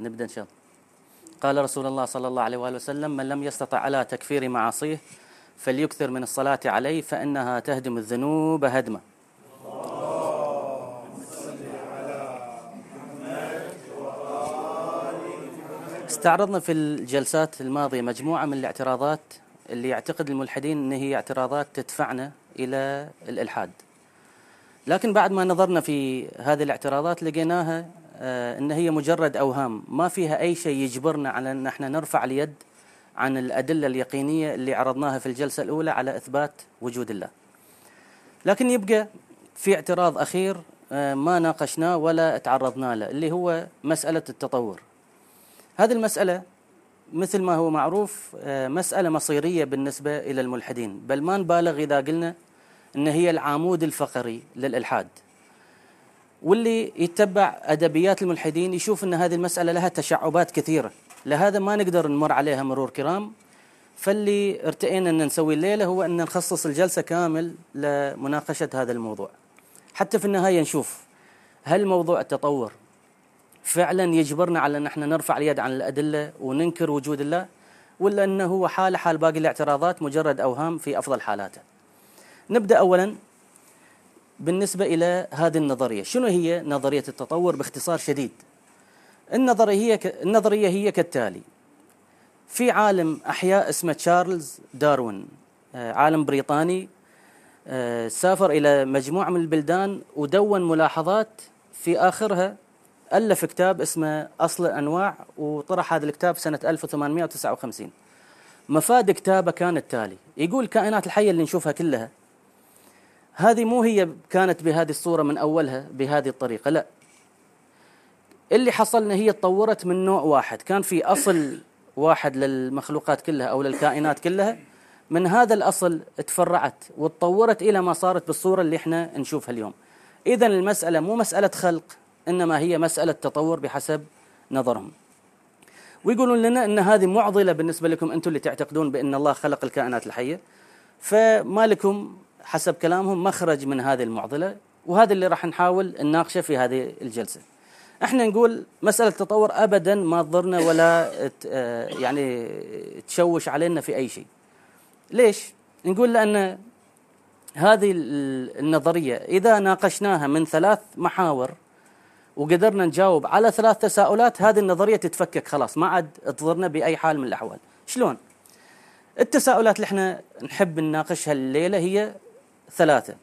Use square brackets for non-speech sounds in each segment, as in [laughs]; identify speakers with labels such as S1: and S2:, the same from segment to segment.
S1: نبدأ إن شاء الله. قال رسول الله صلى الله عليه وآله وسلم من لم يستطع على تكفير معاصيه فليكثر من الصلاة عليه فإنها تهدم الذنوب هدمة استعرضنا في الجلسات الماضية مجموعة من الاعتراضات اللي يعتقد الملحدين أن هي اعتراضات تدفعنا إلى الإلحاد. لكن بعد ما نظرنا في هذه الاعتراضات لقيناها آه، أن هي مجرد أوهام. ما فيها أي شيء يجبرنا على أن إحنا نرفع اليد عن الأدلة اليقينية اللي عرضناها في الجلسة الأولى على إثبات وجود الله. لكن يبقى في اعتراض أخير آه، ما ناقشناه ولا تعرضنا له اللي هو مسألة التطور. هذه المسألة مثل ما هو معروف آه، مسألة مصيرية بالنسبة إلى الملحدين. بل ما نبالغ إذا قلنا أن هي العمود الفقري للإلحاد. واللي يتبع أدبيات الملحدين يشوف أن هذه المسألة لها تشعبات كثيرة. لهذا ما نقدر نمر عليها مرور كرام. فاللي ارتئينا أن نسوي الليلة هو أن نخصص الجلسة كامل لمناقشة هذا الموضوع. حتى في النهاية نشوف هل موضوع التطور فعلا يجبرنا على إن إحنا نرفع اليد عن الأدلة وننكر وجود الله ولا إنه هو حاله حال باقي الاعتراضات مجرد أوهام في أفضل حالاته. نبدأ اولا بالنسبة إلى هذه النظرية، شنو هي نظرية التطور باختصار شديد؟ النظرية هي ك... النظرية هي كالتالي. في عالم أحياء اسمه تشارلز داروين آه، عالم بريطاني آه، سافر إلى مجموعة من البلدان ودون ملاحظات في آخرها ألف كتاب اسمه أصل الأنواع وطرح هذا الكتاب سنة 1859 مفاد كتابه كان التالي يقول الكائنات الحية اللي نشوفها كلها هذه مو هي كانت بهذه الصورة من أولها بهذه الطريقة لا. اللي حصلنا هي تطورت من نوع واحد كان في أصل واحد للمخلوقات كلها أو للكائنات كلها من هذا الأصل تفرعت وتطورت إلى ما صارت بالصورة اللي إحنا نشوفها اليوم. إذا المسألة مو مسألة خلق إنما هي مسألة تطور بحسب نظرهم. ويقولون لنا أن هذه معضلة بالنسبة لكم أنتم اللي تعتقدون بأن الله خلق الكائنات الحية فما لكم حسب كلامهم مخرج من هذه المعضلة وهذا اللي راح نحاول نناقشه في هذه الجلسة. إحنا نقول مسألة التطور أبدا ما تضرنا ولا آه، يعني تشوش علينا في أي شيء. ليش؟ نقول لأن هذه النظرية إذا ناقشناها من ثلاث محاور وقدرنا نجاوب على ثلاث تساؤلات هذه النظرية تتفكك خلاص ما عاد تضرنا بأي حال من الأحوال. شلون؟ التساؤلات اللي إحنا نحب نناقشها الليلة هي ثلاثة.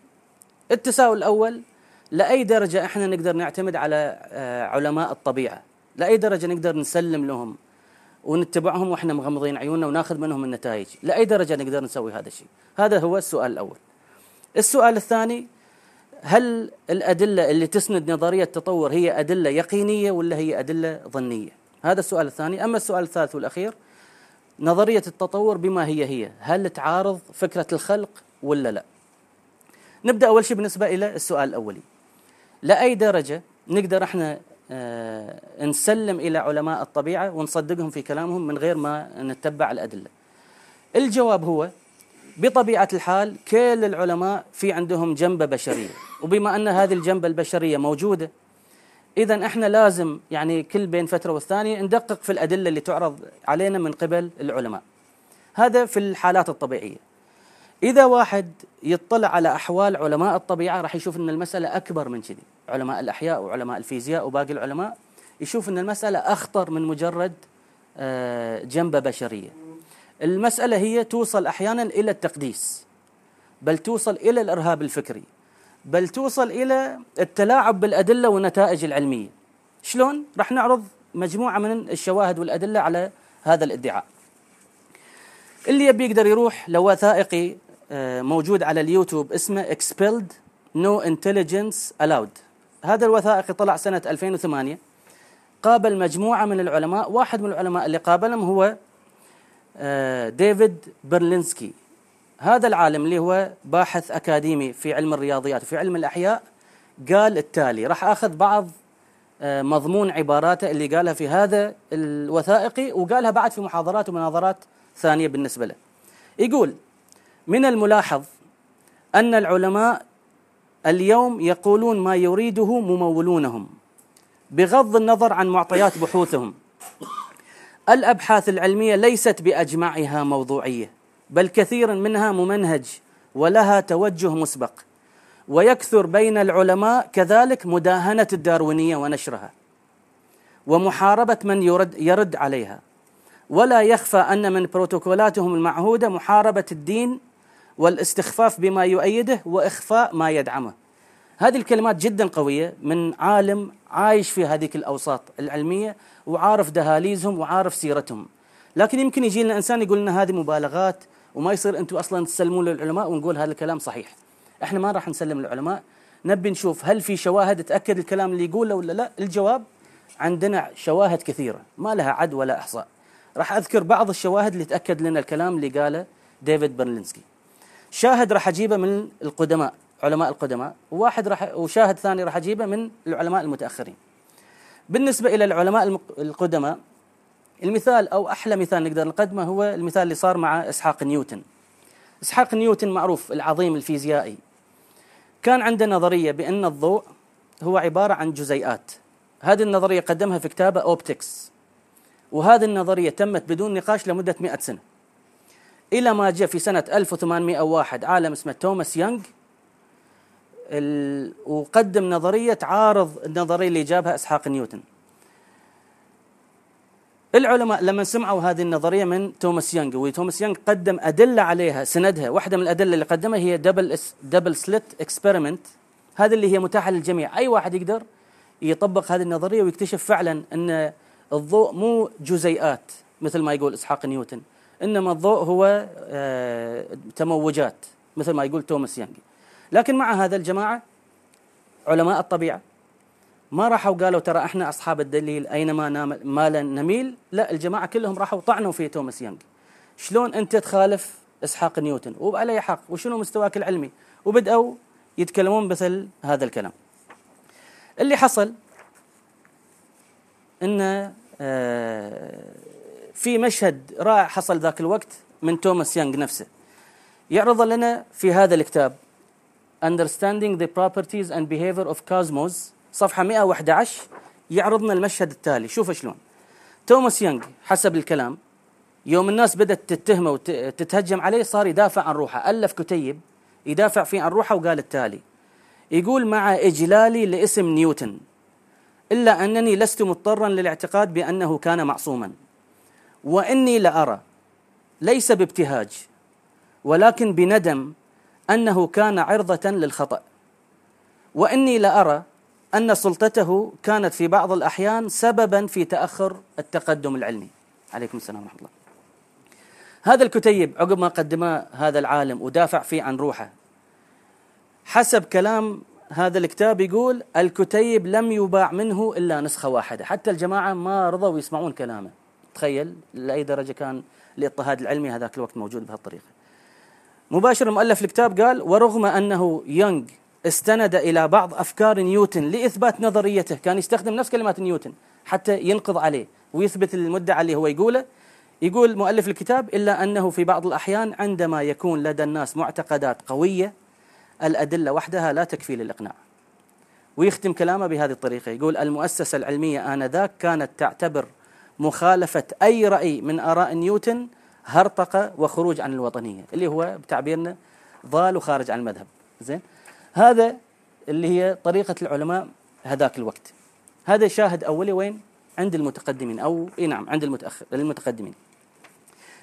S1: التساؤل الأول لأي درجة إحنا نقدر نعتمد على آه، علماء الطبيعة؟ لأي درجة نقدر نسلم لهم ونتبعهم وإحنا مغمضين عيوننا وناخذ منهم النتائج؟ لأي درجة نقدر نسوي هذا الشيء؟ هذا هو السؤال الأول. السؤال الثاني هل الأدلة اللي تسند نظرية التطور هي أدلة يقينية ولا هي أدلة ظنية؟ هذا السؤال الثاني. أما السؤال الثالث والأخير نظرية التطور بما هي هي؟ هل تعارض فكرة الخلق ولا لا؟ نبدأ أول شيء بالنسبة إلى السؤال الأولي. لأي درجة نقدر إحنا آه نسلم إلى علماء الطبيعة ونصدقهم في كلامهم من غير ما نتبع الأدلة؟ الجواب هو بطبيعة الحال كل العلماء في عندهم جنبة بشرية. وبما أن هذه الجنبة البشرية موجودة إذا إحنا لازم يعني كل بين فترة والثانية ندقق في الأدلة اللي تعرض علينا من قبل العلماء. هذا في الحالات الطبيعية. إذا واحد يطلع على أحوال علماء الطبيعة راح يشوف أن المسألة أكبر من كذي. علماء الأحياء وعلماء الفيزياء وباقي العلماء يشوف أن المسألة أخطر من مجرد آه، جنبة بشرية. المسألة هي توصل أحيانا إلى التقديس بل توصل إلى الإرهاب الفكري بل توصل إلى التلاعب بالأدلة والنتائج العلمية. شلون؟ راح نعرض مجموعة من الشواهد والأدلة على هذا الادعاء. اللي يبي يقدر يروح لوثائقي موجود على اليوتيوب اسمه Expelled No Intelligence Allowed. هذا الوثائقي طلع سنة 2008 قابل مجموعة من العلماء واحد من العلماء اللي قابلهم هو آه، ديفيد برلينسكي. هذا العالم اللي هو باحث أكاديمي في علم الرياضيات وفي علم الأحياء قال التالي راح أخذ بعض آه، مضمون عباراته اللي قالها في هذا الوثائقي وقالها بعد في محاضرات ومناظرات ثانية بالنسبة له. يقول من الملاحظ أن العلماء اليوم يقولون ما يريده ممولونهم بغض النظر عن معطيات بحوثهم. الأبحاث العلمية ليست بأجمعها موضوعية بل كثير منها ممنهج ولها توجه مسبق ويكثر بين العلماء كذلك مداهنة الداروينية ونشرها ومحاربة من يرد يرد عليها. ولا يخفى أن من بروتوكولاتهم المعهودة محاربة الدين والاستخفاف بما يؤيده وإخفاء ما يدعمه. هذه الكلمات جدا قوية من عالم عايش في هذه الأوساط العلمية وعارف دهاليزهم وعارف سيرتهم. لكن يمكن يجي لنا إنسان يقول لنا هذه مبالغات وما يصير أنتم أصلا تسلمون للعلماء ونقول هذا الكلام صحيح. إحنا ما راح نسلم للعلماء، نبي نشوف هل في شواهد تأكد الكلام اللي يقوله ولا لا؟ الجواب عندنا شواهد كثيرة ما لها عد ولا إحصاء. راح أذكر بعض الشواهد اللي تأكد لنا الكلام اللي قاله ديفيد برلينسكي. شاهد راح أجيبه من القدماء علماء القدماء وواحد راح وشاهد ثاني راح أجيبه من العلماء المتأخرين. بالنسبة إلى العلماء القدماء المثال أو أحلى مثال نقدر نقدمه هو المثال اللي صار مع إسحاق نيوتن. إسحاق نيوتن معروف العظيم الفيزيائي. كان عنده نظرية بأن الضوء هو عبارة عن جزيئات. هذه النظرية قدمها في كتابه Opticks. وهذه النظرية تمت بدون نقاش لمدة 100 سنة. إلى ما جاء في سنة 1801 عالم اسمه توماس يونغ وقدم نظرية تعارض النظرية اللي جابها إسحاق نيوتن. العلماء لما سمعوا هذه النظرية من توماس يونغ وتوماس يونغ قدم أدلة عليها سندها. واحدة من الأدلة اللي قدمها هي double double slit experiment هذه اللي هي متاحة للجميع. أي واحد يقدر يطبق هذه النظرية ويكتشف فعلا إن الضوء مو جزيئات مثل ما يقول إسحاق نيوتن. إنما الضوء هو آه، تموجات مثل ما يقول توماس يانج لكن مع هذا الجماعة علماء الطبيعة ما راحوا قالوا ترى إحنا أصحاب الدليل اينما ما نميل؟ لا الجماعة كلهم راحوا طعنوا في توماس يانج شلون أنت تخالف إسحاق نيوتن؟ وبأي حق؟ وشنو مستواك العلمي؟ وبدأوا يتكلمون مثل هذا الكلام. اللي حصل إن آه، في مشهد رائع حصل ذاك الوقت من توماس يانغ نفسه. يعرض لنا في هذا الكتاب Understanding the Properties and Behavior of Cosmos صفحة 111 يعرضنا المشهد التالي. شوف شلون. توماس يانغ حسب الكلام يوم الناس بدأت تتهمه وتتهجم عليه صار يدافع عن روحه. ألف كتيب يدافع فيه عن روحه وقال التالي يقول مع إجلالي لاسم نيوتن إلا أنني لست مضطرا للاعتقاد بأنه كان معصوما. وإني لأرى ليس بابتهاج ولكن بندم أنه كان عرضة للخطأ. وإني لأرى أن سلطته كانت في بعض الأحيان سببا في تأخر التقدم العلمي. عليكم السلام ورحمة الله. هذا الكتيب عقب ما قدمه هذا العالم ودافع فيه عن روحه. حسب كلام هذا الكتاب يقول الكتيب لم يباع منه إلا نسخة واحدة. حتى الجماعة ما رضوا يسمعون كلامه. تخيل لأي درجة كان الاضطهاد العلمي هذاك الوقت موجود بهالطريقة. مباشر مؤلف الكتاب قال ورغم أنه يونغ استند إلى بعض أفكار نيوتن لإثبات نظريته، كان يستخدم نفس كلمات نيوتن حتى ينقض عليه ويثبت المدعى اللي هو يقوله يقول مؤلف الكتاب إلا أنه في بعض الأحيان عندما يكون لدى الناس معتقدات قوية الأدلة وحدها لا تكفي للإقناع. ويختم كلامه بهذه الطريقة يقول المؤسسة العلمية آنذاك كانت تعتبر مخالفة أي رأي من آراء نيوتن هرطقة وخروج عن الوطنية اللي هو بتعبيرنا ضال وخارج عن المذهب. زين؟ هذا اللي هي طريقة العلماء هذاك الوقت. هذا شاهد أولي وين؟ عند المتقدمين أو إي نعم عند المتأخر المتقدمين.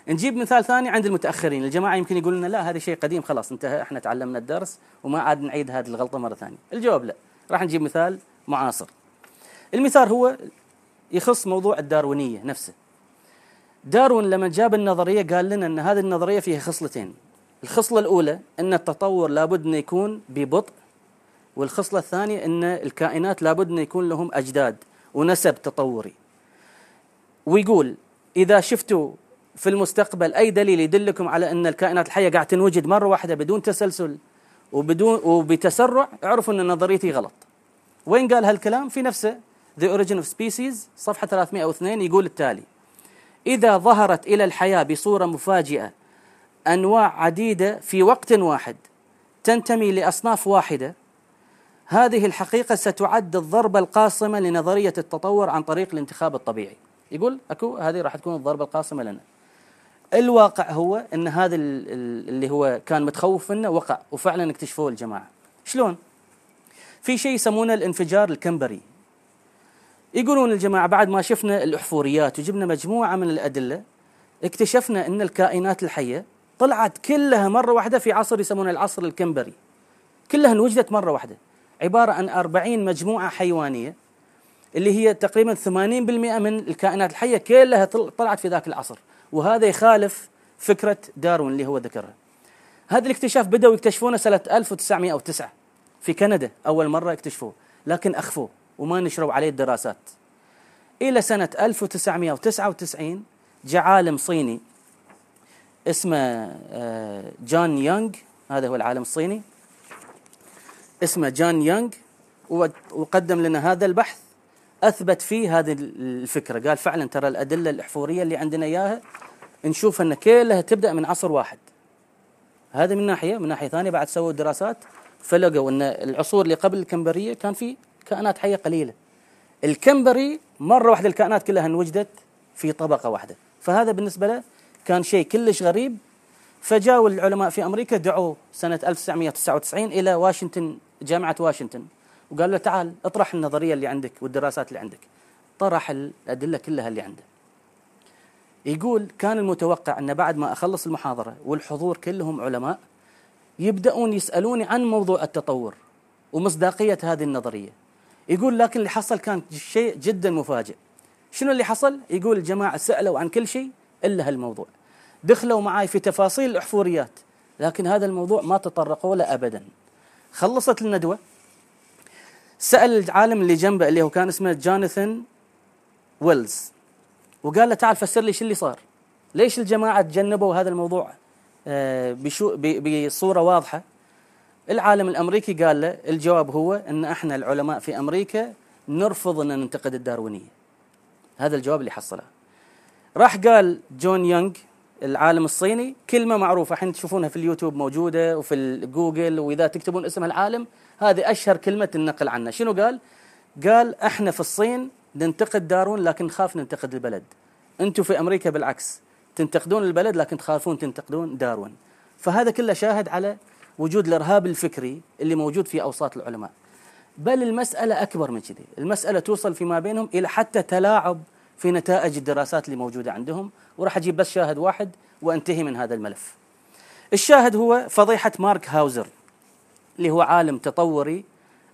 S1: نجيب مثال ثاني عند المتأخرين. الجماعة يمكن يقولون لنا لا هذا شيء قديم خلاص انتهى إحنا تعلمنا الدرس وما عاد نعيد هذه الغلطة مرة ثانية. الجواب لا. راح نجيب مثال معاصر. المثال هو يخص موضوع الداروينية نفسه. داروين لما جاب النظرية قال لنا أن هذه النظرية فيها خصلتين. الخصلة الأولى أن التطور لابد أن يكون ببطء والخصلة الثانية أن الكائنات لابد أن يكون لهم أجداد ونسب تطوري. ويقول إذا شفتوا في المستقبل أي دليل يدلكم على أن الكائنات الحية قاعد تنوجد مرة واحدة بدون تسلسل وبدون وبتسرع اعرفوا أن نظريتي غلط. وين قال هالكلام؟ في نفسه. The Origin of Species صفحة 302 يقول التالي إذا ظهرت إلى الحياة بصورة مفاجئة أنواع عديدة في وقت واحد تنتمي لأصناف واحدة هذه الحقيقة ستعد الضربة القاصمة لنظرية التطور عن طريق الانتخاب الطبيعي. يقول أكو هذه راح تكون الضربة القاصمه لنا. الواقع هو إن هذا اللي هو كان متخوف منه وقع وفعلا اكتشفوه الجماعة. شلون؟ في شيء يسمونه الانفجار الكمبري. يقولون الجماعة بعد ما شفنا الأحفوريات وجبنا مجموعة من الأدلة اكتشفنا إن الكائنات الحية طلعت كلها مرة واحدة في عصر يسمونه العصر الكمبري. كلها انوجدت مرة واحدة. عبارة عن 40 مجموعة حيوانية اللي هي تقريبا 80% من الكائنات الحية كلها طلعت في ذاك العصر. وهذا يخالف فكرة داروين اللي هو ذكرها. هذا الاكتشاف بدأوا يكتشفونه سنة 1909 في كندا أول مرة اكتشفوه لكن أخفوه. وما نشروا عليه الدراسات. إلى سنة 1999 جاء عالم صيني اسمه آه، جان يانغ هذا هو العالم الصيني. اسمه جان يانغ وقدم لنا هذا البحث. أثبت فيه هذه الفكرة. قال فعلا ترى الأدلة الأحفورية اللي عندنا إياها نشوف أن كلها تبدأ من عصر واحد. هذا من ناحية. من ناحية ثانية بعد سووا دراسات فلقوا أن العصور اللي قبل الكمبرية كان في كائنات حية قليلة. الكمبري مرة واحدة الكائنات كلها انوجدت في طبقة واحدة. فهذا بالنسبة له كان شيء كلش غريب. فجاءوا العلماء في أمريكا دعوه سنة 1999 إلى واشنطن جامعة واشنطن. وقال له تعال اطرح النظرية اللي عندك والدراسات اللي عندك. طرح الأدلة كلها اللي عنده. يقول كان المتوقع أن بعد ما أخلص المحاضرة والحضور كلهم علماء يبدأون يسألوني عن موضوع التطور ومصداقية هذه النظرية. يقول لكن اللي حصل كان شيء جدا مفاجئ. شنو اللي حصل؟ يقول الجماعه سألوا عن كل شيء إلا هالموضوع. دخلوا معي في تفاصيل الأحفوريات لكن هذا الموضوع ما تطرقوا له ابدا. خلصت الندوة. سأل العالم اللي جنبه اللي هو كان اسمه جوناثان ويلز وقال له تعال فسر لي شو اللي صار. ليش الجماعة تجنبوا هذا الموضوع؟ آه، بشو بصورة واضحة. العالم الأمريكي قال له الجواب هو إن إحنا العلماء في أمريكا نرفض إن ننتقد الداروينية. هذا الجواب اللي حصله. راح قال جون يونغ العالم الصيني كلمة معروفة الحين تشوفونها في اليوتيوب موجودة وفي الجوجل وإذا تكتبون اسم العالم هذه أشهر كلمة النقل عنه شنو قال؟ قال إحنا في الصين ننتقد دارون لكن نخاف ننتقد البلد. أنتم في أمريكا بالعكس تنتقدون البلد لكن تخافون تنتقدون داروين. فهذا كله شاهد على وجود الإرهاب الفكري اللي موجود في أوساط العلماء. بل المسألة أكبر من كذي المسألة توصل فيما بينهم إلى حتى تلاعب في نتائج الدراسات اللي موجودة عندهم. وراح أجيب بس شاهد واحد وأنتهي من هذا الملف. الشاهد هو فضيحة مارك هاوزر اللي هو عالم تطوري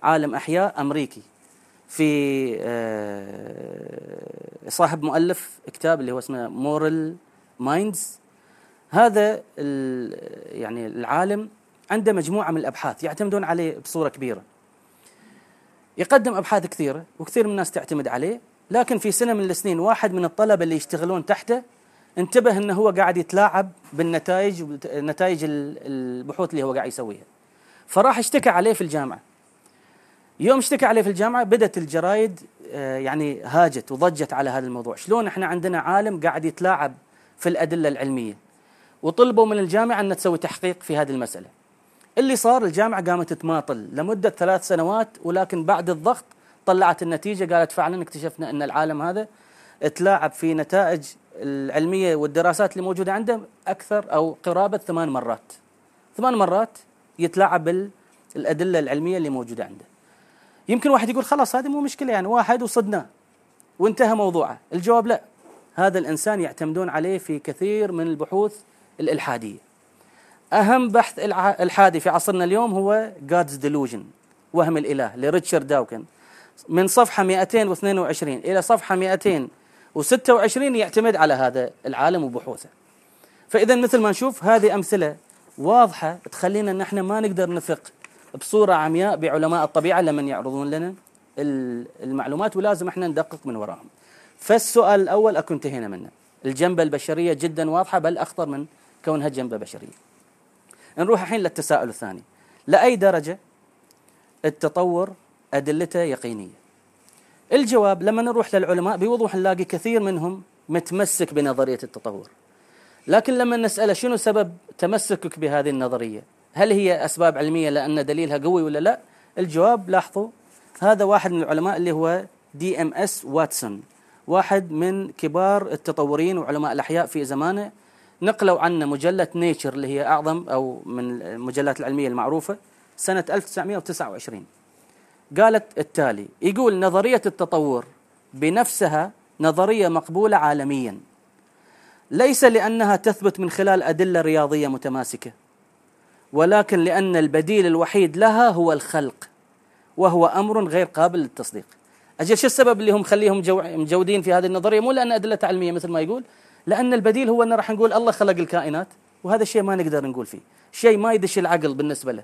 S1: عالم أحياء أمريكي. في آه، صاحب مؤلف كتاب اللي هو اسمه Moral Minds هذا يعني العالم عنده مجموعة من الأبحاث يعتمدون عليه بصورة كبيرة. يقدم أبحاث كثيره وكثير من الناس تعتمد عليه لكن في سنة من السنين واحد من الطلبة اللي يشتغلون تحته انتبه إنه هو قاعد يتلاعب بالنتائج نتائج البحوث اللي هو قاعد يسويها. فراح اشتكى عليه في الجامعة. يوم اشتكى عليه في الجامعة بدأت الجرايد آه، يعني هاجت وضجت على هذا الموضوع. شلون إحنا عندنا عالم قاعد يتلاعب في الأدلة العلمية؟ وطلبوا من الجامعة إن تسوي تحقيق في هذه المسألة. اللي صار الجامعة قامت تماطل لمدة ثلاث سنوات ولكن بعد الضغط طلعت النتيجة قالت فعلا اكتشفنا أن العالم هذا تلاعب في نتائج العلمية والدراسات اللي موجودة عنده أكثر أو قرابة ثمان مرات. ثمان مرات يتلاعب بالادله العلمية اللي موجودة عنده. يمكن واحد يقول خلاص هذه مو مشكلة يعني واحد وصدناه وانتهى موضوعه. الجواب لا. هذا الإنسان يعتمدون عليه في كثير من البحوث الإلحادية. أهم بحث الحادي في عصرنا اليوم هو God's Delusion وهم الإله لريتشارد داوكن. من صفحة 222 إلى صفحة 226 يعتمد على هذا العالم وبحوثه. فإذا مثل ما نشوف هذه أمثلة واضحة تخلينا ان إحنا ما نقدر نثق بصورة عمياء بعلماء الطبيعة لما يعرضون لنا المعلومات ولازم إحنا ندقق من وراهم. فالسؤال الأول اكو انتهينا منه. الجنبة البشرية جدا واضحة بل أخطر من كونها جنبة بشرية. نروح الحين للتساؤل الثاني. لأي درجة التطور أدلته يقينية؟ الجواب لما نروح للعلماء بوضوح نلاقي كثير منهم متمسك بنظرية التطور. لكن لما نسأله شنو سبب تمسكك بهذه النظرية؟ هل هي أسباب علمية لأن دليلها قوي ولا لا؟ الجواب لاحظوا هذا واحد من العلماء اللي هو دي إم إس واتسون واحد من كبار التطورين وعلماء الأحياء في زمانه نقلوا عنه مجلة نيتشر اللي هي أعظم أو من المجلات العلمية المعروفة سنة 1929 قالت التالي يقول نظرية التطور بنفسها نظرية مقبولة عالميا. ليس لأنها تثبت من خلال أدلة رياضية متماسكة ولكن لأن البديل الوحيد لها هو الخلق وهو أمر غير قابل للتصديق. أجل شو السبب اللي هم خليهم مجودين في هذه النظرية؟ مو لأن أدلة علمية مثل ما يقول لأن البديل هو أن راح نقول الله خلق الكائنات وهذا الشيء ما نقدر نقول فيه. شيء ما يدش العقل بالنسبة له.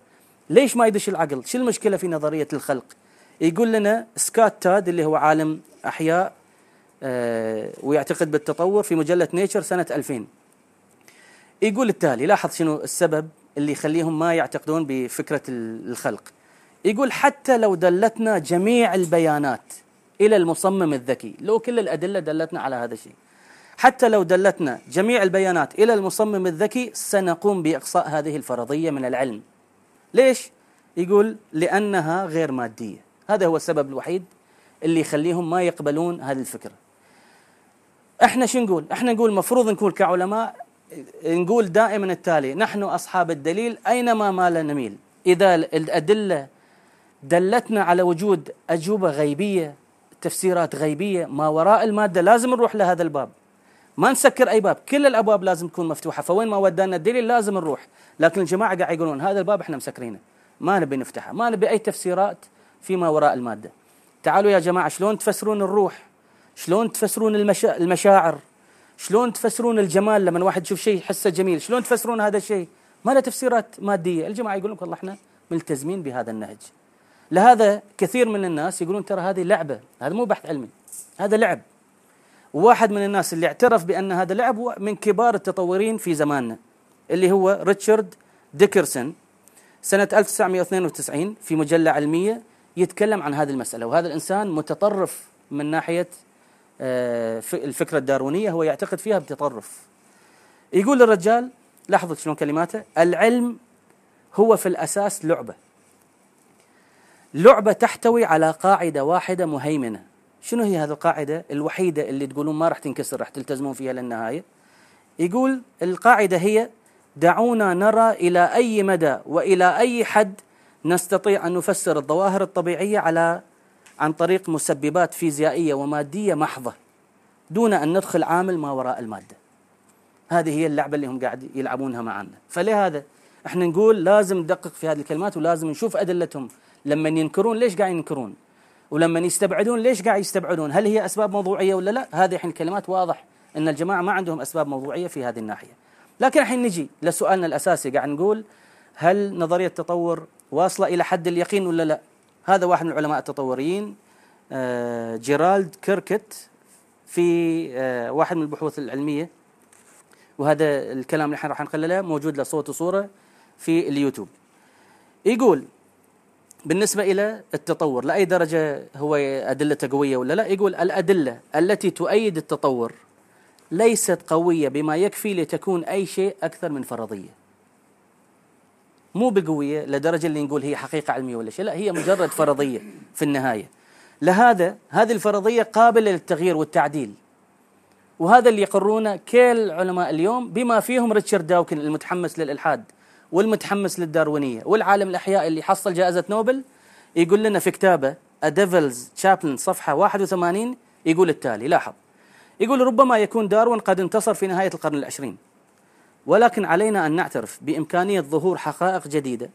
S1: ليش ما يدش العقل؟ شو المشكلة في نظرية الخلق؟ يقول لنا سكات تاد اللي هو عالم أحياء آه ويعتقد بالتطور في مجلة نيتشر سنة 2000 يقول التالي لاحظ شنو السبب اللي يخليهم ما يعتقدون بفكرة الخلق. يقول حتى لو دلتنا جميع البيانات إلى المصمم الذكي لو كل الأدلة دلتنا على هذا الشيء حتى لو دلتنا جميع البيانات إلى المصمم الذكي سنقوم بإقصاء هذه الفرضية من العلم. ليش؟ يقول لأنها غير مادية. هذا هو السبب الوحيد اللي يخليهم ما يقبلون هذه الفكرة. إحنا شو نقول؟ إحنا نقول مفروض نكون كعلماء نقول دائما التالي نحن أصحاب الدليل أينما مال نميل. إذا الأدلة دلتنا على وجود أجوبة غيبية تفسيرات غيبية ما وراء المادة لازم نروح لهذا الباب. ما نسكر أي باب كل الأبواب لازم تكون مفتوحة فوين ما ودانا الدليل لازم نروح. لكن الجماعة قاعد يقولون هذا الباب إحنا مسكرينه ما نبي نفتحه ما نبي أي تفسيرات فيما وراء المادة. تعالوا يا جماعة شلون تفسرون الروح؟ شلون تفسرون المشا... المشاعر؟ شلون تفسرون الجمال لما واحد يشوف شيء يحسه جميل؟ شلون تفسرون هذا الشيء؟ ما له تفسيرات مادية. الجماعة يقولون والله إحنا ملتزمين بهذا النهج. لهذا كثير من الناس يقولون ترى هذه لعبة هذا مو بحث علمي هذا لعب. وواحد من الناس اللي اعترف بأن هذا لعب هو من كبار التطورين في زماننا اللي هو ريتشارد ديكرسون سنة 1992 في مجلة علمية يتكلم عن هذه المسألة وهذا الإنسان متطرف من ناحية آه، الفكرة الداروينية هو يعتقد فيها بتطرف. يقول الرجال لاحظوا شلون كلماته؟ العلم هو في الأساس لعبة. لعبة تحتوي على قاعدة واحدة مهيمنة. شنو هي هذه القاعدة الوحيدة اللي تقولون ما راح تنكسر راح تلتزمون فيها للنهاية؟ يقول القاعدة هي دعونا نرى إلى أي مدى وإلى أي حد نستطيع أن نفسر الظواهر الطبيعية على عن طريق مسببات فيزيائية ومادية محضة دون أن ندخل عامل ما وراء المادة. هذه هي اللعبة اللي هم قاعد يلعبونها معنا فلهذا إحنا نقول لازم ندقق في هذه الكلمات ولازم نشوف أدلتهم. لما ينكرون ليش قاعد ينكرون؟ ولما يستبعدون ليش قاعد يستبعدون؟ هل هي أسباب موضوعية ولا لا؟ هذه الحين كلمات واضح أن الجماعة ما عندهم أسباب موضوعية في هذه الناحية. لكن الحين نجي لسؤالنا الأساسي. قاعد نقول هل نظرية التطور واصلة إلى حد اليقين ولا لا؟ هذا واحد من العلماء التطوريين آه، جيرالد كيركت في آه، واحد من البحوث العلمية. وهذا الكلام اللي إحنا راح نقلله موجود له صوت وصورة في اليوتيوب. يقول بالنسبة إلى التطور لأي درجة هو أدلته قوية ولا لا؟ يقول الأدلة التي تؤيد التطور ليست قوية بما يكفي لتكون أي شيء أكثر من فرضية. مو بقوية لدرجة اللي نقول هي حقيقة علمية ولا شيء لا هي مجرد فرضية في النهاية. لهذا هذه الفرضية قابلة للتغيير والتعديل. وهذا اللي يقرونه كل علماء اليوم بما فيهم ريتشارد داوكن المتحمس للإلحاد. والمتحمس للداروينية. والعالم الأحياء اللي حصل جائزة نوبل يقول لنا في كتابه A Devil's Chaplain صفحة 81 يقول التالي. لاحظ. يقول ربما يكون داروين قد انتصر في نهاية القرن العشرين. ولكن علينا أن نعترف بإمكانية ظهور حقائق جديدة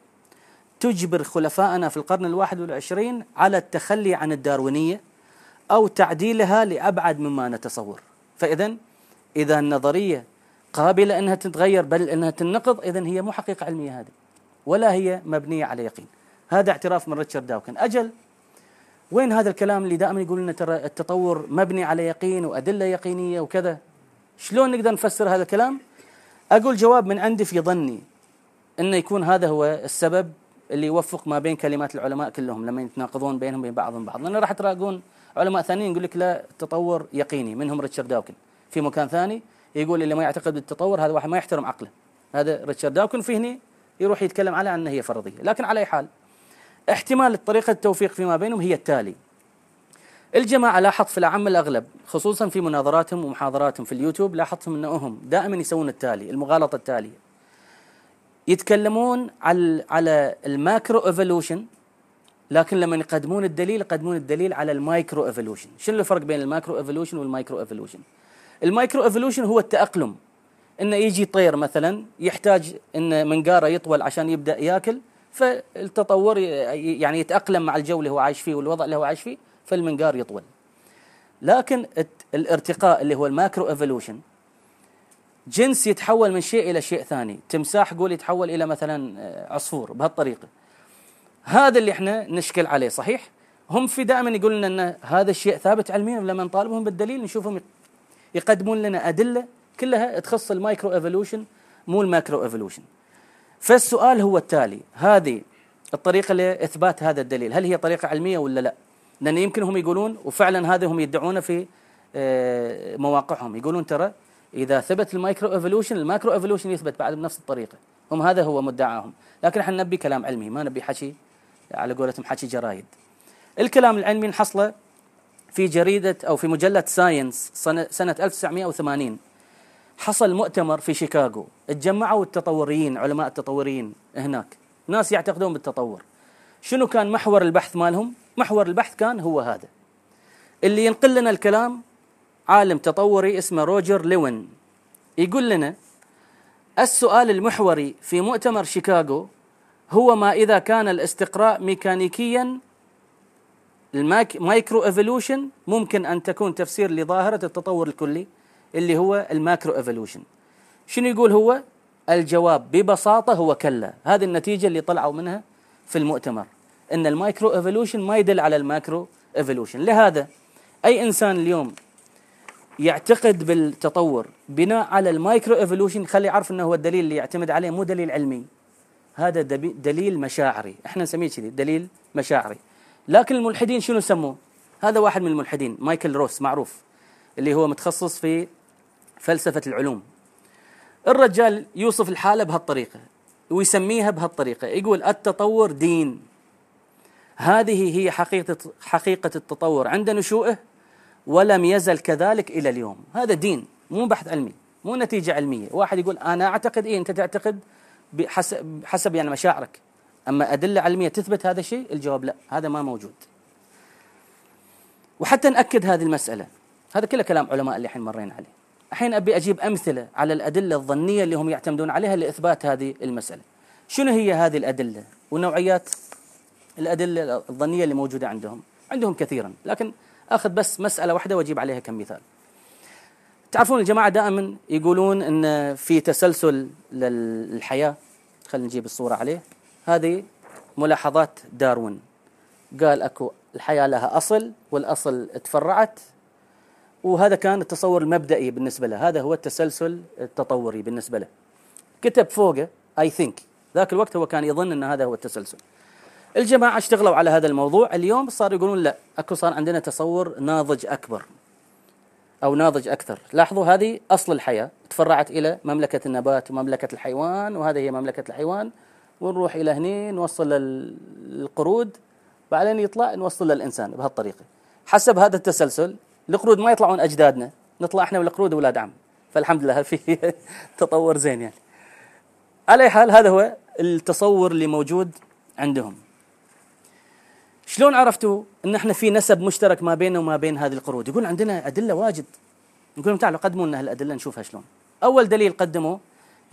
S1: تجبر خلفائنا في القرن الواحد والعشرين على التخلي عن الداروينية أو تعديلها لأبعد مما نتصور. فإذا إذا النظرية قابلة أنها تتغير بل أنها تنقض. إذا هي مو حقيقة علمية هذه ولا هي مبنية على يقين. هذا اعتراف من ريتشارد داوكن. أجل وين هذا الكلام اللي دائما يقول لنا ترى التطور مبني على يقين وأدلة يقينية وكذا؟ شلون نقدر نفسر هذا الكلام؟ أقول جواب من عندي في ظني أنه يكون هذا هو السبب اللي يوفق ما بين كلمات العلماء كلهم لما يتناقضون بينهم وبين بعضهم بعض. لأن راح تلاقون علماء ثانيين يقول لك لا التطور يقيني منهم ريتشارد داوكن. في مكان ثاني يقول اللي ما يعتقد بالتطور هذا واحد ما يحترم عقله. هذا ريتشارد داوكن في هني يروح يتكلم على أنها هي فرضية. لكن على أي حال احتمال طريقة التوفيق فيما بينهم هي التالي. الجماعة لاحظت في الأعم الأغلب خصوصا في مناظراتهم ومحاضراتهم في اليوتيوب لاحظتهم أنهم دائما يسوون التالي المغالطة التالية. يتكلمون على على ال macro evolution لكن لما يقدمون الدليل يقدمون الدليل على ال micro evolution. شنو الفرق بين ال macro evolution وال micro evolution؟ ال micro evolution هو التأقلم. إنه يجي طير مثلا يحتاج إن منقاره يطول عشان يبدأ يأكل فالتطور يعني يتأقلم مع الجو اللي هو عايش فيه والوضع اللي هو عايش فيه فالمنقار يطول. لكن الارتقاء اللي هو ال macro evolution جنس يتحول من شيء إلى شيء ثاني. تمساح قول يتحول إلى مثلا آه، عصفور بهالطريقة. هذا اللي إحنا نشكل عليه صحيح؟ هم في دائما يقولون لنا إن هذا الشيء ثابت علميا ولما نطالبهم؟ بالدليل نشوفهم يقدمون لنا أدلة كلها تخص ال micro evolution مو ال macro evolution. فالسؤال هو التالي هذه الطريقة لإثبات هذا الدليل هل هي طريقة علمية ولا لا؟ لأن يمكن هم يقولون وفعلا هذا هم يدعونه في آه، مواقعهم. يقولون ترى إذا ثبت ال micro evolution ال macro evolution يثبت بعد بنفس الطريقة. هم هذا هو مدعاهم. لكن إحنا نبي كلام علمي ما نبي حكي على قولتهم حكي جرايد. الكلام العلمي نحصله في جريدة أو في مجلة Science سنة 1980 حصل مؤتمر في شيكاغو. تجمعوا التطوريين علماء التطوريين هناك. ناس يعتقدون بالتطور. شنو كان محور البحث مالهم؟ محور البحث كان هو هذا. اللي ينقل لنا الكلام عالم تطوري اسمه روجر لوين يقول لنا السؤال المحوري في مؤتمر شيكاغو هو ما إذا كان الاستقراء ميكانيكيا ال micro evolution ممكن أن تكون تفسير لظاهرة التطور الكلي اللي هو ال macro evolution. شنو يقول هو؟ الجواب ببساطة هو كلا. هذه النتيجة اللي طلعوا منها في المؤتمر إن ال micro evolution ما يدل على ال macro evolution. لهذا أي إنسان اليوم يعتقد بالتطور بناء على ال micro evolution خلي يعرف إنه هو الدليل اللي يعتمد عليه مو دليل علمي. هذا دليل مشاعري. إحنا نسميه كذي دليل مشاعري. لكن الملحدين شنو سموه؟ هذا واحد من الملحدين مايكل روس معروف اللي هو متخصص في فلسفة العلوم. الرجال يوصف الحالة بهالطريقة ويسميها بهالطريقة يقول التطور دين. هذه هي حقيقة حقيقة التطور عند نشوئه ولم يزل كذلك إلى اليوم. هذا دين مو بحث علمي مو نتيجة علمية. واحد يقول أنا أعتقد إيه أنت تعتقد بحسب حسب يعني مشاعرك. أما أدلة علمية تثبت هذا الشيء؟ الجواب لا هذا ما موجود. وحتى نأكد هذه المسألة هذا كله كلام علماء اللي الحين مرينا عليه. الحين أبي أجيب أمثلة على الأدلة الظنية اللي هم يعتمدون عليها لإثبات هذه المسألة. شنو هي هذه الأدلة؟ ونوعيات الأدلة الظنية اللي موجودة عندهم. عندهم كثيرا لكن أخذ بس مسألة واحدة وأجيب عليها كم مثال تعرفون الجماعة دائما يقولون أن في تسلسل للحياة خلينا نجيب الصورة عليه. هذه ملاحظات داروين. قال أكو الحياة لها أصل والأصل تفرعت وهذا كان التصور المبدئي بالنسبة له. هذا هو التسلسل التطوري بالنسبة له. كتب فوقه اي ثينك ذاك الوقت هو كان يظن إن هذا هو التسلسل. الجماعة اشتغلوا على هذا الموضوع. اليوم صار يقولون لا أكو صار عندنا تصور ناضج أكبر أو ناضج أكثر. لاحظوا هذه أصل الحياة تفرعت إلى مملكة النبات ومملكة الحيوان وهذه هي مملكة الحيوان. ونروح إلى هني نوصل للقرود بعدين يطلع نوصل للإنسان بهالطريقة. حسب هذا التسلسل القرود ما يطلعون أجدادنا نطلع إحنا والقرود أولاد عم. فالحمد لله في [laughs] تطور زين يعني. على أي حال هذا هو التصور اللي موجود عندهم. شلون عرفتوا إن إحنا في نسب مشترك ما بيننا وما بين هذه القرود؟ يقول عندنا أدلة واجد. نقول لهم تعالوا قدموا لنا هالأدلة نشوفها شلون. أول دليل قدموه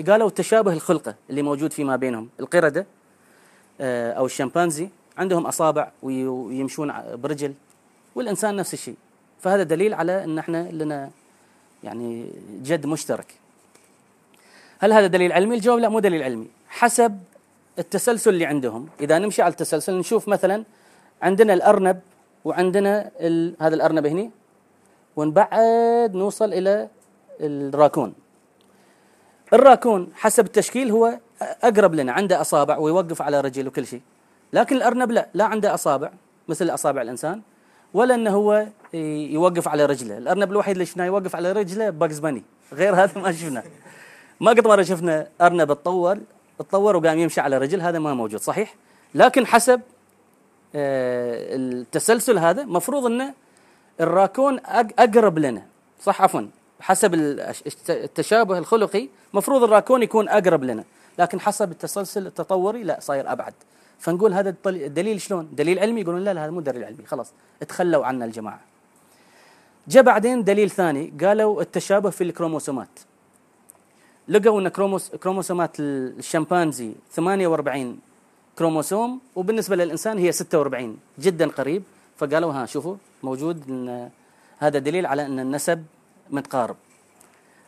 S1: قالوا تشابه الخلقة اللي موجود فيما بينهم. القردة آه، أو الشمبانزي عندهم أصابع ويمشون برجل والإنسان نفس الشيء. فهذا دليل على إن إحنا لنا يعني جد مشترك. هل هذا دليل علمي؟ الجواب لا مو دليل علمي. حسب التسلسل اللي عندهم. إذا نمشي على التسلسل نشوف مثلا عندنا الأرنب وعندنا. هذا الأرنب هنا ونبعد نوصل إلى الراكون. الراكون حسب التشكيل هو أقرب لنا عنده أصابع ويوقف على رجل وكل شيء. لكن الأرنب لا لا عنده أصابع مثل أصابع الإنسان ولا إنه هو يوقف على رجله. الأرنب الوحيد اللي شفناه يوقف على رجله باكس باني. غير هذا ما شفناه. ما قد مرة شفنا أرنب تطور تطور وقام يمشي على رجل هذا ما موجود صحيح؟ لكن حسب آه، التسلسل هذا مفروض إنه الراكون أقرب لنا صح؟ عفوا. حسب التشابه الخلقي مفروض الراكون يكون أقرب لنا. لكن حسب التسلسل التطوري لا صاير أبعد. فنقول هذا الدليل شلون؟ دليل علمي؟ يقولون لا لا هذا مو دليل علمي خلاص تخلوا عنا الجماعة. جاء بعدين دليل ثاني قالوا التشابه في الكروموسومات. لقوا إن كروموس كروموسومات الشمبانزي 48 كروموسوم وبالنسبة للإنسان هي 46 جدا قريب. فقالوا ها شوفوا موجود إن هذا دليل على إن النسب متقارب.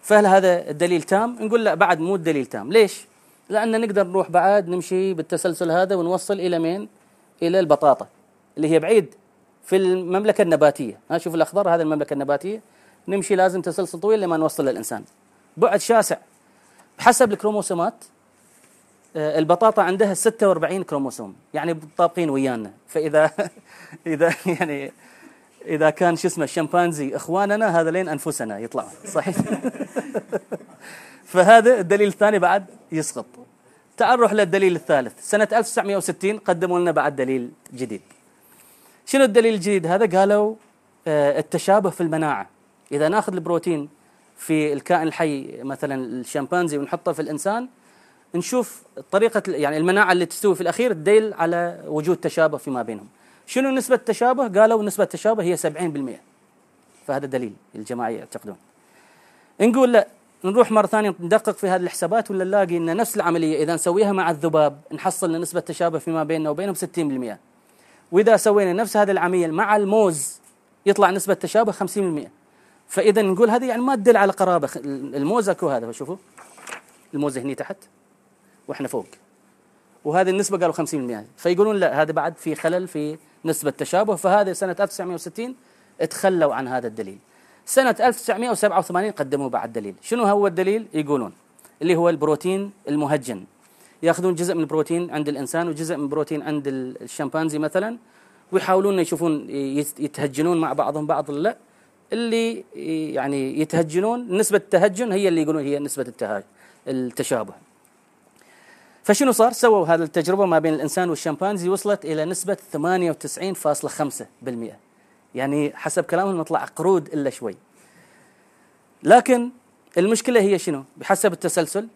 S1: فهل هذا الدليل تام؟ نقول لا بعد مو الدليل تام. ليش؟ لأن نقدر نروح بعد نمشي بالتسلسل هذا ونوصل إلى مين؟ إلى البطاطا اللي هي بعيد في المملكة النباتية. ها شوف الأخضر هذا المملكة النباتية. نمشي لازم تسلسل طويل لما نوصل للإنسان. بعد شاسع. بحسب الكروموسومات آه، البطاطا عندها 46 كروموسوم يعني طابقين ويانا. فإذا [laughs] إذا يعني إذا كان شو اسمه الشمبانزي إخواننا هذا لين أنفسنا يطلعون صحيح؟ [laughs] فهذا الدليل الثاني بعد يسقط. تعال للدليل الثالث. سنة 1960 قدموا لنا بعد دليل جديد. شنو الدليل الجديد؟ هذا قالوا آه، التشابه في المناعة. إذا ناخذ البروتين في الكائن الحي مثلا الشمبانزي ونحطه في الإنسان نشوف طريقة يعني المناعة اللي تستوي في الأخير تدل على وجود تشابه فيما بينهم. شنو نسبة التشابه؟ قالوا نسبة التشابه هي 70% فهذا دليل الجماعة يعتقدون. نقول لا نروح مرة ثانية ندقق في هذه الحسابات ولا نلاقي أن نفس العملية إذا نسويها مع الذباب نحصل نسبة تشابه فيما بيننا وبينهم 60% وإذا سوينا نفس هذا العملية مع الموز يطلع نسبة تشابه 50% فإذا نقول هذه يعني ما تدل على قرابة. الموز أكو هذا شوفوا. الموز هني تحت وإحنا فوق. وهذه النسبة قالوا 50% فيقولون لا هذا بعد في خلل في نسبة تشابه فهذا سنة 1960 تخلوا عن هذا الدليل. سنة 1987 قدموا بعد دليل. شنو هو الدليل؟ يقولون اللي هو البروتين المهجن. ياخذون جزء من البروتين عند الإنسان وجزء من البروتين عند الشمبانزي مثلا ويحاولون يشوفون يتهجنون مع بعضهم بعض لا اللي يعني يتهجنون نسبة التهجن هي اللي يقولون هي نسبة التشابه. فشنو صار؟ سووا هذه التجربة ما بين الإنسان والشمبانزي وصلت إلى نسبة 98.5% يعني حسب كلامهم نطلع قرود إلا شوي لكن المشكلة هي شنو؟ بحسب التسلسل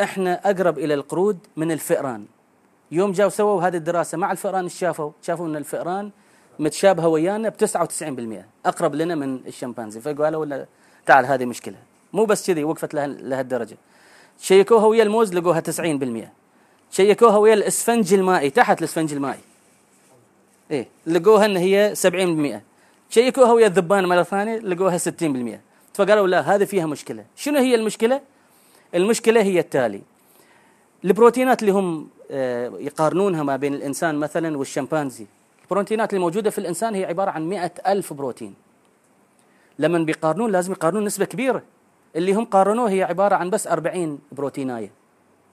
S1: إحنا أقرب إلى القرود من الفئران يوم جاوا سووا هذه الدراسة مع الفئران إيش شافوا؟ شافوا أن الفئران متشابهة ويانا ب 99% أقرب لنا من الشمبانزي فقالوا تعال هذه مشكلة مو بس كذي وقفت لهالدرجة شيكوها ويا الموز لقوها 90% شيكوها ويا الاسفنج المائي تحت الاسفنج المائي. إيه لقوها إن هي 70% شيكوها ويا الذبان مرة ثانية لقوها 60% فقالوا لا هذه فيها مشكلة. شنو هي المشكلة؟ المشكلة هي التالي. البروتينات اللي هم آه، يقارنونها ما بين الإنسان مثلا والشمبانزي. البروتينات الموجودة في الإنسان هي عبارة عن مئة ألف بروتين. لما بيقارنون لازم يقارنون نسبة كبيرة. اللي هم قارنوه هي عبارة عن بس 40 بروتيناية.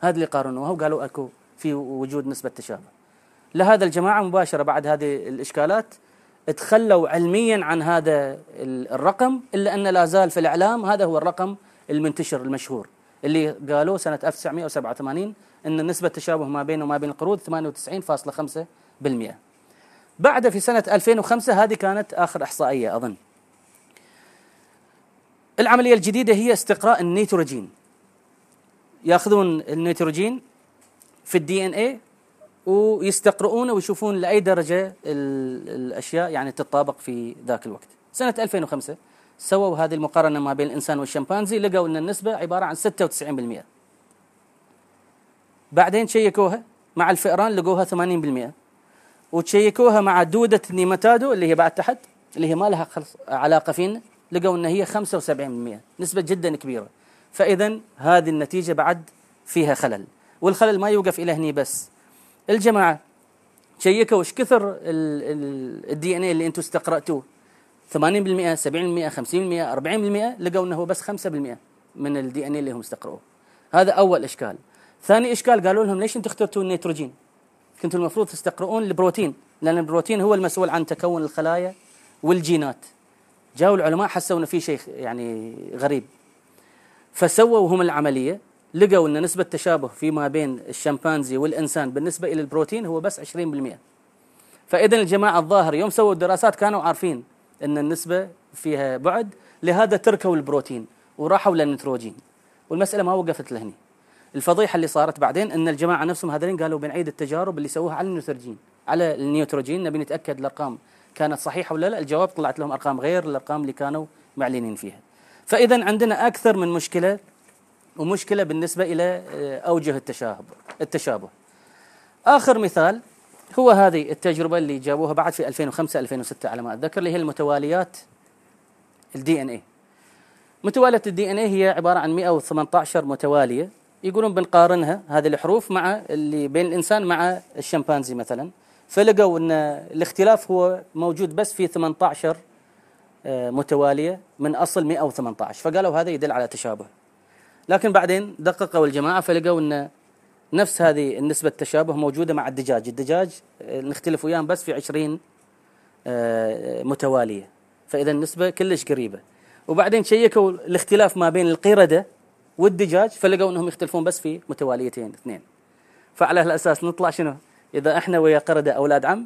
S1: هذا اللي قارنوها وقالوا أكو في وجود نسبة تشابه. لهذا الجماعة مباشرة بعد هذه الإشكالات تخلوا علميا عن هذا الرقم إلا أن لا زال في الإعلام هذا هو الرقم المنتشر المشهور اللي قالوا سنة 1987 أن نسبة التشابه ما بينه وما بين القرود 98.5% بعد في سنة 2005 هذه كانت آخر إحصائية أظن. العملية الجديدة هي استقراء النيتروجين ياخذون النيتروجين في ال DNA ويستقرؤونه ويشوفون لأي درجة الأشياء يعني تتطابق في ذاك الوقت. سنة 2005 سووا هذه المقارنة ما بين الإنسان والشمبانزي لقوا إن النسبة عبارة عن 96%. بعدين شيكوها مع الفئران لقوها 80% وشيكوها مع دودة النيماتادو اللي هي بعد تحت اللي هي ما لها علاقة فينا لقوا إن هي 75% نسبة جدا كبيرة. فاذا هذه النتيجة بعد فيها خلل والخلل ما يوقف إلى هني بس. الجماعة شيكوا إيش كثر ال DNA اللي أنتم استقرأتوه؟ 80% 70% 50% 40% لقوا إنه هو بس 5% من ال DNA اللي هم استقروه هذا أول إشكال. ثاني إشكال قالوا لهم ليش أنتم اخترتوا النيتروجين؟ كنتوا المفروض تستقرؤون البروتين لأن البروتين هو المسؤول عن تكون الخلايا والجينات. جاءوا العلماء حسوا إنه في شيء يعني غريب. فسووا هم العملية لقوا إن نسبة تشابه فيما بين الشمبانزي والإنسان بالنسبة إلى البروتين هو بس 20% فاذا الجماعة الظاهر يوم سووا الدراسات كانوا عارفين إن النسبة فيها بعد لهذا تركوا البروتين وراحوا للنيتروجين. والمسألة ما وقفت لهني. الفضيحة اللي صارت بعدين إن الجماعة نفسهم هذين قالوا بنعيد التجارب اللي سووها على النيتروجين على النيتروجين نبي نتأكد الأرقام كانت صحيحة ولا لا؟ الجواب طلعت لهم أرقام غير الأرقام اللي كانوا معلنين فيها. فإذا عندنا أكثر من مشكلة ومشكلة بالنسبة إلى آه، أوجه التشابه التشابه. آخر مثال هو هذه التجربة اللي جابوها بعد في 2005 2006 على ما أتذكر اللي هي المتواليات ال DNA متوالية ال DNA هي عبارة عن 118 متوالية يقولون بنقارنها هذه الحروف مع اللي بين الإنسان مع الشمبانزي مثلا. فلقوا إن الاختلاف هو موجود بس في 18 آه، متوالية من أصل 118 فقالوا هذا يدل على تشابه. لكن بعدين دققوا الجماعة فلقوا إن نفس هذه النسبة التشابه موجودة مع الدجاج. الدجاج آه، نختلف وياهم بس في 20 آه، متوالية. فإذا النسبة كلش قريبة. وبعدين شيكوا الاختلاف ما بين القردة والدجاج فلقوا إنهم يختلفون بس في متواليتين اثنين. فعلى هالأساس نطلع شنو؟ إذا إحنا ويا قردة أولاد عم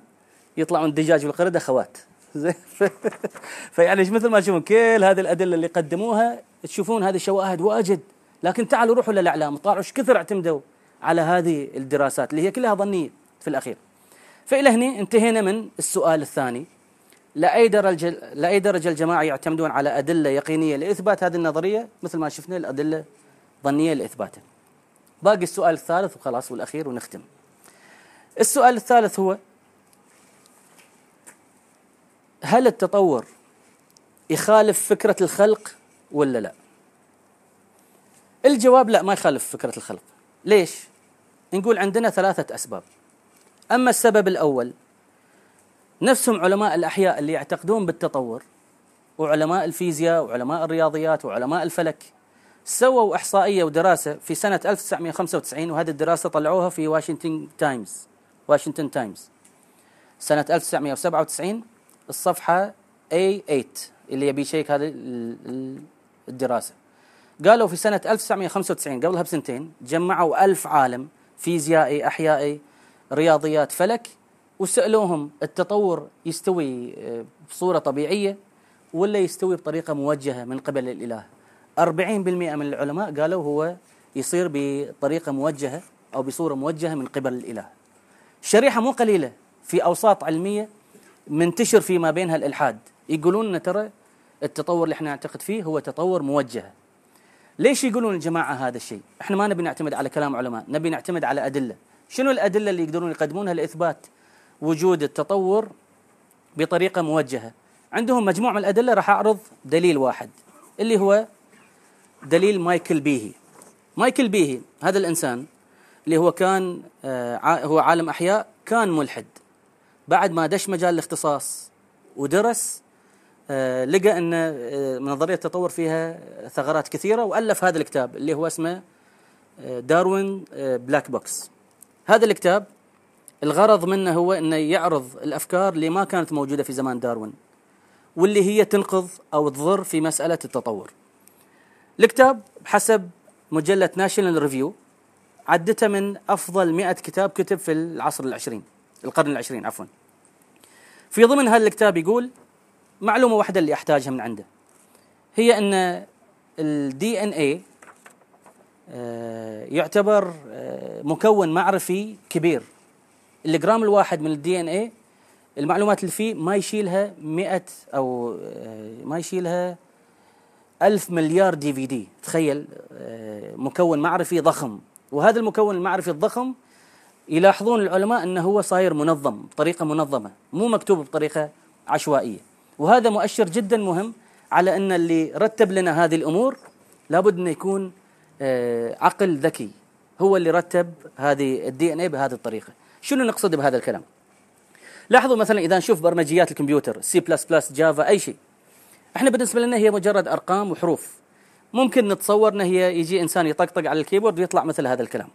S1: يطلعون الدجاج والقرده اخوات [laughs] فيعني مثل ما تشوفون كل هذه الأدلة اللي قدموها تشوفون هذه الشواهد واجد. لكن تعالوا روحوا للإعلام طالعوا إيش كثر اعتمدوا على هذه الدراسات اللي هي كلها ظنية في الأخير. فإلى هنا انتهينا من السؤال الثاني. لأي درجة لأي درجة الجماعة يعتمدون على أدلة يقينية لإثبات هذه النظرية؟ مثل ما شفنا الأدلة ظنية لاثباتها باقي السؤال الثالث وخلاص والأخير ونختم. السؤال الثالث هو هل التطور يخالف فكرة الخلق ولا لا؟ الجواب لا ما يخالف فكرة الخلق. ليش؟ نقول عندنا ثلاثة أسباب. أما السبب الأول نفسهم علماء الأحياء اللي يعتقدون بالتطور وعلماء الفيزياء وعلماء الرياضيات وعلماء الفلك سووا إحصائية ودراسة في سنة 1995 وهذه الدراسة طلعوها في Washington Times Washington Times سنة 1997 الصفحة A8 اللي يبي يشيك هذه الدراسة. قالوا في سنة 1995 قبلها بسنتين جمعوا ألف عالم فيزيائي أحيائي رياضيات فلك وسألوهم التطور يستوي آه، بصورة طبيعية ولا يستوي بطريقة موجهة من قبل الإله. 40% من العلماء قالوا هو يصير بطريقة موجهة أو بصورة موجهة من قبل الإله. شريحة مو قليلة في أوساط علمية منتشر فيما بينها الإلحاد. يقولون أن ترى التطور اللي إحنا نعتقد فيه هو تطور موجه. ليش يقولون الجماعة هذا الشيء؟ إحنا ما نبي نعتمد على كلام علماء نبي نعتمد على أدلة. شنو الأدلة اللي يقدرون يقدمونها لإثبات وجود التطور بطريقة موجهة؟ عندهم مجموعة من الأدلة راح أعرض دليل واحد اللي هو دليل مايكل بيهي. مايكل بيهي هذا الإنسان اللي هو كان آه هو عالم أحياء كان ملحد. بعد ما دش مجال الاختصاص ودرس آه لقى إن آه نظرية التطور فيها ثغرات كثيرة وألف هذا الكتاب اللي هو اسمه Darwin's Black Box. هذا الكتاب الغرض منه هو إنه يعرض الأفكار اللي ما كانت موجودة في زمان داروين واللي هي تنقض أو تضر في مسألة التطور. الكتاب بحسب مجلة National Review عدته من أفضل 100 كتاب كتب في العصر العشرين القرن العشرين عفوا. في ضمن هذا الكتاب يقول معلومة واحدة اللي أحتاجها من عنده. هي أن ال DNA يعتبر آه، مكون معرفي كبير. الجرام الواحد من ال DNA المعلومات اللي فيه ما يشيلها 100 أو آه، ما يشيلها ألف مليار DVD تخيل آه، مكون معرفي ضخم. وهذا المكون المعرفي الضخم يلاحظون العلماء أنه هو صاير منظم بطريقه منظمة مو مكتوب بطريقة عشوائية. وهذا مؤشر جدا مهم على أن اللي رتب لنا هذه الأمور لابد انه يكون آه، عقل ذكي. هو اللي رتب هذه ال DNA بهذه الطريقة. شنو نقصد بهذا الكلام؟ لاحظوا مثلا إذا نشوف برمجيات الكمبيوتر سي بلس بلس جافا أي شيء. إحنا بالنسبة لنا هي مجرد أرقام وحروف. ممكن نتصور ان هي يجي إنسان يطقطق على الكيبورد ويطلع مثل هذا الكلام.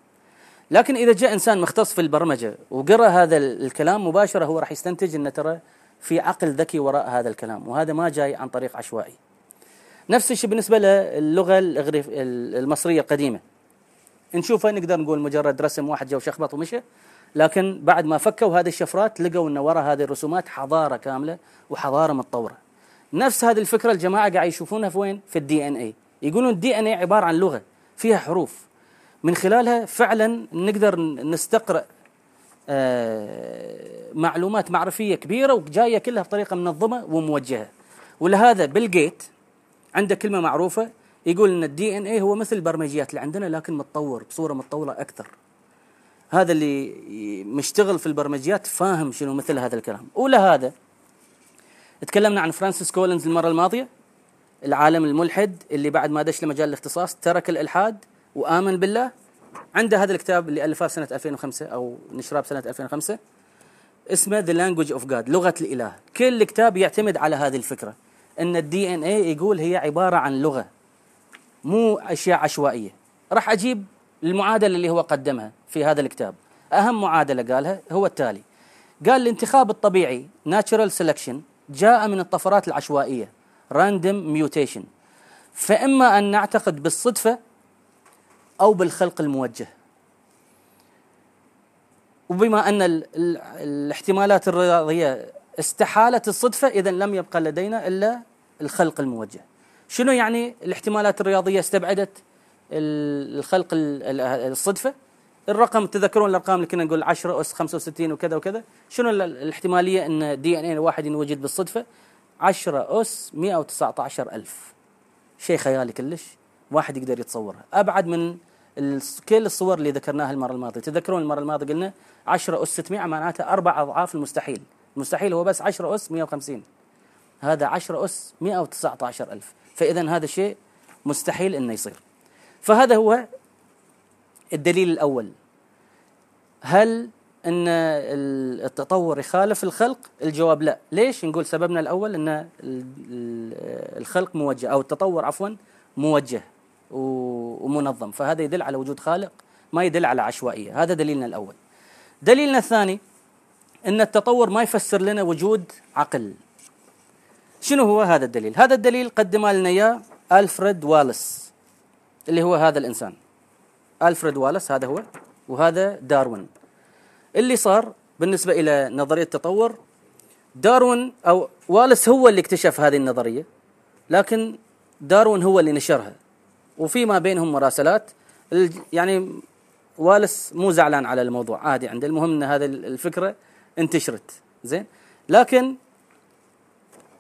S1: لكن إذا جاء إنسان مختص في البرمجة وقرأ هذا الكلام مباشرة هو راح يستنتج ان ترى في عقل ذكي وراء هذا الكلام وهذا ما جاي عن طريق عشوائي. نفس الشيء بالنسبة للغة المصرية القديمة. نشوفها نقدر نقول مجرد رسم واحد جو شخبط ومشى لكن بعد ما فكوا هذه الشفرات لقوا ان وراء هذه الرسومات حضارة كاملة وحضارة متطورة. نفس هذه الفكرة الجماعة قاعد يشوفونها في وين؟ في ال DNA يقولون ال DNA عبارة عن لغة فيها حروف. من خلالها فعلا نقدر نستقرأ آه، معلومات معرفية كبيرة وجاية كلها بطريقة منظمة وموجهة. ولهذا Bill Gates عنده كلمة معروفة يقول إن ال DNA هو مثل البرمجيات اللي عندنا لكن متطور بصورة متطوره أكثر. هذا اللي مشتغل في البرمجيات فاهم شنو مثل هذا الكلام. ولهذا تكلمنا عن فرانسيس كولينز المرة الماضية. العالم الملحد اللي بعد ما دش لمجال الاختصاص ترك الإلحاد وآمن بالله. عنده هذا الكتاب اللي ألفه سنة 2005 أو نشره بسنه 2005 اسمه The Language of God لغة الإله. كل الكتاب يعتمد على هذه الفكرة إن ال DNA يقول هي عبارة عن لغة مو أشياء عشوائية. راح أجيب المعادلة اللي هو قدمها في هذا الكتاب. أهم معادلة قالها هو التالي. قال الانتخاب الطبيعي natural selection جاء من الطفرات العشوائية. Random mutation. فإما أن نعتقد بالصدفة أو بالخلق الموجه. وبما ال الاحتمالات الرياضية استحالت الصدفة إذا لم يبقى لدينا إلا الخلق الموجه. شنو يعني الاحتمالات الرياضية استبعدت الخلق الصدفة؟ الرقم تذكرون الأرقام اللي كنا نقول 10 أس 65 وكذا وكذا. شنو الاحتمالية إن دي إن اي الواحد ينوجد بالصدفة؟ 10 أس 119 ألف. شيء خيالي كلش. واحد يقدر يتصورها أبعد من كل الصور اللي ذكرناها المرة الماضية. تذكرون المرة الماضية قلنا 10 أس 600 معناته أربع أضعاف المستحيل. المستحيل هو بس 10 أس 150 هذا 10 أس 119 ألف. فاذا هذا شيء مستحيل إنه يصير. فهذا هو الدليل الأول. هل إن التطور يخالف الخلق؟ الجواب لا. ليش؟ نقول سببنا الأول إن الخلق موجه أو التطور عفوا موجه ومنظم. فهذا يدل على وجود خالق ما يدل على عشوائية. هذا دليلنا الأول. دليلنا الثاني إن التطور ما يفسر لنا وجود عقل. شنو هو هذا الدليل؟ هذا الدليل قدم لنا إياه ألفريد والس اللي هو هذا الإنسان. ألفريد والس هذا هو وهذا داروين. اللي صار بالنسبة إلى نظرية التطور داروين أو والس هو اللي اكتشف هذه النظرية لكن داروين هو اللي نشرها وفيما بينهم مراسلات. يعني والس مو زعلان على الموضوع عادي عنده المهم إن هذه الفكرة انتشرت زين. لكن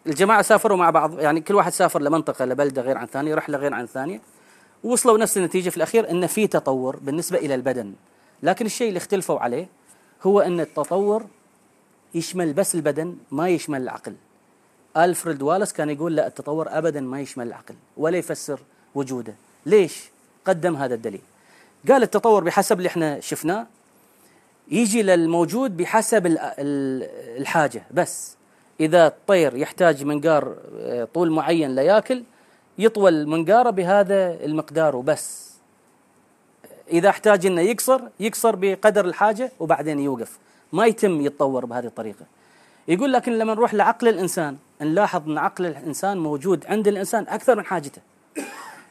S1: الجماعة سافروا مع بعض يعني كل واحد سافر لمنطقة لبلدة غير عن ثانية رحلة غير عن ثانية ووصلوا نفس النتيجة في الأخير ان في تطور بالنسبة إلى البدن. لكن الشيء اللي اختلفوا عليه هو أن التطور يشمل بس البدن ما يشمل العقل. ألفريد والس كان يقول لا التطور ابدا ما يشمل العقل ولا يفسر وجوده. ليش؟ قدم هذا الدليل. قال التطور بحسب اللي إحنا شفناه يجي للموجود بحسب الحاجة بس. إذا الطير يحتاج منقار آه، طول معين لياكل يطول منقاره بهذا المقدار وبس. إذا احتاج إنه يقصر يقصر بقدر الحاجة وبعدين يوقف. ما يتم يتطور بهذه الطريقة. يقول لكن لما نروح لعقل الإنسان نلاحظ إن عقل الإنسان موجود عند الإنسان أكثر من حاجته.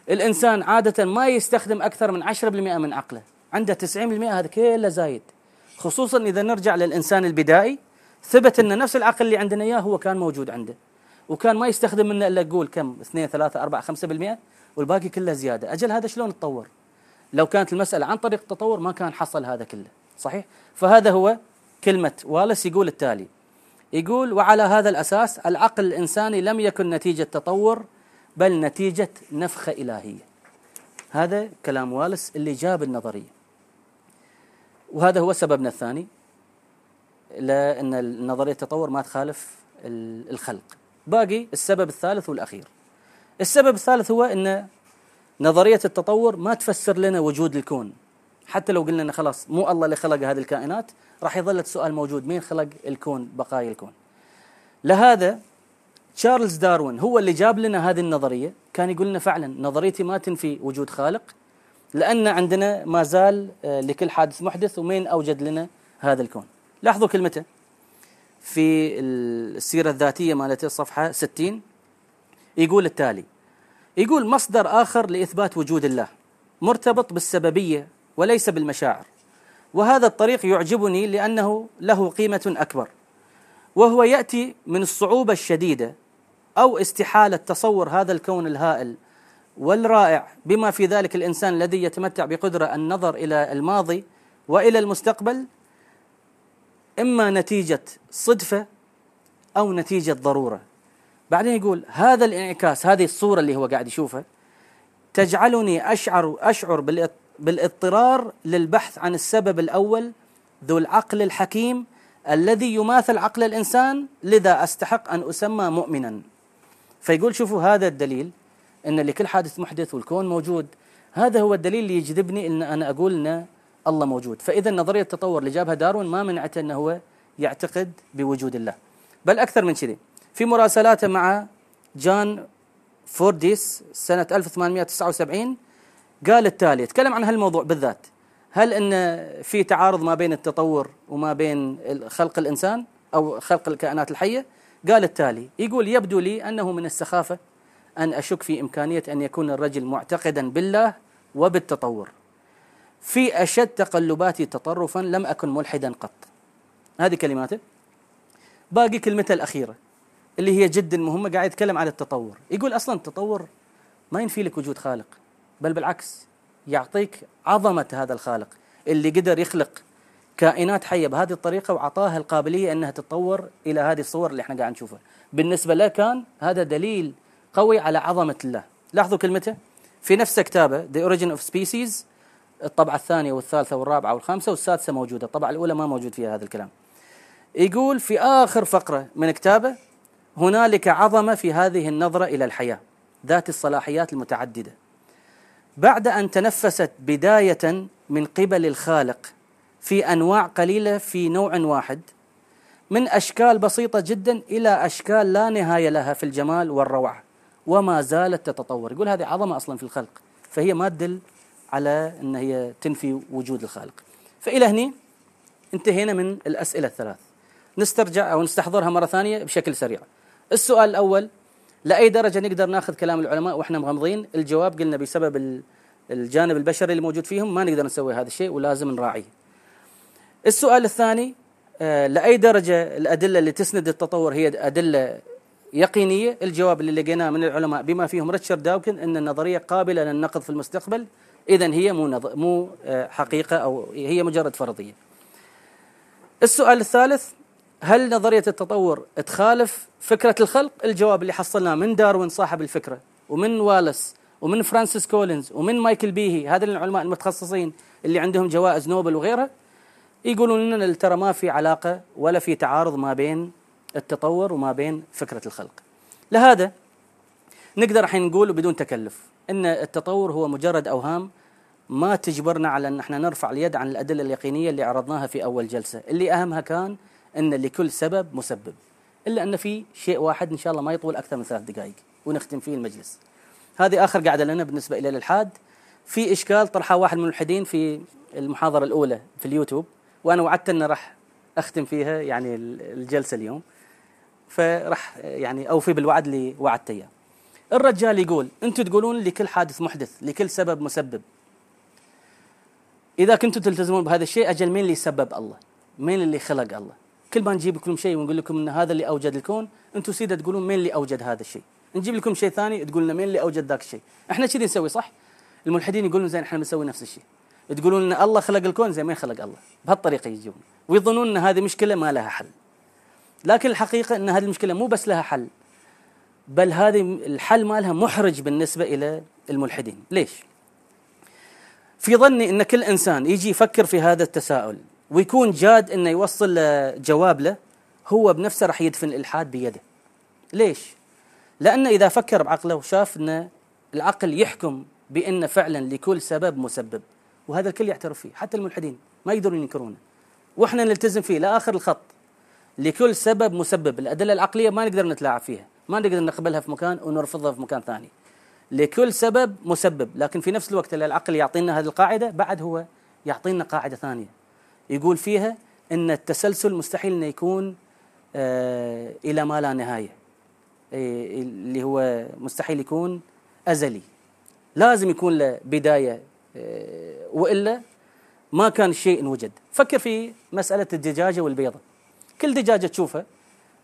S1: الإنسان عادة ما يستخدم أكثر من 10% من عقله. عنده 90% هذا كله زايد. خصوصا إذا نرجع للإنسان البدائي ثبت إن نفس العقل اللي عندنا إياه هو كان موجود عنده. وكان ما يستخدم منه إلا قول كم 2 3 4 5% والباقي كله زيادة. أجل هذا شلون تطور؟ لو كانت المسألة عن طريق التطور ما كان حصل هذا كله صحيح؟ فهذا هو كلمة والس يقول التالي. يقول وعلى هذا الأساس العقل الإنساني لم يكن نتيجة تطور بل نتيجة نفخة إلهية. هذا كلام والس اللي جاب النظرية. وهذا هو سببنا الثاني لأن نظرية التطور ما تخالف الخلق. باقي السبب الثالث والأخير. السبب الثالث هو أن نظرية التطور ما تفسر لنا وجود الكون. حتى لو قلنا أن خلاص مو الله اللي خلق هذه الكائنات راح يظل السؤال موجود مين خلق الكون بقايا الكون؟ لهذا تشارلز داروين هو اللي جاب لنا هذه النظرية. كان يقول لنا فعلا نظريتي ما تنفي وجود خالق لأن عندنا ما زال آه، لكل حادث محدث ومين أوجد لنا هذا الكون. لاحظوا كلمته في السيرة الذاتية مالته صفحه 60 يقول التالي يقول مصدر آخر لإثبات وجود الله. مرتبط بالسببية وليس بالمشاعر. وهذا الطريق يعجبني لأنه له قيمة أكبر. وهو يأتي من الصعوبة الشديدة أو استحالة تصور هذا الكون الهائل والرائع بما في ذلك الإنسان الذي يتمتع بقدرة النظر إلى الماضي وإلى المستقبل إما نتيجة صدفة أو نتيجة ضرورة. بعدين يقول هذا الانعكاس هذه الصورة اللي هو قاعد يشوفها تجعلني أشعر أشعر بالاضطرار للبحث عن السبب الأول ذو العقل الحكيم الذي يماثل عقل الإنسان لذا أستحق أن أسمى مؤمنا. فيقول شوفوا هذا الدليل أن لكل حادث محدث والكون موجود هذا هو الدليل اللي يجذبني أن أنا أقول أن الله موجود. فإذا نظرية التطور اللي جابها داروين ما منعته أنه هو يعتقد بوجود الله. بل أكثر من كذي. في مراسلاته مع جان فورديس سنة 1879 قال التالي تكلم عن هالموضوع بالذات هل إن في تعارض ما بين التطور وما بين خلق الإنسان أو خلق الكائنات الحية؟ قال التالي يقول يبدو لي أنه من السخافة أن أشك في إمكانية أن يكون الرجل معتقدا بالله وبالتطور. في أشد تقلباتي تطرفا لم أكن ملحدا قط. هذه كلماته. باقي كلمته الأخيرة اللي هي جدا مهمة قاعد يتكلم عن التطور، يقول أصلا التطور ما ينفي لك وجود خالق بل بالعكس يعطيك عظمة هذا الخالق اللي قدر يخلق كائنات حية بهذه الطريقة وعطاها القابلية أنها تتطور إلى هذه الصور اللي إحنا قاعد نشوفها. بالنسبة له كان هذا دليل قوي على عظمة الله. لاحظوا كلمته؟ في نفس كتابه The Origin of Species الطبعة الثانية والثالثة والرابعة والخامسة والسادسة موجودة. الطبعة الأولى ما موجود فيها هذا الكلام. يقول في آخر فقرة من كتابه هنالك عظمة في هذه النظرة إلى الحياة ذات الصلاحيات المتعددة. بعد أن تنفست بداية من قبل الخالق في أنواع قليلة في نوع واحد من أشكال بسيطة جدا إلى أشكال لا نهاية لها في الجمال والروعة وما زالت تتطور. يقول هذه عظمة أصلا في الخلق فهي ما تدل على إن هي تنفي وجود الخالق. فإلى هني انتهينا من الأسئلة الثلاث. نسترجع أو نستحضرها مرة ثانية بشكل سريع. السؤال الأول لأي درجة نقدر ناخذ كلام العلماء وإحنا مغمضين؟ الجواب قلنا بسبب الجانب البشري اللي موجود فيهم ما نقدر نسوي هذا الشيء ولازم نراعيه. السؤال الثاني آه، لأي درجة الأدلة اللي تسند التطور هي أدلة يقينية؟ الجواب اللي لقيناه من العلماء بما فيهم ريتشارد داوكن إن النظرية قابلة للنقد في المستقبل اذا هي مو نظ... مو آه، حقيقة أو هي مجرد فرضية. السؤال الثالث هل نظرية التطور تخالف فكرة الخلق الجواب اللي حصلناه من داروين صاحب الفكرة ومن والس ومن فرانسيس كولينز ومن مايكل بيهي هذا العلماء المتخصصين اللي عندهم جوائز نوبل وغيرها يقولون لنا ترى ما في علاقة ولا في تعارض ما بين التطور وما بين فكرة الخلق. لهذا نقدر الحين نقول بدون تكلف إن التطور هو مجرد أوهام ما تجبرنا على إن إحنا نرفع اليد عن الأدلة اليقينية اللي عرضناها في أول جلسة، اللي أهمها كان أن لكل سبب مسبب. إلا أن في شيء واحد إن شاء الله ما يطول أكثر من ثلاث دقائق ونختم فيه المجلس. هذه آخر قاعدة لنا بالنسبة إلى الإلحاد. في إشكال طرحه واحد من الملحدين في المحاضرة الأولى في اليوتيوب وأنا وعدت أن راح أختم فيها يعني الجلسة اليوم. فراح يعني أوفي بالوعد اللي وعدته إياه. الرجال يقول أنتم تقولون لكل حادث محدث لكل سبب مسبب إذا كنتم تلتزمون بهذا الشيء أجل مين اللي سبب الله مين اللي خلق الله كل ما نجيب لكم شيء ونقول لكم إن هذا اللي أوجد الكون أنتم سيده تقولون مين اللي أوجد هذا الشيء. نجيب لكم شيء ثاني تقول لنا مين اللي أوجد ذاك الشيء. إحنا كذي نسوي صح؟ الملحدين يقولون زين إحنا بنسوي نفس الشيء. تقولون إن الله خلق الكون زين مين خلق الله؟ بهالطريقة يجون ويظنون إن هذه مشكلة ما لها حل. لكن الحقيقة إن هذه المشكلة مو بس لها حل بل هذه الحل مالها محرج بالنسبة إلى الملحدين. ليش؟ في ظني إن كل إنسان يجي يفكر في هذا التساؤل ويكون جاد إنه يوصل جواب له هو بنفسه راح يدفن الإلحاد بيده. ليش؟ لأنه إذا فكر بعقله وشاف إن العقل يحكم بإن فعلا لكل سبب مسبب وهذا الكل يعترف فيه حتى الملحدين ما يقدرون ينكرونه. وإحنا نلتزم فيه لآخر الخط. لكل سبب مسبب الأدلة العقلية ما نقدر نتلاعب فيها ما نقدر نقبلها في مكان ونرفضها في مكان ثاني. لكل سبب مسبب لكن في نفس الوقت العقل يعطينا هذه القاعدة بعد هو يعطينا قاعدة ثانية. يقول فيها إن التسلسل مستحيل إنه يكون آه إلى ما لا نهاية. آه اللي هو مستحيل يكون أزلي. لازم يكون له بداية آه وإلا ما كان الشيء انوجد فكر في مسألة الدجاجة والبيضة. كل دجاجة تشوفها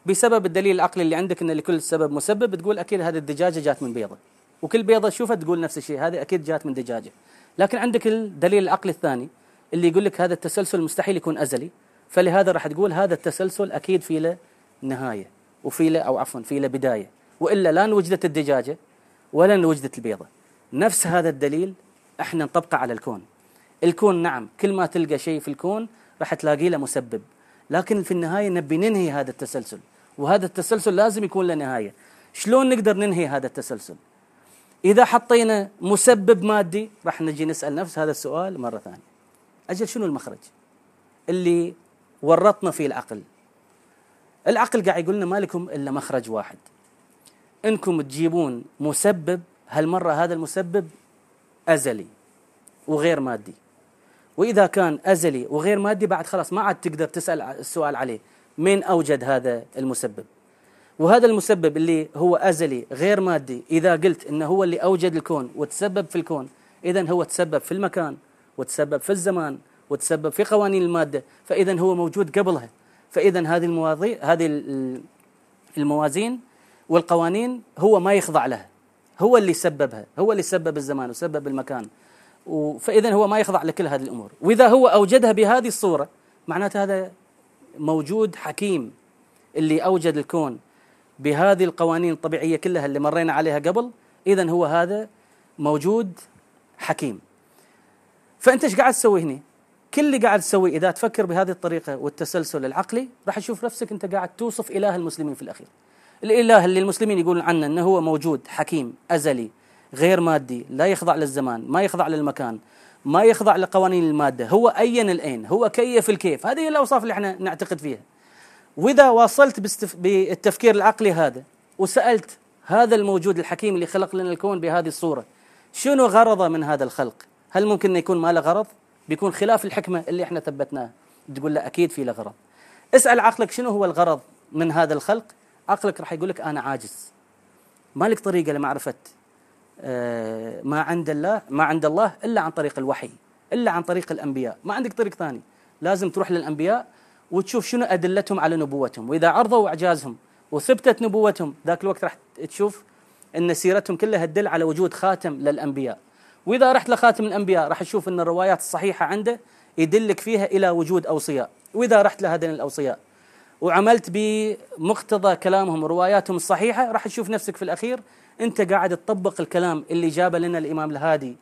S1: بسبب الدليل العقلي اللي عندك إن لكل سبب مسبب تقول أكيد هذه الدجاجة جات من بيضة. وكل بيضة تشوفها تقول نفس الشيء هذه أكيد جات من دجاجة. لكن عندك الدليل العقلي الثاني اللي يقول لك هذا التسلسل مستحيل يكون أزلي. فلهذا راح تقول هذا التسلسل أكيد في له نهاية وفي له أو عفوا في له بداية. وإلا لا وجدت الدجاجة ولا وجدت البيضة. نفس هذا الدليل إحنا نطبقه على الكون. الكون نعم كل ما تلقى شيء في الكون راح تلاقي له مسبب. لكن في النهاية نبي ننهي هذا التسلسل. وهذا التسلسل لازم يكون له نهاية. شلون نقدر ننهي هذا التسلسل؟ إذا حطينا مسبب مادي راح نجي نسأل نفس هذا السؤال مرة ثانية. أجل شنو المخرج؟ اللي ورطنا فيه العقل. العقل قاعد يقول لنا ما لكم إلا مخرج واحد. إنكم تجيبون مسبب هالمرة هذا المسبب أزلي وغير مادي. وإذا كان أزلي وغير مادي بعد خلاص ما عاد تقدر تسأل السؤال عليه. من أوجد هذا المسبب؟ وهذا المسبب اللي هو أزلي غير مادي إذا قلت إنه هو اللي أوجد الكون وتسبب في الكون اذا هو تسبب في المكان. وتسبب في الزمان وتسبب في قوانين المادة فاذا هو موجود قبلها. فاذا هذه المواضيع هذه الموازين والقوانين هو ما يخضع لها. هو اللي سببها هو اللي سبب الزمان وسبب المكان. فاذا هو ما يخضع لكل هذه الأمور. وإذا هو أوجدها بهذه الصورة معناته هذا موجود حكيم اللي أوجد الكون بهذه القوانين الطبيعية كلها اللي مرينا عليها قبل اذا هو هذا موجود حكيم. فأنت إيش قاعد تسوي هنا كل اللي قاعد تسويه إذا تفكر بهذه الطريقة والتسلسل العقلي راح تشوف نفسك أنت قاعد توصف إله المسلمين في الأخير. الإله اللي المسلمين يقولون عنه إنه هو موجود حكيم أزلي غير مادي لا يخضع للزمان ما يخضع للمكان ما يخضع لقوانين المادة هو أين الاين هو كيف الكيف؟ هذه الأوصاف اللي إحنا نعتقد فيها. وإذا واصلت بالتفكير العقلي هذا وسألت هذا الموجود الحكيم اللي خلق لنا الكون بهذه الصورة شنو غرضه من هذا الخلق؟ هل ممكن يكون ما له غرض؟ بيكون خلاف الحكمة اللي إحنا ثبتناها تقول لا أكيد في له غرض. اسأل عقلك شنو هو الغرض من هذا الخلق؟ عقلك راح يقول لك أنا عاجز. ما لك طريقة لمعرفة آه، ما عند الله ما عند الله إلا عن طريق الوحي إلا عن طريق الأنبياء. ما عندك طريق ثاني. لازم تروح للأنبياء وتشوف شنو أدلتهم على نبوتهم. وإذا عرضوا إعجازهم وثبتت نبوتهم ذاك الوقت راح تشوف إن سيرتهم كلها تدل على وجود خاتم للأنبياء. وإذا رحت لخاتم الأنبياء راح تشوف إن الروايات الصحيحة عنده يدلك فيها إلى وجود أوصياء. وإذا رحت لهذين الأوصياء وعملت بمقتضى كلامهم ورواياتهم الصحيحة راح تشوف نفسك في الأخير أنت قاعد تطبق الكلام اللي جابه لنا الإمام الهادي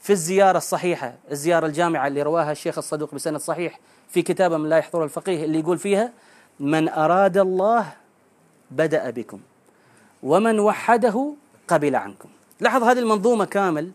S1: في الزيارة الصحيحة الزيارة الجامعة اللي رواها الشيخ الصدوق بسند صحيح في كتابة من لا يحضر الفقيه اللي يقول فيها من أراد الله بدأ بكم ومن وحده قبل عنكم. لاحظ هذه المنظومة كامل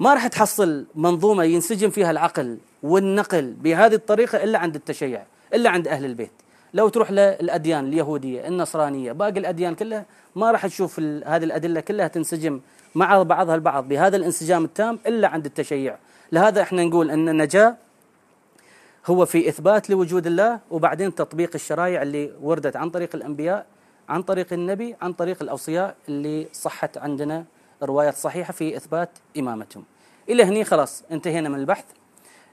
S1: ما راح تحصل منظومة ينسجم فيها العقل والنقل بهذه الطريقة إلا عند التشيع إلا عند أهل البيت. لو تروح للأديان اليهودية النصرانية باقي الأديان كلها ما راح تشوف هذه الأدلة كلها تنسجم مع بعضها البعض بهذا الانسجام التام إلا عند التشيع. لهذا إحنا نقول أن النجاة هو في إثبات لوجود الله وبعدين تطبيق الشرائع اللي وردت عن طريق الأنبياء عن طريق النبي عن طريق الأوصياء اللي صحت عندنا روايات صحيحة في إثبات إمامتهم. إلى هني خلاص انتهينا من البحث.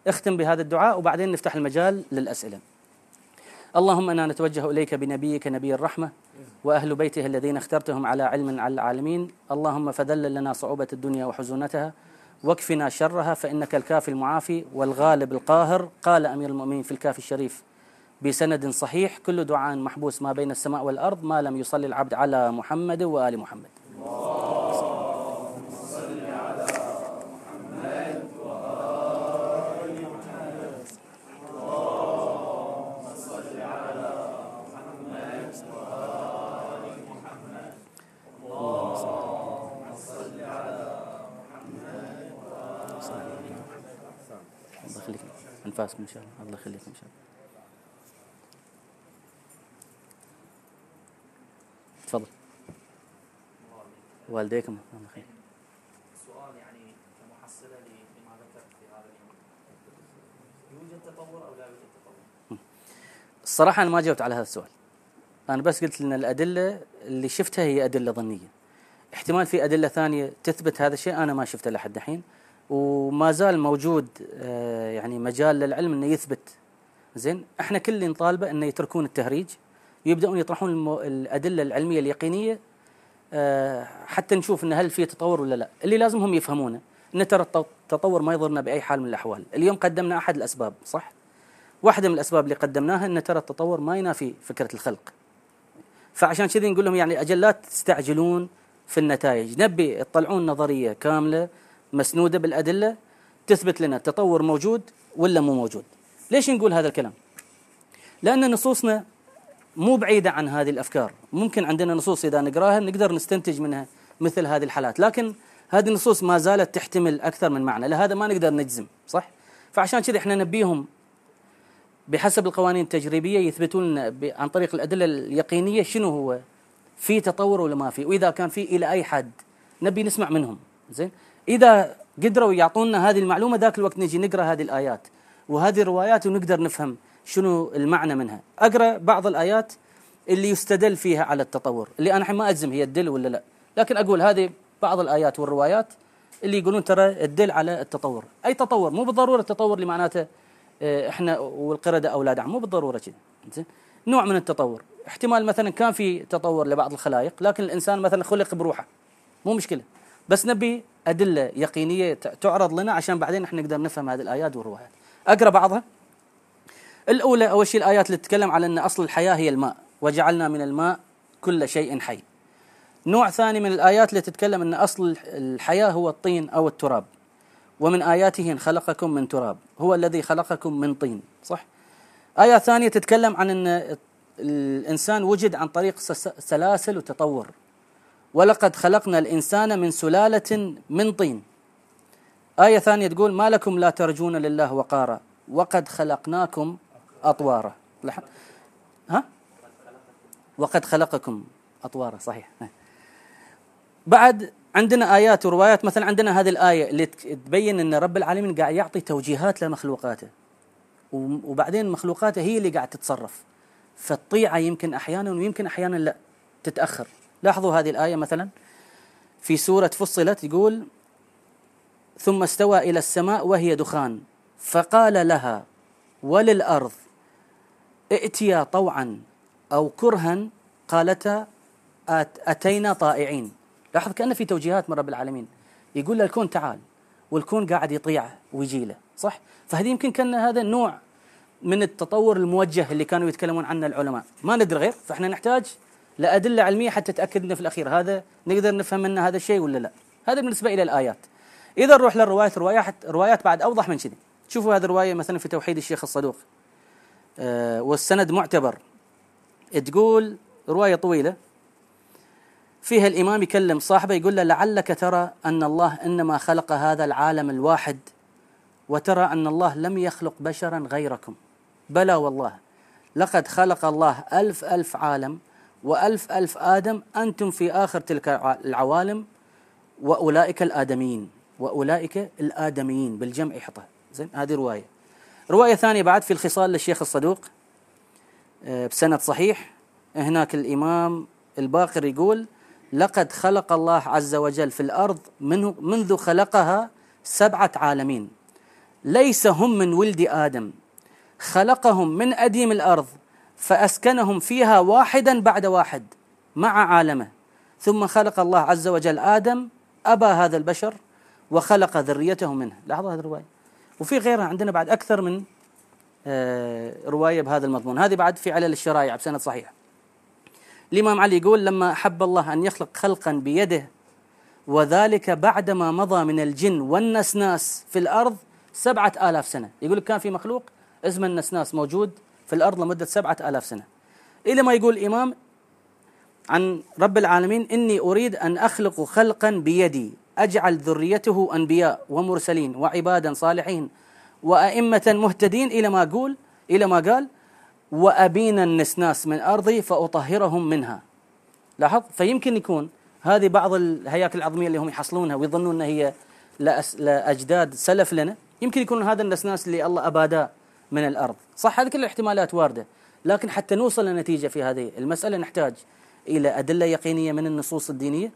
S1: اختم بهذا الدعاء وبعدين نفتح المجال للأسئلة. اللهم إنا نتوجه إليك بنبيك نبي الرحمة وأهل بيته الذين اخترتهم على علم على العالمين. اللهم فذلل لنا صعوبة الدنيا وحزونتها واكفنا شرها فإنك الكافي المعافي والغالب القاهر. قال أمير المؤمنين في الكافي الشريف بسند صحيح كل دعاء محبوس ما بين السماء والأرض ما لم يصلي العبد على محمد وآل محمد. انفاسكم إن شاء الله. الله يخليكم إن شاء الله. تفضل. والديكم الله خير
S2: السؤال يعني كمحصلة لما ذكرت في هذا اليوم. يوجد تطور أو لا يوجد تطور؟
S1: الصراحة أنا ما جاوبت على هذا السؤال. أنا بس قلت لنا الأدلة اللي شفتها هي أدلة ظنية. احتمال في أدلة ثانية تثبت هذا الشيء أنا ما شفته لحد الحين. وما زال موجود آه، يعني مجال للعلم إنه يثبت. زين؟ إحنا كل اللي نطالبه إنه يتركون التهريج ويبداون يطرحون. الأدلة العلمية اليقينية آه، حتى نشوف إن هل في تطور ولا لا. اللي لازم هم يفهمونه إن ترى التطور ما يضرنا بأي حال من الأحوال. اليوم قدمنا أحد الأسباب صح؟ واحدة من الأسباب اللي قدمناها إن ترى التطور ما ينافي فكرة الخلق. فعشان كذي نقول لهم يعني أجل لا تستعجلون في النتائج. نبي تطلعون نظرية كاملة مسنودة بالأدلة تثبت لنا التطور موجود ولا مو موجود. ليش نقول هذا الكلام؟ لأن نصوصنا مو بعيدة عن هذه الأفكار. ممكن عندنا نصوص إذا نقراها نقدر نستنتج منها مثل هذه الحالات. لكن هذه النصوص ما زالت تحتمل أكثر من معنى. لهذا ما نقدر نجزم صح؟ فعشان كذا إحنا نبيهم بحسب القوانين التجريبية يثبتون لنا عن طريق الأدلة اليقينية شنو هو في تطور ولا ما في. وإذا كان في إلى أي حد نبي نسمع منهم زين؟ إذا قدروا يعطونا هذه المعلومة ذاك الوقت نجي نقرأ هذه الآيات. وهذه الروايات ونقدر نفهم شنو المعنى منها. أقرأ بعض الآيات اللي يستدل فيها على التطور اللي أنا ما أجزم هي الدل ولا لا. لكن أقول هذه بعض الآيات والروايات اللي يقولون ترى الدل على التطور. أي تطور؟ مو بالضرورة التطور اللي معناته آه، إحنا والقردة أولاد عم مو بالضرورة كذا نوع من التطور. احتمال مثلا كان في تطور لبعض الخلائق لكن الإنسان مثلا خلق بروحه. مو مشكلة. بس نبي أدلة يقينية تعرض لنا عشان بعدين إحنا نقدر نفهم هذه الآيات والروايات أقرأ بعضها. الأولى أول شيء الآيات اللي تتكلم على أن أصل الحياة هي الماء وجعلنا من الماء كل شيء حي. نوع ثاني من الآيات اللي تتكلم أن أصل الحياة هو الطين أو التراب. ومن آياته إن خلقكم من تراب هو الذي خلقكم من طين صح؟ آية ثانية تتكلم عن أن الإنسان وجد عن طريق سلاسل وتطور. ولقد خلقنا الإنسان من سلالة من طين. آية ثانية تقول ما لكم لا ترجون لله وقارا وقد خلقناكم أطوارا. ها؟ وقد خلقكم أطوارا صحيح. بعد عندنا آيات وروايات مثلا عندنا هذه الآية اللي تبين إن رب العالمين قاعد يعطي توجيهات لمخلوقاته. وبعدين مخلوقاته هي اللي قاعد تتصرف. فالطيعة يمكن أحيانا ويمكن أحيانا لا تتأخر. لاحظوا هذه الآية مثلا؟ في سورة فصلت يقول ثم استوى إلى السماء وهي دخان فقال لها وللأرض ائتيا طوعا أو كرها قالتا أتينا طائعين. لاحظ كأنه في توجيهات من رب العالمين. يقول له الكون تعال والكون قاعد يطيع ويجي له صح؟ فهذه يمكن كأن هذا النوع من التطور الموجه اللي كانوا يتكلمون عنه العلماء. ما ندري غير فإحنا نحتاج لأدلة علمية حتى تأكد لنا في الأخير. هذا نقدر نفهم منه هذا الشيء ولا لا؟ هذا بالنسبة إلى الآيات. إذا نروح للروايات روايات روايات بعد أوضح من كذي. شوفوا هذه الرواية مثلا في توحيد الشيخ الصدوق. أه والسند معتبر. تقول رواية طويلة. فيها الإمام يكلم صاحبه يقول له لعلك ترى أن الله إنما خلق هذا العالم الواحد وترى أن الله لم يخلق بشرا غيركم. بلى والله. لقد خلق الله ألف ألف عالم وألف ألف آدم أنتم في آخر تلك العوالم وأولئك الآدميين وأولئك الآدميين بالجمع حطها زين؟ هذه رواية. رواية ثانية بعد في الخصال للشيخ الصدوق آه، بسند صحيح. هناك الإمام الباقر يقول لقد خلق الله عز وجل في الأرض منه منذ خلقها سبعة عالمين. ليس هم من ولد آدم. خلقهم من أديم الأرض فأسكنهم فيها واحدا بعد واحد مع عالمه. ثم خلق الله عز وجل آدم ابى هذا البشر وخلق ذريته منه. لاحظوا هذه الرواية. وفي غيرها عندنا بعد أكثر من آه، رواية بهذا المضمون. هذه بعد في علل الشرائع بسند صحيح. الإمام علي يقول لما أحب الله أن يخلق خلقا بيده وذلك بعدما مضى من الجن والنسناس في الأرض سبعة آلاف سنة. يقول كان في مخلوق اسمه النسناس موجود في الأرض لمدة سبعة آلاف سنة. إلى ما يقول الإمام عن رب العالمين إني أريد أن أخلق خلقا بيدي أجعل ذريته أنبياء ومرسلين وعبادا صالحين وأئمة مهتدين. إلى ما أقول إلى ما قال وأبين النسناس من أرضي فأطهرهم منها. لاحظ؟ فيمكن يكون هذه بعض الهياكل العظمية اللي هم يحصلونها ويظنون أنها هي لأجداد سلف لنا. يمكن يكون هذا النسناس اللي الله أباداه من الأرض. صح هذه كل الاحتمالات واردة لكن حتى نوصل لنتيجة في هذه المسألة نحتاج إلى أدلة يقينية من النصوص الدينية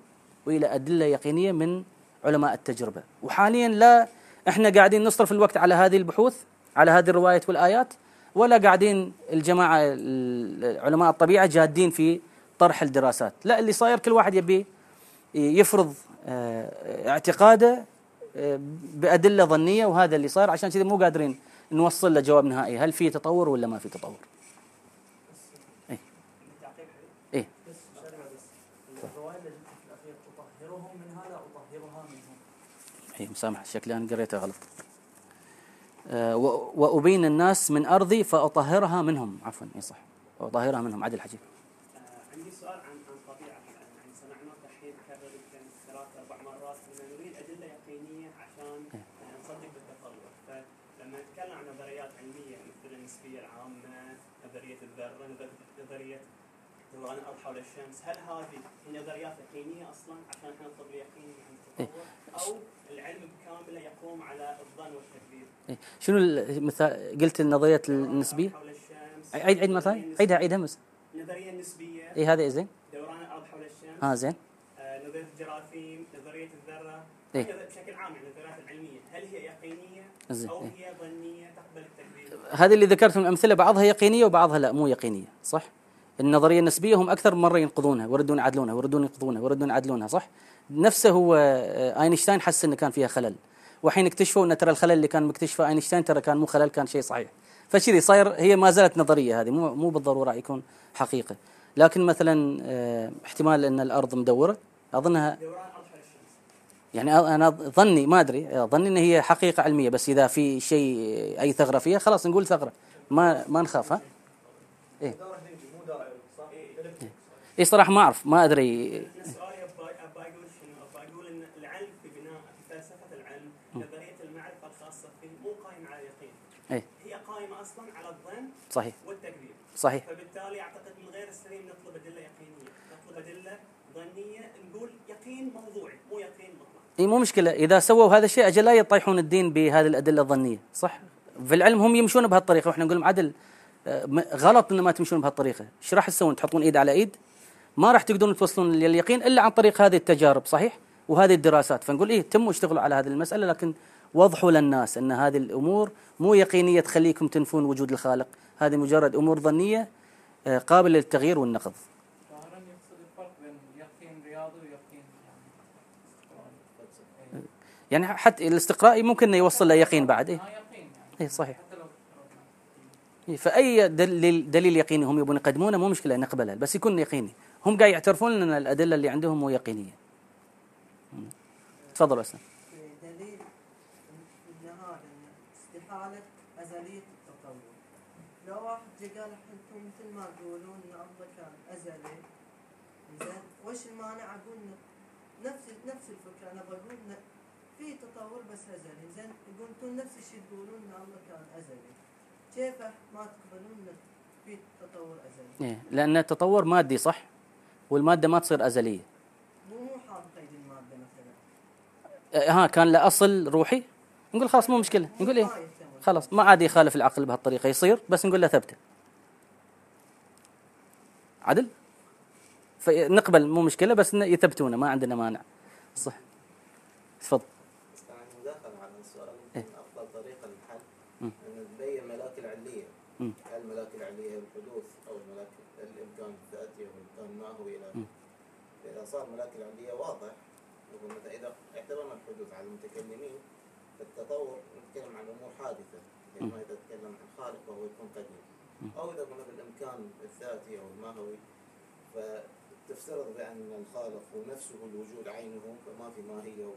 S1: وإلى أدلة يقينية من علماء التجربة. وحاليا لا إحنا قاعدين نصرف الوقت على هذه البحوث على هذه الروايات والآيات ولا قاعدين الجماعة ال- علماء الطبيعة جادين في طرح الدراسات. لا اللي صاير كل واحد يبي يفرض آه، اعتقاده آه، بأدلة ظنية وهذا اللي صاير عشان كذا مو قادرين نوصل له جواب نهائي. هل في تطور ولا ما في تطور؟ إيه.
S2: اطهرها منهم
S1: اي مسامح شكلي أنا قريتها غلط. آه، و- وأبين الناس من أرضي فأطهرها منهم. عفوا اي صح. وأطهرها منهم. عدل حجي
S3: آه، عندي سؤال عن عن طبيعة العلم، يعني سمعناه الحين كرر يمكن ثلاث أربع مرات إن نريد أدلة يقينية عشان آه، نصدق بالتطور، فلما نتكلم عن نظريات علمية مثل النسبية العامة، نظرية الذرة، نظر- نظرية دوران الأرض حول الشمس، هل هذه هي نظريات يقينية أصلا عشان إحنا نطلب اليقين عن التطور؟ أو العلم بكامله يقوم على الظن والتكذيب؟
S1: إيه. شنو المثال قلت النظرية النسبية
S3: حول الشمس
S1: عيد عيد
S3: النظرية
S1: عيدها عيدها بس
S3: النسبية- النظرية النسبية
S1: اي هذا زين
S3: دوران الأرض حول الشمس
S1: آه زين
S3: آه، نظرية الجراثيم، نظرية الذرة،
S1: إيه.
S3: بشكل عام يعني النظريات العلمية، هل هي يقينية
S1: زين
S3: أو
S1: إيه.
S3: هي ظنية تقبل التكذيب؟
S1: هذه اللي ذكرت من الامثله بعضها يقينية وبعضها لا مو يقينية صح النظرية النسبية هم أكثر مرة ينقضونها ويردون يعدلونها ويردون ينقضونها ويردون يعدلونها صح؟ نفسه هو آه، آينشتاين حس إنه كان فيها خلل. وحين اكتشفوا ان ترى الخلل اللي كان مكتشفه آينشتاين ترى كان مو خلل كان شيء صحيح. فشذي صاير هي ما زالت نظرية هذه مو مو بالضرورة يكون حقيقة. لكن مثلا آه، احتمال
S3: إن الأرض مدورة أظنها.
S1: يعني أنا ظني ما أدري ظني إن هي حقيقة علمية بس إذا في شيء أي ثغرة فيها خلاص نقول ثغرة. ما ما نخاف ها؟
S2: دورة هندي مو دورة صح؟
S1: إي صراحة ما أعرف ما
S3: أدري. أبغى أقول شنو؟ أبغى أقول إن العلم في بناء في فلسفة العلم، نظريه المعرفة الخاصة فيه مو قائمه على اليقين. هي قائمة أصلا على الظن
S1: صحيح.
S3: والتكذيب.
S1: صحيح.
S3: فبالتالي أعتقد من غير السليم نطلب أدلة يقينية، نطلب أدلة ظنية نقول يقين موضوعي مو يقين مطلق.
S1: إي مو مشكلة. إذا سووا هذا الشيء أجل لا يطيحون الدين بهذه الأدلة الظنية. صح؟ في العلم هم يمشون بهالطريقة. وإحنا نقول لهم عدل آه، غلط ان ما تمشون بهالطريقة. إيش راح تسوون؟ تحطون إيد على إيد؟ ما راح تقدرون توصلون لليقين إلا عن طريق هذه التجارب صحيح؟ وهذه الدراسات. فنقول إيه تموا اشتغلوا على هذه المسألة لكن وضحوا للناس إن هذه الأمور مو يقينية تخليكم تنفون وجود الخالق. هذه مجرد أمور ظنية آه، قابلة للتغيير والنقض.
S4: يعني
S1: حتى الاستقراء ممكن إنه يوصل ليقين بعد.
S4: يعني
S1: إيه صحيح. إيه، فأي دليل دليل يقيني هم يبون يقدمونه مو مشكلة نقبلها بس يكون يقيني. هم قاعد يعترفون إن الأدلة اللي عندهم مو يقينية. تفضل أستاذ.
S5: دليل إن هذا استحالة أزلية التطور. لو واحد جا قال أنتم مثل ما تقولون إن الله كان ازلي زين وش المانع أقول نفس نفس الفكرة؟ أنا بقول في تطور بس أزلي. زين أنتم نفس الشيء تقولون إن الله كان أزلي. كيف ما تقبلون في تطور أزلي؟
S1: إيه، لأن التطور مادي صح؟ والمادة ما تصير أزلية.
S5: مو مو حاط قيد المادة مثلا.
S1: آه، ها كان له أصل روحي. نقول خلاص مو مشكلة. نقول
S5: إيه.
S1: خلاص ما عاد يخالف العقل بهالطريقة. يصير بس نقول له ثبته. عدل؟ فنقبل مو مشكلة بس إنه يثبتونه. ما عندنا مانع. صح. تفضل.
S6: عندي مداخلة على السؤال.
S1: إيه.
S6: يمكن أفضل طريقة للحل
S1: مم.
S6: أن نبين ملاك العلية.
S1: مم.
S6: هل الملاك العلية هي الحدوث أو الملاك الإمكان الذاتي إلى
S1: مم.
S6: فإذا صار ملاك العلية واضح نقول مثلا إذا اعتبرنا الحدوث على المتكلمين فالتطور نتكلم عن أمور حادثة. يعني ما إذا نتكلم عن خالق وهو يكون قديم. أو إذا قلنا بالإمكان الذاتي أو الماهوي فتفترض بأن الخالق هو نفسه الوجود عينه فما في ماهية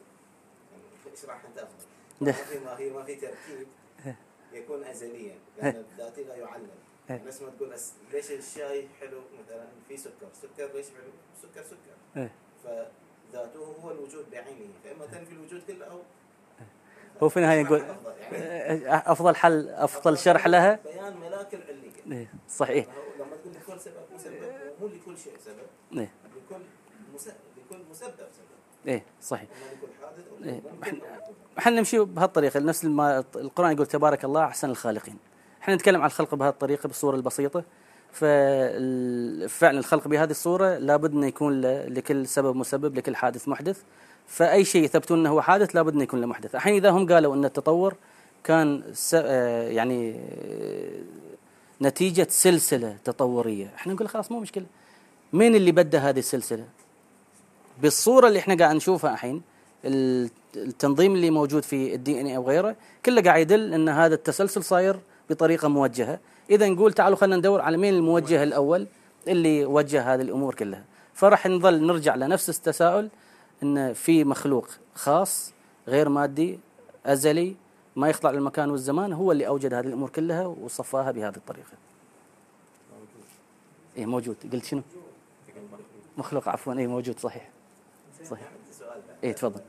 S6: يعني اشرح أنت أفضل [laughs] ما في ماهية ما في تركيب يكون أزليا لأن الذاتي لا يعلم. نفس ما تقول أس- ليش الشاي حلو؟ مثلا في سكر سكر ليش حلو؟ سكر سكر.
S1: إيه.
S6: فذاته هو الوجود بعينه فإما تنفي الوجود كله أو
S1: هو في النهاية
S6: أفضل يعني.
S1: أفضل حل أفضل شرح لها.
S6: بيان ملاك العلية
S1: إيه، صحيح.
S6: لما تقول لكل سبب مسبب مو لكل شيء سبب.
S1: إيه،
S6: لكل مس... لكل مسبب سبب.
S1: إيه صحيح. إيه. إحنا نمشي بهالطريقة نفس ما القرآن يقول تبارك الله أحسن الخالقين. إحنا نتكلم عن الخلق بهالطريقه بالصورة البسيطة. ففعلا الخلق بهذه الصورة لابد انه يكون ل- لكل سبب مسبب لكل حادث محدث. فأي شيء يثبتون أنه هو حادث لابد انه يكون له محدث. الحين إذا هم قالوا أن التطور كان يعني نتيجة سلسلة تطورية. إحنا نقول خلاص مو مشكلة. مين اللي بدأ هذه السلسلة؟ بالصورة اللي إحنا قاعد نشوفها الحين ال- التنظيم اللي موجود في الدي ان اي أو غيره كله قاعد يدل أن هذا التسلسل صاير بطريقة موجهة إذا نقول تعالوا خلينا ندور على مين الموجه الأول اللي وجه هذه الأمور كلها فراح نظل نرجع لنفس التساؤل إن في مخلوق خاص غير مادي أزلي ما يخضع للمكان والزمان هو اللي أوجد هذه الأمور كلها وصفاها بهذه الطريقة. إيه موجود قلت شنو؟ مخلوق عفوا إيه موجود صحيح. صحيح. إيه تفضل.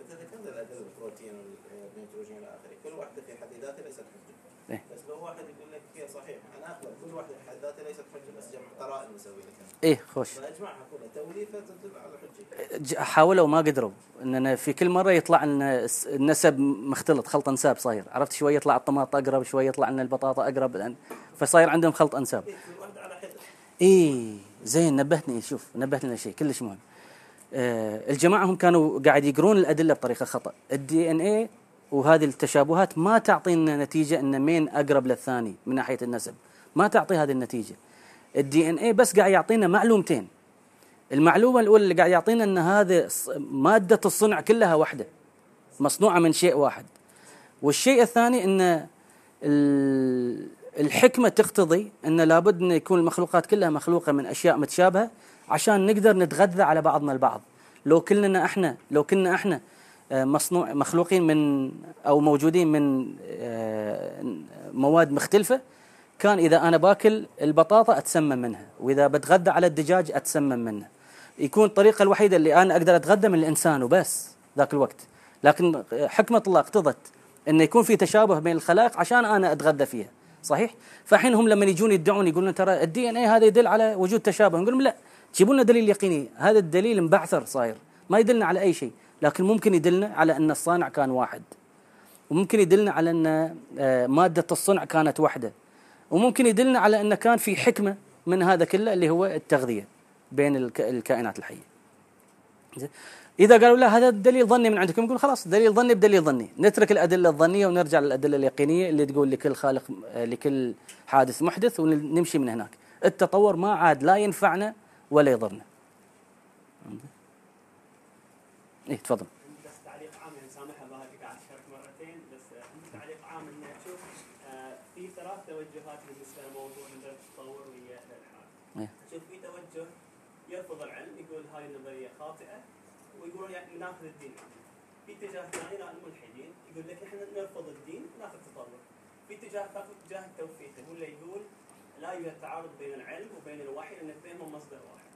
S6: انت ذكرت الادله البروتين والنيتروجين إلى اخره، كل واحدة في حد ذاتها ليست حجه.
S1: إيه.
S6: بس لو واحد يقول لك هي صحيح أنا اقبل كل واحدة في حد ذاتها ليست حجه بس جمع قرائن لك
S1: إيه خوش.
S6: فأجمعها كلها توليفه تدل على
S1: حجة. حاولوا ما قدروا. إننا في كل مرة يطلع لنا النسب مختلط خلط أنساب صاير. عرفت شوية يطلع الطماط أقرب شوية يطلع لنا البطاطا أقرب فصاير عندهم خلط أنساب.
S6: إيه، كل واحدة على حده.
S1: اي زين نبهتني. شوف نبهتني لشيء كلش مهم. آه الجماعة هم كانوا قاعد يقرون الأدلة بطريقة خطأ. ال DNA وهذه التشابهات ما تعطينا نتيجة إن مين أقرب للثاني من ناحية النسب. ما تعطي هذه النتيجة. ال DNA بس قاعد يعطينا معلومتين. المعلومة الأولى اللي قاعد يعطينا إن هذه مادة الصنع كلها واحدة مصنوعة من شيء واحد. والشيء الثاني إن ال- الحكمة تقتضي إن لابد إن يكون المخلوقات كلها مخلوقة من أشياء متشابهة عشان نقدر نتغذى على بعضنا البعض. لو كلنا إحنا لو كنا إحنا آه، مصنوع مخلوقين من أو موجودين من آه، مواد مختلفة كان إذا أنا باكل البطاطا أتسمم منها وإذا بتغذى على الدجاج أتسمم منه يكون الطريقة الوحيدة اللي أنا أقدر اتغذى من الإنسان وبس ذاك الوقت. لكن حكمه الله اقتضت إنه يكون في تشابه بين الخلائق عشان أنا اتغذى فيها. صحيح؟ فالحين هم لما يجون يدعون يقولون ترى الدي ان اي هذا يدل على وجود تشابه. نقول لهم لا جيبوا لنا دليل يقيني. هذا الدليل مبعثر صاير. ما يدلنا على أي شيء لكن ممكن يدلنا على أن الصانع كان واحد. وممكن يدلنا على أن آه، مادة الصنع كانت واحدة. وممكن يدلنا على أن كان في حكمة من هذا كله اللي هو التغذية بين الك- الكائنات الحية. زين؟ إذا قالوا لا هذا دليل ظني من عندكم نقول خلاص دليل ظني بدليل ظني، نترك الأدلة الظنية ونرجع للأدلة اليقينية اللي تقول لكل خالق لكل حادث محدث ونمشي من هناك. التطور ما عاد لا ينفعنا ولا يضرنا. إيه تفضل.
S3: عندي بس تعليق عام يعني سامحها باهي قاعد اشارك مرتين بس آه، عندي تعليق عام انه شوف آه، في ثلاث توجهات بالنسبة لموضوع نظريه التطور وهي الالحاد.
S1: إيه.
S3: شوف في توجه يرفض العلم يقول هاي النظريه خاطئه ويقولون يعني ناخذ الدين عنه. في اتجاه ثاني الملحدين يقول لك إحنا نرفض الدين وناخذ التطور. في اتجاه ثالث اتجاه التوفيق هو اللي يقول لا يوجد تعارض بين العلم وبين الوحي لأن اثنينهم مصدر واحد.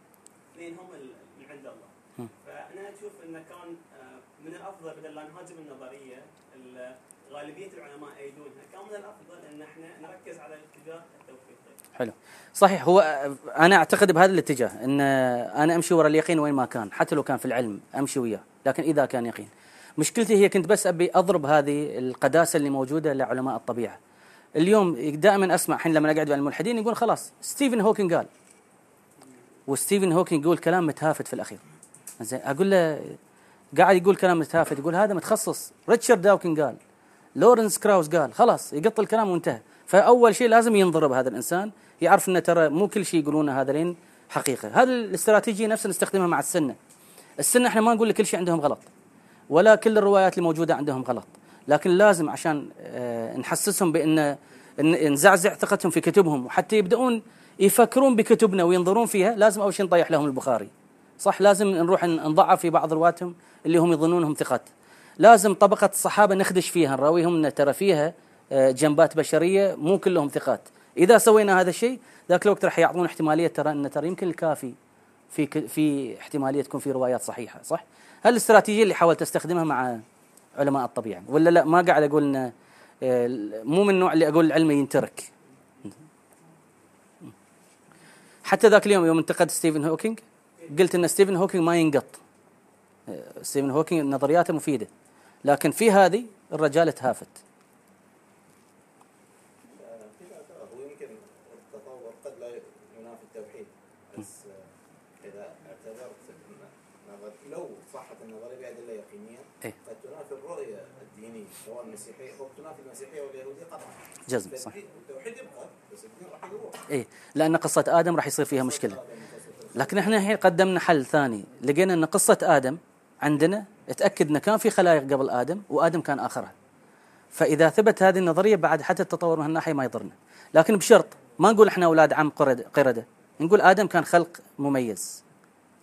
S3: اثنينهم من عند الله. فأنا أشوف إنه كان آه، من الأفضل بدل لا نهاجم النظرية ال- غالبية العلماء يأيدونها كان من الأفضل إن إحنا نركز على الاتجاه التوفيقي.
S1: حلو صحيح هو أنا أعتقد بهذا الاتجاه إن أنا أمشي ورا اليقين وين ما كان حتى لو كان في العلم أمشي وياه لكن إذا كان يقين مشكلتي هي كنت بس أبي أضرب هذه القداسة اللي موجودة لعلماء الطبيعة. اليوم دائما أسمع الحين لما اقعد مع الملحدين يقول خلاص ستيفن هوكينج قال وستيفن هوكينج يقول كلام متهافت في الأخير. زين أقول له قاعد يقول كلام متهافت يقول هذا متخصص. ريتشارد داوكن قال لورنس كراوس قال خلاص يقط الكلام وانتهى. فأول شيء لازم ينضرب هذا الإنسان يعرف إنه ترى مو كل شيء يقولونه هذين حقيقة. هذه الاستراتيجية نفسها نستخدمها مع السنة. السنة إحنا ما نقول لك كل شيء عندهم غلط. ولا كل الروايات الموجوده عندهم غلط. لكن لازم عشان آه، نحسسهم إن- نزعزع ثقتهم في كتبهم. وحتى يبدأون يفكرون بكتبنا وينظرون فيها لازم أول شيء نطيح لهم البخاري. صح؟ لازم نروح نضعف في بعض رواتهم اللي هم يظنونهم ثقات. لازم طبقة الصحابة نخدش فيها نراويهم ان ترى فيها آه، جنبات بشرية مو كلهم ثقات. إذا سوينا هذا الشيء ذاك الوقت راح يعطون احتمالية ترى إن ترى يمكن الكافي في في احتمالية تكون في روايات صحيحة. صح؟ هالاستراتيجيه اللي حاولت استخدمها مع علماء الطبيعة؟ ولا لا ما قاعد أقول إن آه، مو من النوع اللي أقول العلم ينترك. حتى ذاك اليوم يوم انتقد ستيفن هوكينج قلت إن ستيفن هوكينج ما ينقط. آه، ستيفن هوكينج نظرياته مفيدة لكن في هذه الرجال تهافت
S6: آه، في اعتراض هو يمكن التطور قد لا ينافي التوحيد بس آه، اذا اعتبرت إن نظر- لو صحت النظريه النظريه بادله يقينيه
S1: إيه.
S6: قد تنافي الرؤيه الدينيه سواء المسيحيه أو تنافي المسيحيه واليهوديه قطعا
S1: جزم صح.
S6: التوحيد يبقى بس الدين راح يروح.
S1: إيه لأن قصة آدم راح يصير فيها مشكلة. لكن إحنا الحين قدمنا حل ثاني. لقينا إن قصة آدم عندنا تاكد انه كان في خلائق قبل آدم وآدم كان اخرها فإذا ثبت هذه النظرية بعد حتى التطور من هالناحية ما يضرنا. لكن بشرط ما نقول إحنا أولاد عم قرد- قردة. نقول آدم كان خلق مميز.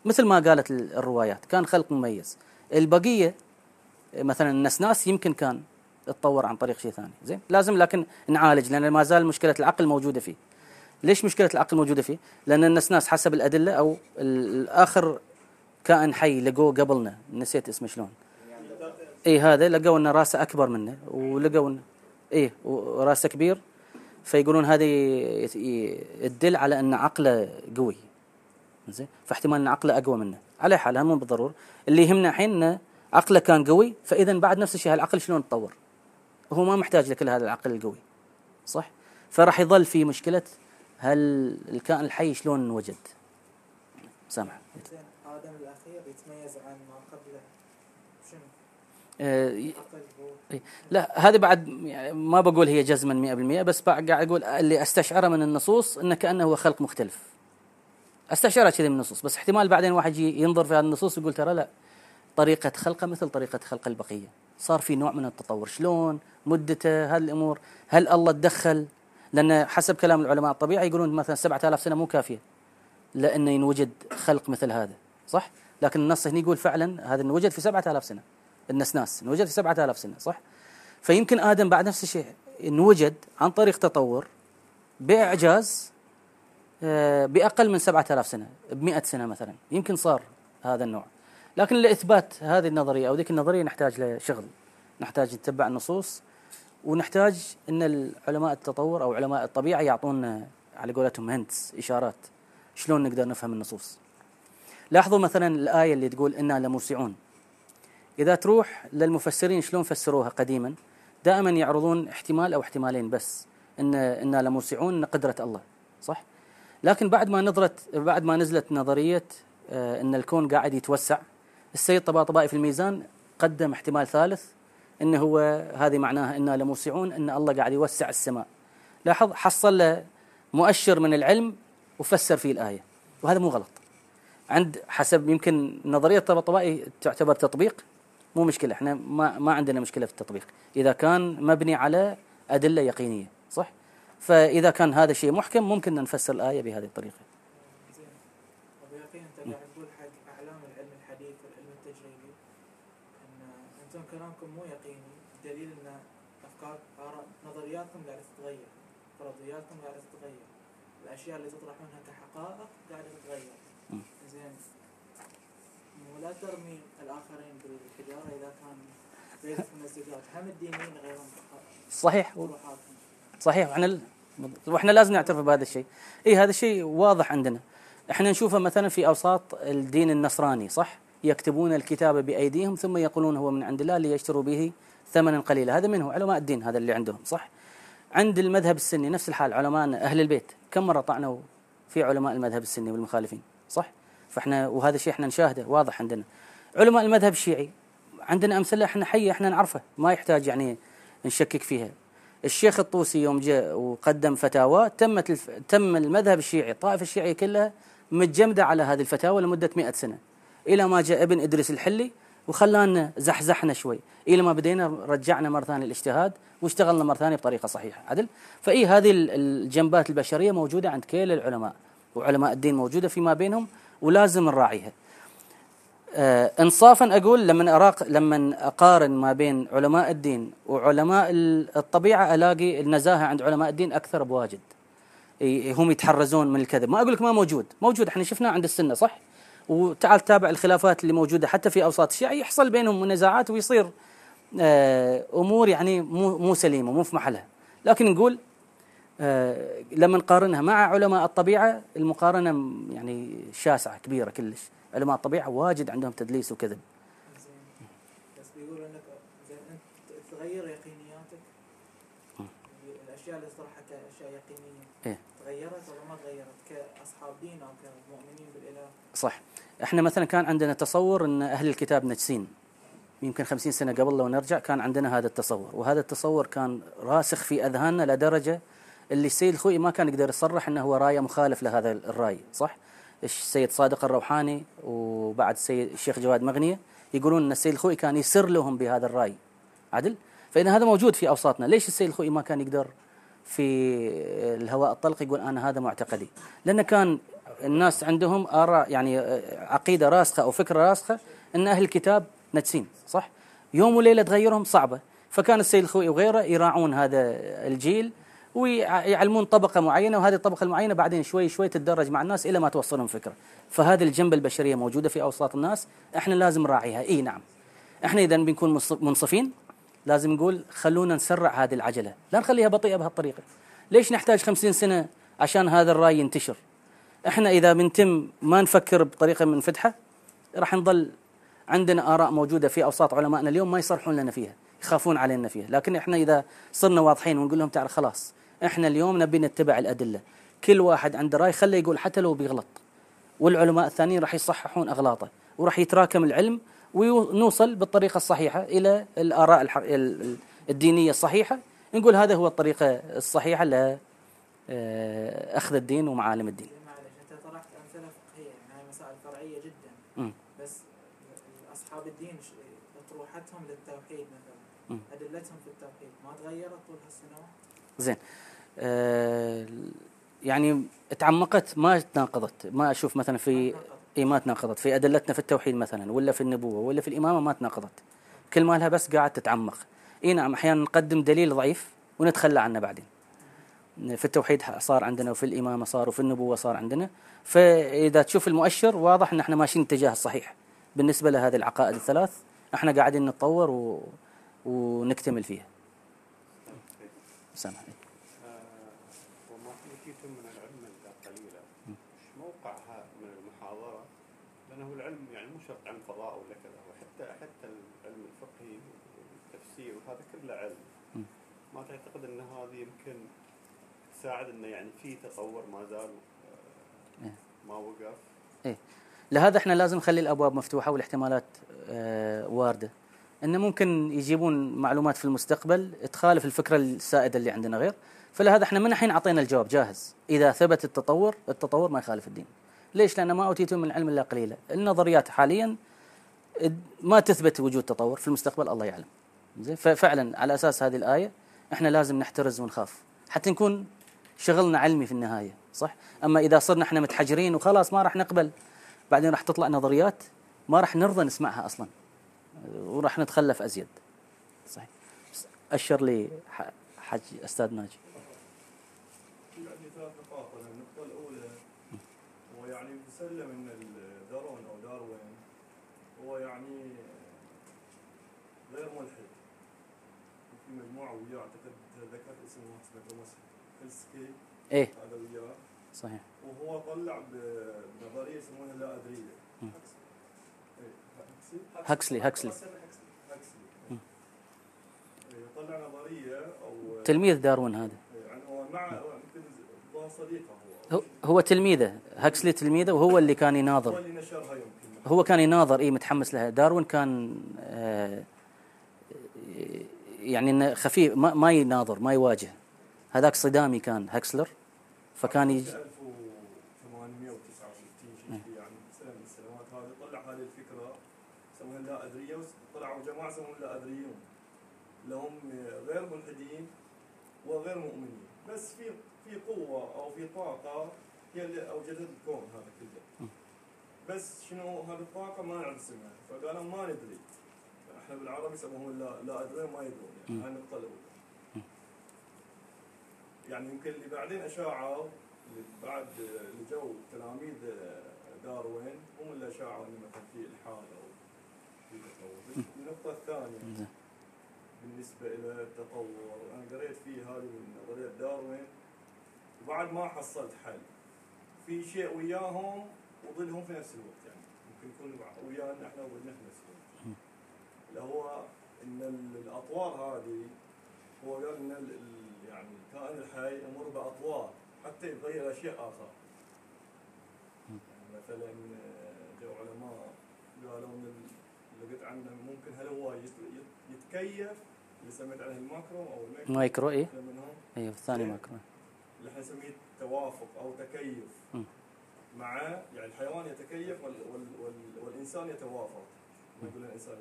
S1: مثل ما قالت ال- الروايات كان خلق مميز. البقية مثلا النسناس يمكن كان تطور عن طريق شيء ثاني. زين؟ لازم لكن نعالج لأن ما زال مشكلة العقل موجودة فيه. ليش مشكلة العقل موجودة فيه؟ لأن النسناس حسب الأدلة أو ال- الآخر كائن حي لقوه قبلنا. نسيت اسمه شلون. اي هذا لقوا ان رأسه أكبر منه ولقوا ان اي ورأسه كبير. فيقولون هذا يدل على إن عقله قوي. زين؟ فاحتمال إن عقله أقوى منه. على حال هم مو بالضرورة؟ اللي يهمنا الحين عقله كان قوي فإذا بعد نفس الشيء هالعقل شلون تطور؟ هو ما محتاج لكل هذا العقل القوي صح فراح يظل في مشكلة هل الكائن الحي شلون انوجد سامح
S7: زين آدم الأخير يتميز عن ما قبله شنو؟
S1: آه، لا هذه بعد يعني ما بقول هي جزما 100% بس قاعد أقول اللي أستشعره من النصوص إنه كأنه هو خلق مختلف. أستشعره كذي من النصوص بس احتمال بعدين واحد ينظر في هذه النصوص ويقول ترى لا طريقة خلقه مثل طريقة خلق البقية. صار في نوع من التطور، شلون؟ مدته، هالأمور، هل الله تدخل؟ لأن حسب كلام العلماء الطبيعي يقولون مثلا 7000 سنة مو كافية لأنه ينوجد خلق مثل هذا، صح؟ لكن النص هنا يقول فعلا هذا انوجد في 7000 سنة. النسناس انوجد في 7000 سنة، صح؟ فيمكن آدم بعد نفس الشيء انوجد عن طريق تطور بإعجاز آه، بأقل من 7000 سنة ب 100 سنة مثلا يمكن صار هذا النوع لكن لإثبات هذه النظرية أو ذيك النظرية نحتاج لشغل نحتاج نتبع النصوص ونحتاج إن العلماء التطور أو علماء الطبيعة يعطونا على قولتهم هنتس إشارات شلون نقدر نفهم النصوص. لاحظوا مثلا الآية اللي تقول أنا لموسعون. إذا تروح للمفسرين شلون فسروها قديما دائما يعرضون احتمال أو احتمالين بس إن أنا لموسعون ان قدرة الله صح؟ لكن بعد ما نظرت بعد ما نزلت نظرية آه، إن الكون قاعد يتوسع السيد طباطبائي في الميزان قدم احتمال ثالث إنه هو هذه معناها إنا لموسعون إن الله قاعد يوسع السماء. لاحظ حصل له مؤشر من العلم وفسر فيه الآية وهذا مو غلط. عند حسب يمكن نظرية طباطبائي تعتبر تطبيق مو مشكلة إحنا ما ما عندنا مشكلة في التطبيق. إذا كان مبني على أدلة يقينية صح؟ فإذا كان هذا الشيء محكم ممكن نفسر الآية بهذه الطريقة
S7: زين وبيقين انت قاعد تقول حق اعلام العلم الحديث والعلم التجريبي ان أنتم كلامكم مو يقيني دليل ان افكار آراء نظرياتكم قاعدة تتغير فرضياتكم قاعدة تتغير. الأشياء اللي تطرحونها كحقائق قاعدة تتغير. زين. ولا ترمي الآخرين بالحجارة إذا كان بينكم الزجاج هم الدينيين يغيرون
S1: صحيح. صحيح. وإحنا ال- وإحنا لازم نعترف بهذا الشيء. اي هذا الشيء واضح عندنا. إحنا نشوفه مثلا في أوساط الدين النصراني صح؟ يكتبون الكتاب بأيديهم ثم يقولون هو من عند الله ليشتروا به ثمنا قليلا. هذا منه علماء الدين هذا اللي عندهم صح؟ عند المذهب السني نفس الحال علماء أهل البيت. كم مرة طعنوا في علماء المذهب السني والمخالفين؟ صح؟ فإحنا وهذا الشيء إحنا نشاهده واضح عندنا. علماء المذهب الشيعي عندنا أمثلة إحنا حية إحنا نعرفها ما يحتاج يعني نشكك فيها. الشيخ الطوسي يوم جاء وقدم فتاوى تمت الف... تم المذهب الشيعي الطائفة الشيعية كلها متجمدة على هذه الفتاوى لمدة 100 سنة. إلى ما جاء ابن إدريس الحلي وخلانا زحزحنا شوي. إلى ما بدينا رجعنا مرة ثانية الاجتهاد واشتغلنا مرة ثانية بطريقة صحيحة. عدل؟ فإي هذه ال- الجنبات البشرية موجودة عند كل العلماء وعلماء الدين موجودة فيما بينهم ولازم نراعيها. آه انصافا أقول لما اراق لما أقارن ما بين علماء الدين وعلماء ال- الطبيعة ألاقي النزاهة عند علماء الدين أكثر بواجد. هم يتحرزون من الكذب. ما أقول لك ما موجود. موجود. إحنا شفناه عند السنة صح؟ وتعال تابع الخلافات اللي موجودة حتى في أوساط الشيعة يحصل بينهم منازعات ويصير آه أمور يعني مو مو سليمة مو في محلها. لكن نقول آه لما نقارنها مع علماء الطبيعة المقارنة يعني شاسعة كبيرة كلش. علماء الطبيعة واجد عندهم تدليس وكذب.
S7: بس بيقولوا إنك أنت تغير يقينياتك؟ الأشياء اللي طرحها كاشياء يقينية.
S1: إيه.
S7: تغيرت ولا ما تغيرت؟ كأصحاب دين أو كمؤمنين بالإله؟
S1: صح. إحنا مثلا كان عندنا تصور إن أهل الكتاب نجسين. يمكن خمسين سنة قبل لو نرجع كان عندنا هذا التصور. وهذا التصور كان راسخ في أذهاننا لدرجة اللي السيد الخوئي ما كان يقدر يصرح أنه هو راية مخالف لهذا الرأي صح؟ السيد صادق الروحاني وبعد السيد الشيخ جواد مغنية يقولون أن السيد الخوئي كان يسر لهم بهذا الرأي. عدل؟ فإن هذا موجود في أوساطنا. ليش السيد الخوئي ما كان يقدر في الهواء الطلق يقول أنا هذا معتقدي؟ لأن كان الناس عندهم آراء يعني عقيدة راسخة أو فكرة راسخة أن أهل الكتاب نجسين صح؟ يوم وليلة تغيرهم صعبة. فكان السيد الخوئي وغيره يراعون هذا الجيل ويعلمون طبقة معينة وهذه الطبقة المعينة بعدين شوي شوي تتدرج مع الناس إلى ما توصلهم فكرة. فهذه الجنبة البشرية موجودة في أوساط الناس إحنا لازم نراعيها. إي نعم. إحنا إذا بنكون منص- منصفين. لازم نقول خلونا نسرع هذه العجلة. لا نخليها بطيئة بهالطريقة. ليش نحتاج خمسين سنة عشان هذا الرأي ينتشر؟ إحنا إذا بنتم ما نفكر بطريقة منفتحة راح نظل عندنا آراء موجودة في أوساط علمائنا اليوم ما يصرحون لنا فيها يخافون علينا فيها. لكن إحنا إذا صرنا واضحين ونقول لهم تعال خلاص إحنا اليوم نبي نتبع الأدلة. كل واحد عنده رأي خله يقول حتى لو بيغلط. والعلماء الثانيين راح يصححون أغلاطه وراح يتراكم العلم ونوصل بالطريقة الصحيحة إلى الآراء الح- ال- ال- الدينية الصحيحة. نقول هذا هو الطريقة الصحيحة لأخذ الدين ومعالم الدين
S7: معلش انت طرحت امثله فقهيه يعني هاي مسائل فرعيه بس أصحاب الدين أطروحتهم للتوحيد مثلا. أدلتهم في التوحيد. ما تغيرت طول هالسنوات؟
S1: زين. آه يعني تعمقت ما تناقضت. ما أشوف مثلا في اي ما تناقضت. في أدلتنا في التوحيد مثلا ولا في النبوة ولا في الإمامة ما تناقضت. كل ما لها بس قاعد تتعمق. اي نعم أحيانا نقدم دليل ضعيف ونتخلى عنه بعدين. في التوحيد صار عندنا وفي الإمامة صار وفي النبوة صار عندنا. فإذا تشوف المؤشر واضح إن إحنا ماشيين الاتجاه الصحيح. بالنسبة لهذه العقائد الثلاث إحنا قاعدين نتطور و... ونكتمل فيها. سامح
S8: وما من العلم إلا قليلا موقعها من المحاضرة لأنه العلم يعني مو شرط فضاء ولا كذا وحتى حتى العلم الفقهي والتفسير وهذا كله علم. ما تعتقد أن هذه يمكن تساعد أنه يعني في تطور ما زال
S1: إيه.
S8: ما وقف.
S1: لهذا إحنا لازم نخلي الأبواب مفتوحة والاحتمالات آه، واردة. إنه ممكن يجيبون معلومات في المستقبل تخالف الفكرة السائدة اللي عندنا غير. فلهذا إحنا من الحين أعطينا الجواب جاهز. إذا ثبت التطور التطور ما يخالف الدين. ليش؟ لأن ما أوتيتم من العلم إلا قليلا. النظريات حاليا ما تثبت وجود تطور في المستقبل الله يعلم. زين؟ ففعلا على أساس هذه الآية إحنا لازم نحترز ونخاف. حتى نكون شغلنا علمي في النهاية صح؟ أما إذا صرنا إحنا متحجرين وخلاص ما راح نقبل بعدين راح تطلع نظريات ما راح نرضى نسمعها أصلا وراح نتخلف أزيد صحيح أشر لي ح- حج أستاذ ناجي.
S9: يعني يعني مسلم أن دارون أو داروين هو يعني غير ملحد في مجموعة وياه أعتقد ذكرت اسمه اسمه توماس
S1: إيه.
S9: هذا وياه
S1: صحيح.
S9: وهو طلع ب- بنظرية يسمونها لا. إيه،
S1: هكسلي- هكسلي.
S9: إيه، طلع نظرية أو
S1: تلميذ داروين هذا.
S9: يعني هو مع صديقة هو.
S1: هو, هو تلميذة. هكسلي تلميذة وهو اللي كان
S9: هو
S1: يناظر
S9: اللي نشرها يمكن.
S1: هو كان يناظر اي متحمس لها. داروين كان آه يعني خفيف ما, ما يناظر ما يواجه. هذاك صدامي كان هكسلر. فكان يجي
S9: 1869 شيء يعني من السنوات هذه. طلع هذه الفكرة سموها لا ادريه طلعوا جماعة سموهم لا ادريون لهم غير ملحدين وغير مؤمنين. بس في في قوة أو في طاقة هي اللي أوجدت الكون هذا كله. بس شنو هذه الطاقة ما نعرف اسمها. فقالوا ما ندري. إحنا بالعربي يسموهم لا لا أدري ما يدرون. يعني هاي النقطة الأولى. يعني يمكن اللي بعدين اشاعوا بعد اللي جو تلاميذ داروين هم اللي أشاعوا إنه مثلا في إلحاد أو في تطور. النقطة الثانية
S1: زين.
S9: بالنسبة إلى التطور أنا قريت فيه هذه من نظريه داروين وبعد ما حصلت حل. في شيء وياهم وضدهم في نفس الوقت يعني. ممكن يكون ويانا إحنا وضدنا في نفس الوقت. اللي هو إن ال- الأطوار هذه هو قال إن يعني الكائن الحي يمر بأطوار حتى يتغير أشياء أخرى يعني مثلا آه، جو علماء قالوا إن قلت عنه ممكن هل هو يت- يت- يتكيف اللي سميت عليه ال macro أو
S1: ال micro. micro إيه؟
S9: منهم.
S1: أيوه الثاني
S9: زين.
S1: مايكرو.
S9: اللي إحنا نسميه توافق أو تكيف.
S1: م.
S9: مع يعني الحيوان يتكيف وال وال وال والإنسان يتوافق. ما يقول الانسان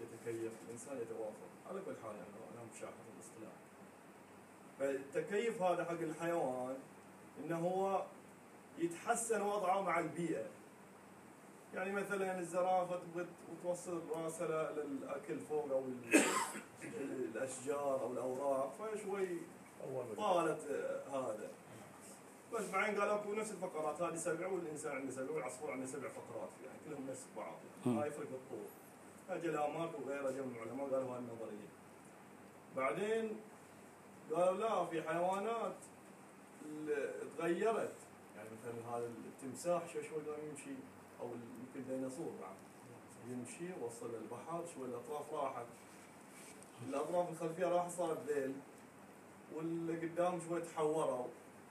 S9: يتكيف الإنسان يتوافق. على كل حال يعني أنا مشاهد الاصطلاح فالتكيف هذا حق الحيوان إنه هو يتحسن وضعه مع البيئة. يعني مثلا الزرافة تبغى توصل راسها للأكل فوق أو ال- الأشجار أو الأوراق فشوي طالت آه، هذا. بس بعدين قالوا أكو نفس الفقرات هذه سبع والإنسان عنده سبع والعصفور عنده سبع فقرات يعني كلهم نفس بعض. يعني ما يفرق بالطول اجى الاماك وغيره جو من العلماء قالوا هذه النظرية. بعدين قالوا لا في حيوانات تغيرت. يعني مثلا هذا التمساح شوي شوي قام يمشي؟ أو يمكن الديناصور بعد. يمشي وصل للبحر شوي الأطراف راحت. الأطراف الخلفية راحت صارت ذيل واللي قدام شوي تحوروا.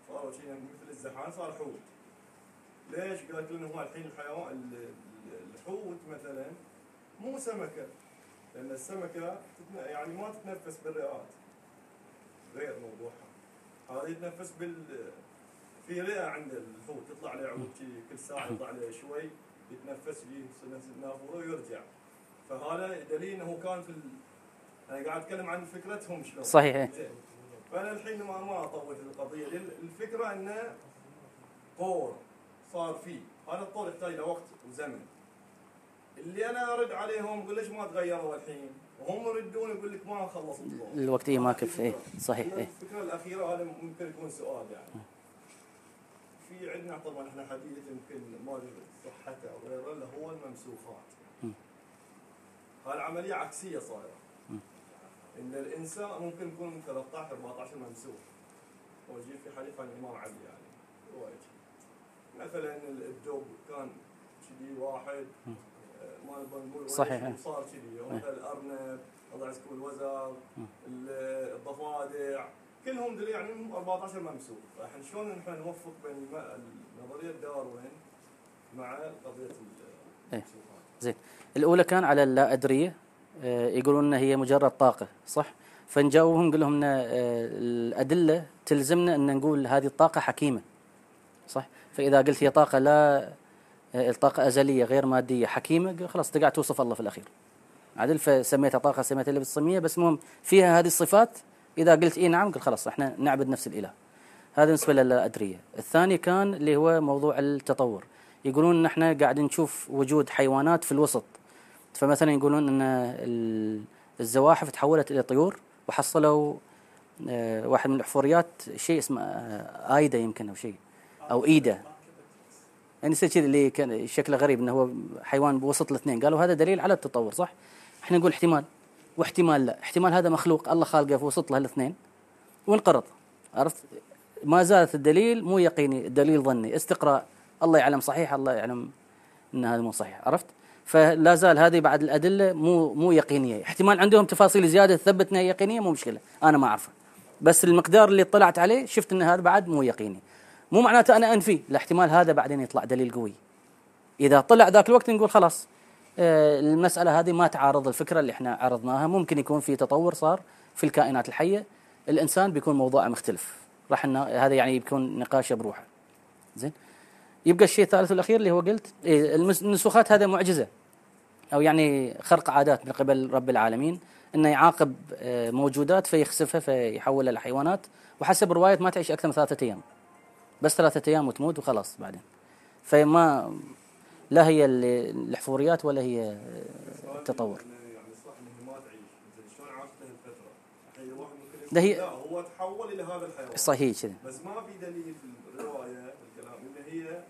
S9: صاروا شيء مثل الزحان صار حوت. ليش؟ قالت لأنه هو الحين الحيوان ال- ال- الحوت مثلا مو سمكة. لأن السمكة يعني ما تتنفس بالرئات. غير موضوعها. هذه يتنفس بال في رئة عند الحوت يطلع عليه عود كل ساعة يطلع عليه شوي يتنفس النافورة ويرجع. فهذا دليل إنه كان في ال... أنا قاعد أتكلم عن فكرتهم شلون.
S1: صحيح.
S9: فأنا الحين ما ما أطول في القضية. الفكرة إنه طور صار فيه. هذا الطور يحتاج إلى وقت وزمن. اللي أنا أرد عليهم أقول ليش ما تغيروا الحين؟ وهم يردون يقول لك ما خلصوا الطور
S1: الوقت إيه ما كفى إيه صحيح إيه.
S9: الفكرة الأخيرة هذا ممكن يكون سؤال يعني. في عندنا طبعا إحنا حديث يمكن ما أدري صحته أو غيره اللي هو الممسوخات.
S1: م.
S9: هاي العملية عكسية
S1: صايرة.
S9: إن الإنسان ممكن يكون 13 14 ممسوخ. يجي في حديث عن الإمام علي يعني. مثلا الدب كان كذي واحد.
S1: م.
S9: ما نبغى نقول ولا
S1: صحيح.
S9: صار كذي الارنب الله يعزكم الوزغ
S1: م.
S9: ال- الضفادع كلهم دول يعني هم 14 ممسوك فاحنا شلون نحن نوفق بين نظرية داروين مع قضية
S1: إيه.
S9: الممسوكات
S1: الأولى كان على اللا أدرية آه، يقولون أن هي مجرد طاقة صح فنجاوبهم نقول لهم آه، الأدلة تلزمنا أن نقول هذه الطاقة حكيمة صح فإذا قلت هي طاقة لا آه، الطاقة أزلية غير مادية. حكيمة قل خلاص تقعد توصف الله في الأخير. عدل فسميتها طاقة سميتها لبس الصمية بس المهم فيها هذه الصفات. إذا قلت إيه نعم قل خلاص إحنا نعبد نفس الإله. هذا بالنسبة للا أدرية الثاني كان اللي هو موضوع التطور. يقولون إن إحنا قاعد نشوف وجود حيوانات في الوسط. فمثلا يقولون إن ال- الزواحف تحولت إلى طيور وحصلوا آه، واحد من الأحفوريات شيء اسمه آه، آيدا يمكن أو شيء أو إيدا. يعني كذا اللي كان شكله غريب إنه هو حيوان بوسط الاثنين. قالوا هذا دليل على التطور صح؟ إحنا نقول احتمال واحتمال لا. احتمال هذا مخلوق الله خالقه في وسط له الاثنين وانقرض عرفت؟ ما زالت الدليل مو يقيني الدليل ظني. استقراء الله يعلم صحيح الله يعلم إن هذا مو صحيح عرفت؟ فلا زال هذه بعد الأدلة مو مو يقينية. احتمال عندهم تفاصيل زيادة تثبت انها يقينية مو مشكلة. أنا ما أعرفه. بس المقدار اللي اطلعت عليه شفت إن هذا بعد مو يقيني. مو معناته أنا أنفي الاحتمال هذا بعدين يطلع دليل قوي. إذا طلع ذاك الوقت نقول خلاص آه، المسألة هذه ما تعارض الفكرة اللي إحنا عرضناها. ممكن يكون في تطور صار في الكائنات الحية. الإنسان بيكون موضوع مختلف. راح هذا يعني بيكون نقاشه بروحه. زين؟ يبقى الشيء الثالث والأخير اللي هو قلت إيه المس- النسوخات هذا معجزة. أو يعني خرق عادات من قبل رب العالمين إنه يعاقب آه، موجودات فيخسفها فيحولها لحيوانات. وحسب رواية ما تعيش أكثر من ثلاثة أيام. بس ثلاثة أيام وتموت وخلاص بعدين. فما لا هي ال- الحفوريات ولا هي التطور. ده هي-
S9: لا هو تحول إلى هذا الحيوان
S1: صحيح كذا
S9: بس ما في دليل في الرواية الكلام إن هي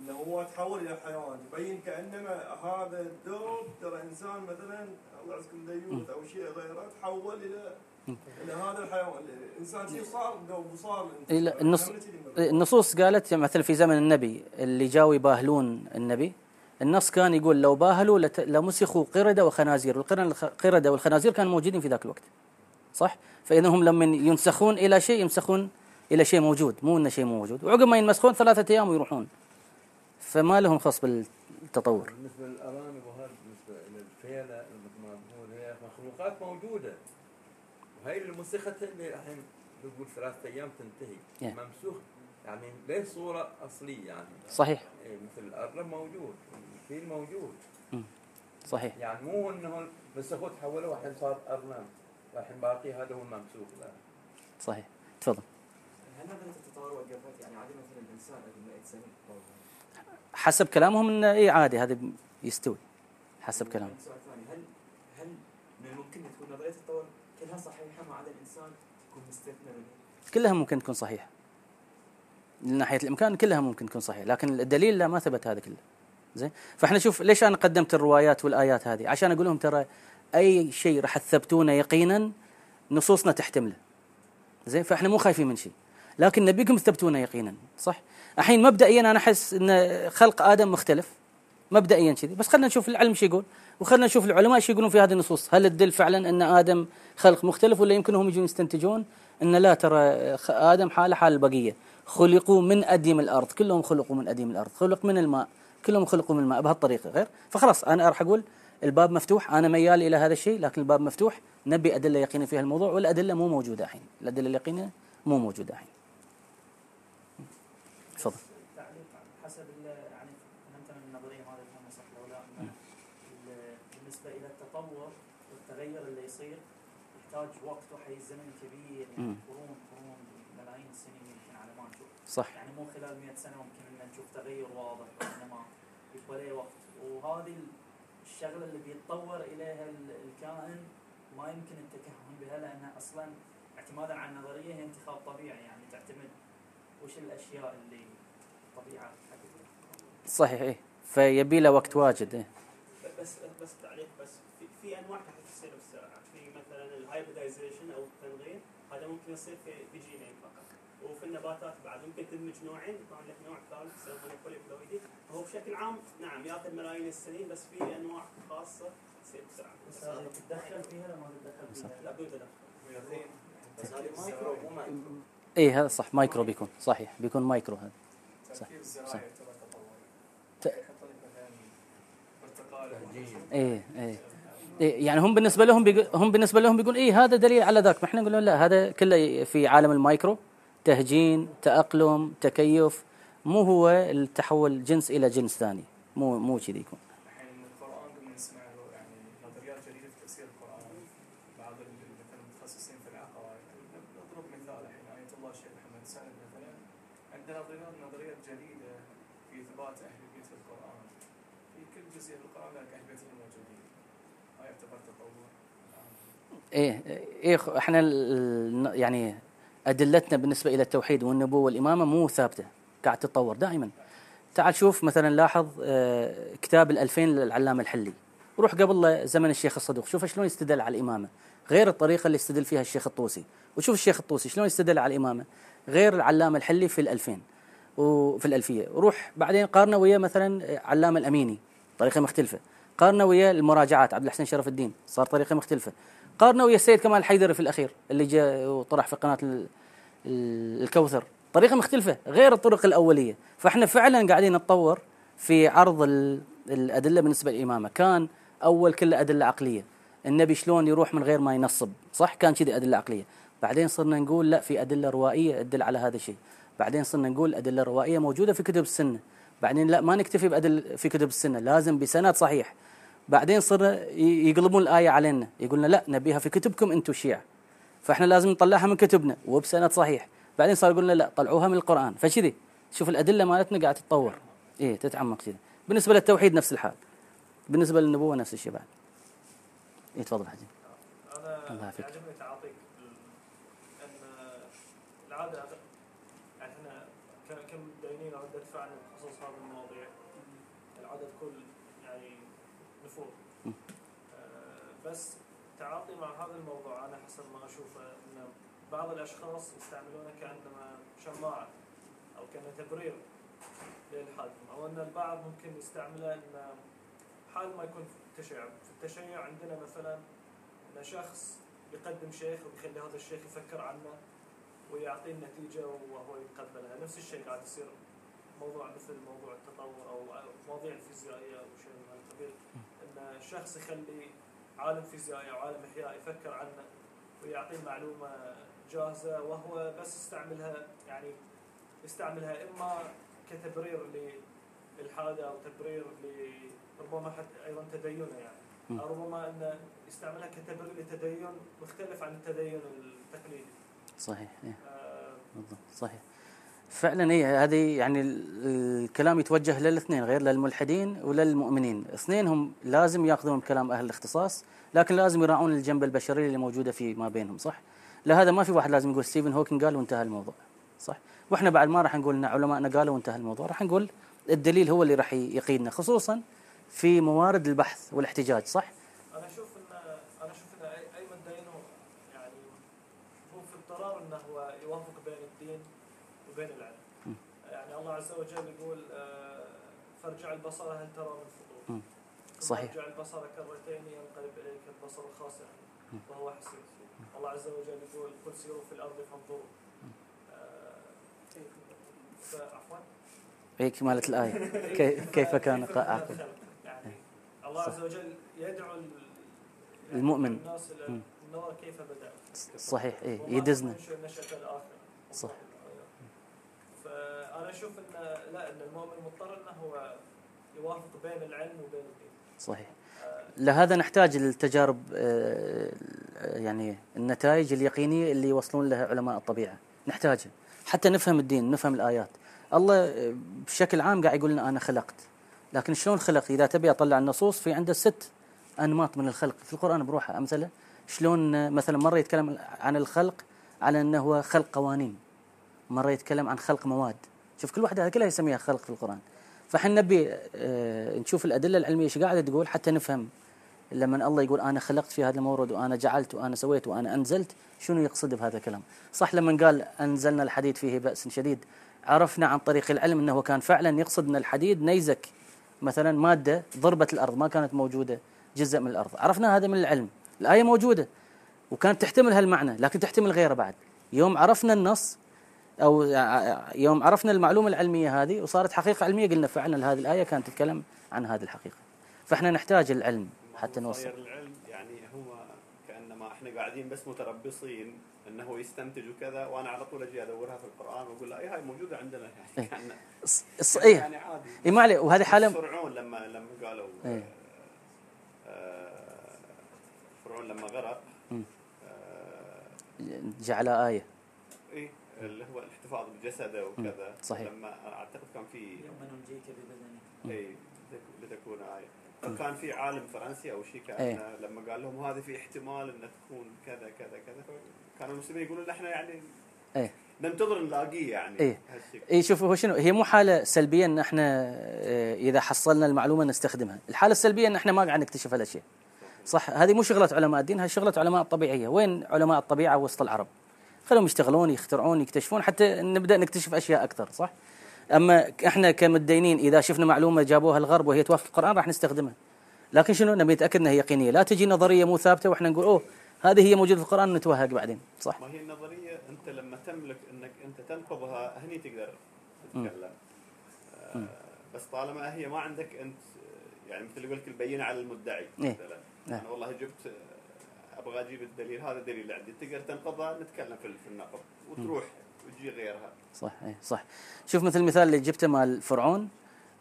S9: إنه هو تحول إلى حيوان. تبين كأنما هذا الدوب ترى إنسان مثلا الله يعزكم ديوث أو شيء غيره تحول إلى إلى هذا الحيوان الإنسان شيء صار وصار
S1: إيه لا،. النص
S9: مرة.
S1: النصوص قالت مثلا في زمن النبي اللي جاوا يباهلون النبي النص كان يقول لو باهلوا لت- لمسخوا قردة وخنازير. والقردة والخنازير كانوا موجودين في ذاك الوقت صح؟ فاذا هم لما ينسخون إلى شيء يمسخون إلى شيء موجود مو إنه شيء مو موجود. وعقب ما ينمسخون ثلاثة أيام ويروحون. فما لهم خص بالتطور.
S10: بالنسبة للأرانب وهذا مثل ما نقول هي مخلوقات موجودة. اللي مسخت اللي الحين نقول ثلاثة أيام تنتهي.
S1: Yeah.
S10: ممسوخ. يعني ليه صورة أصلية يعني.
S1: صحيح.
S10: إيه مثل الارنب موجود. الفيل موجود.
S1: صحيح.
S10: يعني مو إنه مسخوه تحولوه الحين صار ارنب والحين باقي هذا هو الممسوخ لا.
S1: صحيح. تفضل.
S11: هل نظريه التطور وقفت يعني عادي مثلا الإنسان قبل 100 سنه
S1: حسب كلامهم إنه اي عادي هذا يستوي. حسب كلامهم.
S11: سؤال ثاني. هل هل من الممكن تكون نظرية التطور كلها صحيحة ما عدا الإنسان تكون مستثنى منها؟
S1: كلها ممكن تكون صحيحة. من ناحية الإمكان كلها ممكن تكون صحيحة لكن الدليل لا ما ثبت هذا كله. زين؟ فإحنا شوف ليش أنا قدمت الروايات والآيات هذه؟ عشان أقول لهم ترى أي شيء راح تثبتونه يقينا نصوصنا تحتمله. زين؟ فإحنا مو خايفين من شيء. لكن نبيكم تثبتونه يقينا صح؟ الحين مبدئيا أنا أحس إن خلق آدم مختلف. مبدئيا كذي. بس خلينا نشوف العلم شو يقول وخلينا نشوف العلماء إيش يقولون في هذه النصوص. هل تدل فعلا أن آدم خلق مختلف ولا يمكن هم يجون يستنتجون أن لا ترى آدم حاله حال البقية. خلقوا من أديم الأرض كلهم خلقوا من أديم الأرض. خلق من الماء كلهم خلقوا من الماء بهالطريقة. غير؟ فخلاص أنا راح أقول الباب مفتوح أنا ميال إلى هذا الشيء لكن الباب مفتوح. نبي أدلة يقينية في الموضوع والأدلة مو موجودة الحين. الأدلة اليقينية مو موجودة الحين. تفضل
S2: تعليق حسب ال- يعني فهمت من النظريه ما ادري كان صح ولا لا إن ال- بالنسبة إلى التطور والتغير اللي يصير يحتاج وقت وحيز زمن كبير. يعني. قرون قرون ملايين السنين يمكن على ما نشوف.
S1: صح.
S2: يعني مو خلال 100 سنة ممكن إن نشوف تغير واضح وانما يبقى له وقت. وهذه الشغلة اللي بيتطور إليها ال- الكائن ما يمكن التكهن بها لانها أصلا اعتمادا على النظرية هي انتخاب طبيعي. يعني تعتمد وش الأشياء اللي الطبيعه حقتها
S1: صحيح إيه. فيبي له وقت واجد إيه.
S3: بس بس تعليق بس في, في انواع تحت تصير بسرعة في مثلا ال hybridization أو التنغير يصير في جينين فقط. وفي النباتات بعد ممكن تدمج نوعين يطلع لك نوع ثالث يسمونه polyploidy هو بشكل عام نعم ياخذ ملايين السنين بس في أنواع خاصة تصير بسرعة.
S2: بس هذه تتدخل فيها ولا ما تتدخل فيها؟
S3: لا بدون تدخل
S6: بس هذه مايكرو مو مايكرو
S1: إيه هذا صح مايكرو بيكون. صحيح بيكون مايكرو هذا. صح
S4: تركيب
S1: صح.
S4: الزراعي يعتبر تطور
S1: ت-
S4: يحط لك مثلا برتقال
S1: إيه إيه إيه. يعني هم بالنسبة لهم هم بالنسبة لهم بيقول إيه هذا دليل على ذاك. ما إحنا نقول لا هذا كله في عالم المايكرو. تهجين تأقلم تكيف مو هو التحول جنس إلى جنس ثاني. مو مو كذي يكون.
S4: يعني جديدة في إثبات أهل القرآن. في كل جزء في القرآن لك أهل بيت الموجودين
S1: إيه إيه إحنا يعني أدلتنا بالنسبة إلى التوحيد والنبوة والإمامة مو ثابتة قاعد تتطور دائما. تعال شوف مثلا لاحظ آه، كتاب الألفين للعلامة الحلي. روح قبل زمن الشيخ الصدوق شوف شلون يستدل على الإمامة. غير الطريقة اللي يستدل فيها الشيخ الطوسي. وشوف الشيخ الطوسي شلون يستدل على الإمامة. غير العلامة الحلي في الألفين. وفي الألفية. وروح بعدين قارنه ويا مثلا علامة الأميني. طريقة مختلفة. قارنه ويا المراجعات عبد الحسين شرف الدين صار طريقة مختلفة. قارنه ويا السيد كمال الحيدري في الأخير اللي جاء وطرح في ال- الكوثر. طريقة مختلفة غير الطرق الأولية. فإحنا فعلا قاعدين نتطور في عرض ال- الأدلة بالنسبة للإمامة كان أول كله أدلة عقلية. النبي شلون يروح من غير ما ينصب صح؟ كان كذي أدلة عقلية. بعدين صرنا نقول لا في أدلة روائية تدل على هذا الشيء. بعدين صرنا نقول أدلة روائية موجودة في كتب السنة. بعدين لا ما نكتفي بأدل في كتب السنة لازم بسند صحيح. بعدين صرنا يقلبون الآية علينا يقولون لا نبيها في كتبكم أنتم الشيعة فإحنا لازم نطلعها من كتبنا وبسند صحيح. بعدين صار يقولون لا طلعوها من القرآن. فكذي شوف الأدلة مالتنا قاعدة تتطور. إيه تتعمق كذي. بالنسبة للتوحيد نفس الحال. بالنسبة للنبوة نفس الشيء بعد. إيه تفضل حجي الله يعافيك.
S12: يعجبني تعاطيك ال- ان العاده يعني إحنا ك- كمتدينين عده فعل بخصوص هذه المواضيع العاده كل يعني نفور آه، بس تعاطي مع هذا الموضوع أنا حسب ما اشوفه ان بعض الأشخاص يستعملونه كانما شماعة أو كانه تبرير للحد أو إن البعض ممكن يستعمله إن حال ما يكون في التشيع. في التشيع عندنا مثلا إن شخص يقدم شيخ ويخلي هذا الشيخ يفكر عنه ويعطيه النتيجة وهو يتقبلها. نفس الشيء قاعد يصير موضوع مثل موضوع التطور أو مواضيع الفيزيائية أو شيء من هالقبيل إن شخص يخلي عالم فيزيائي أو عالم إحياء يفكر عنه ويعطيه معلومة جاهزة وهو بس يستعملها يعني يستعملها إما كتبرير للحاجه أو تبرير ل ربما حتى أيضا تدينه يعني. أو ربما انه يستعملها كتبرير لتدين مختلف عن التدين التقليدي
S1: صحيح إيه.
S12: آه،
S1: بالضبط صحيح فعلا اي هذه يعني ال- الكلام يتوجه للاثنين غير للملحدين وللمؤمنين. اثنينهم لازم يأخذون بكلام أهل الاختصاص لكن لازم يراعون الجنب البشري اللي موجودة في ما بينهم صح؟ لهذا ما في واحد لازم يقول ستيفن هوكينج قال وانتهى الموضوع صح؟ وإحنا بعد ما راح نقول إن علماءنا قالوا وانتهى الموضوع راح نقول الدليل هو اللي راح يقيدنا خصوصا في موارد البحث والاحتجاج صح
S12: أنا أشوف ان أنا أشوف ان اي اي مدعين هو يعني هو في اضطرار انه هو يوافق بين الدين وبين العلم.
S1: م.
S12: يعني الله عز وجل يقول آه، فارجع البصر هل ترى من فطور.
S1: صحيح.
S12: ارجع البصر كرتين ينقلب إليك البصر خاسئا. وهو حسير. الله عز وجل يقول قل سيروا في الأرض فانظروا. آه، فعفوا
S1: هيك مالت الآية [laughs] كي- كيف كان عفوا.
S12: يعني الله عز وجل يدعو يعني
S1: المؤمن.
S12: الناس. النظر كيف بدأ
S1: صحيح
S12: وما
S1: يدزنا
S12: نشأة الآخرة
S1: صح.
S12: فأنا أشوف أن لا أن المؤمن مضطر أنه هو يوافق بين العلم وبين الدين.
S1: صحيح.
S12: آه،
S1: لهذا نحتاج التجارب آه، يعني النتائج اليقينية اللي يوصلون لها علماء الطبيعة. نحتاجها حتى نفهم الدين نفهم الآيات. الله آه، بشكل عام قاعد يقول لنا أنا خلقت. لكن شلون خلق؟ إذا تبي أطلع النصوص في عنده ست أنماط من الخلق. في القرآن بروحه أمثلة. شلون آه، مثلا مرة يتكلم عن الخلق على أنه هو خلق قوانين. مرة يتكلم عن خلق مواد. شوف كل واحدة كلها يسميها خلق في القرآن. فاحنا نبي آه، نشوف الأدلة العلمية إيش قاعدة تقول حتى نفهم. لما الله يقول أنا خلقت في هذا المورد وأنا جعلت وأنا سويت وأنا أنزلت شنو يقصد بهذا الكلام؟ صح لما قال أنزلنا الحديد فيه بأس شديد عرفنا عن طريق العلم إنه كان فعلا يقصد إن الحديد نيزك مثلا مادة ضربت الأرض ما كانت موجودة جزء من الأرض، عرفنا هذا من العلم، الآية موجودة وكانت تحتمل هالمعنى لكن تحتمل غيره بعد، يوم عرفنا النص أو يوم عرفنا المعلومة العلمية هذه وصارت حقيقة علمية قلنا فعلا هذه الآية كانت تتكلم عن هذه الحقيقة. فإحنا نحتاج العلم حتى نوصل
S8: العلم يعني هو كأنما إحنا قاعدين بس متربصين أنه يستنتج وكذا وأنا على طول أجي أدورها في القرآن وأقول لا اي هاي موجودة عندنا
S1: إيه.
S8: يعني كأن
S1: الص- الص- إيه
S8: يعني عادي
S1: إيه ما عليه وهذه حالة
S8: فرعون لما لما قالوا
S1: إيه.
S8: آه، فرعون لما غرق. آه،
S1: جعل
S8: آية اللي هو الاحتفاظ بجسده وكذا
S1: صحيح.
S8: لما أعتقد كان في
S2: يوم ننجيك ببدنك
S8: اي لتك- لتكون آية فكان في عالم فرنسي أو شيء كان
S1: إيه.
S8: لما قال لهم هذه في احتمال ان تكون كذا كذا كذا كانوا المسلمين يقولون إحنا يعني
S1: إيه.
S8: ننتظر نلاقيه يعني
S1: إيه. اي شوف هو شنو هي مو حالة سلبية إن إحنا آه، إذا حصلنا المعلومة نستخدمها، الحالة السلبية إن إحنا ما قاعد نكتشف هالاشياء. صح هذه مو شغلة علماء الدين هذه شغلة علماء الطبيعية، وين علماء الطبيعة وسط العرب؟ خلهم يشتغلون يخترعون يكتشفون حتى نبدأ نكتشف أشياء أكثر صح؟ أما إحنا كمتدينين إذا شفنا معلومة جابوها الغرب وهي توافق القرآن راح نستخدمها. لكن شنو نبي نتأكد إنها يقينية، لا تجي نظرية مو ثابتة وإحنا نقول أوه هذه هي موجودة في القرآن ونتوهق بعدين، صح؟
S8: ما هي النظرية أنت لما تملك إنك أنت تنقضها هني تقدر. تتكلم آه بس طالما هي ما عندك أنت يعني مثل يقول لك البينة على المدعي
S1: إيه.
S8: مثلا
S1: نعم.
S8: أنا والله جبت أبغى أجيب الدليل. هذا الدليل اللي عندي. تقدر تنقضها نتكلم في في النقض. وتروح وتجي غيرها.
S1: صح اي صح شوف مثل المثال اللي جبته مال فرعون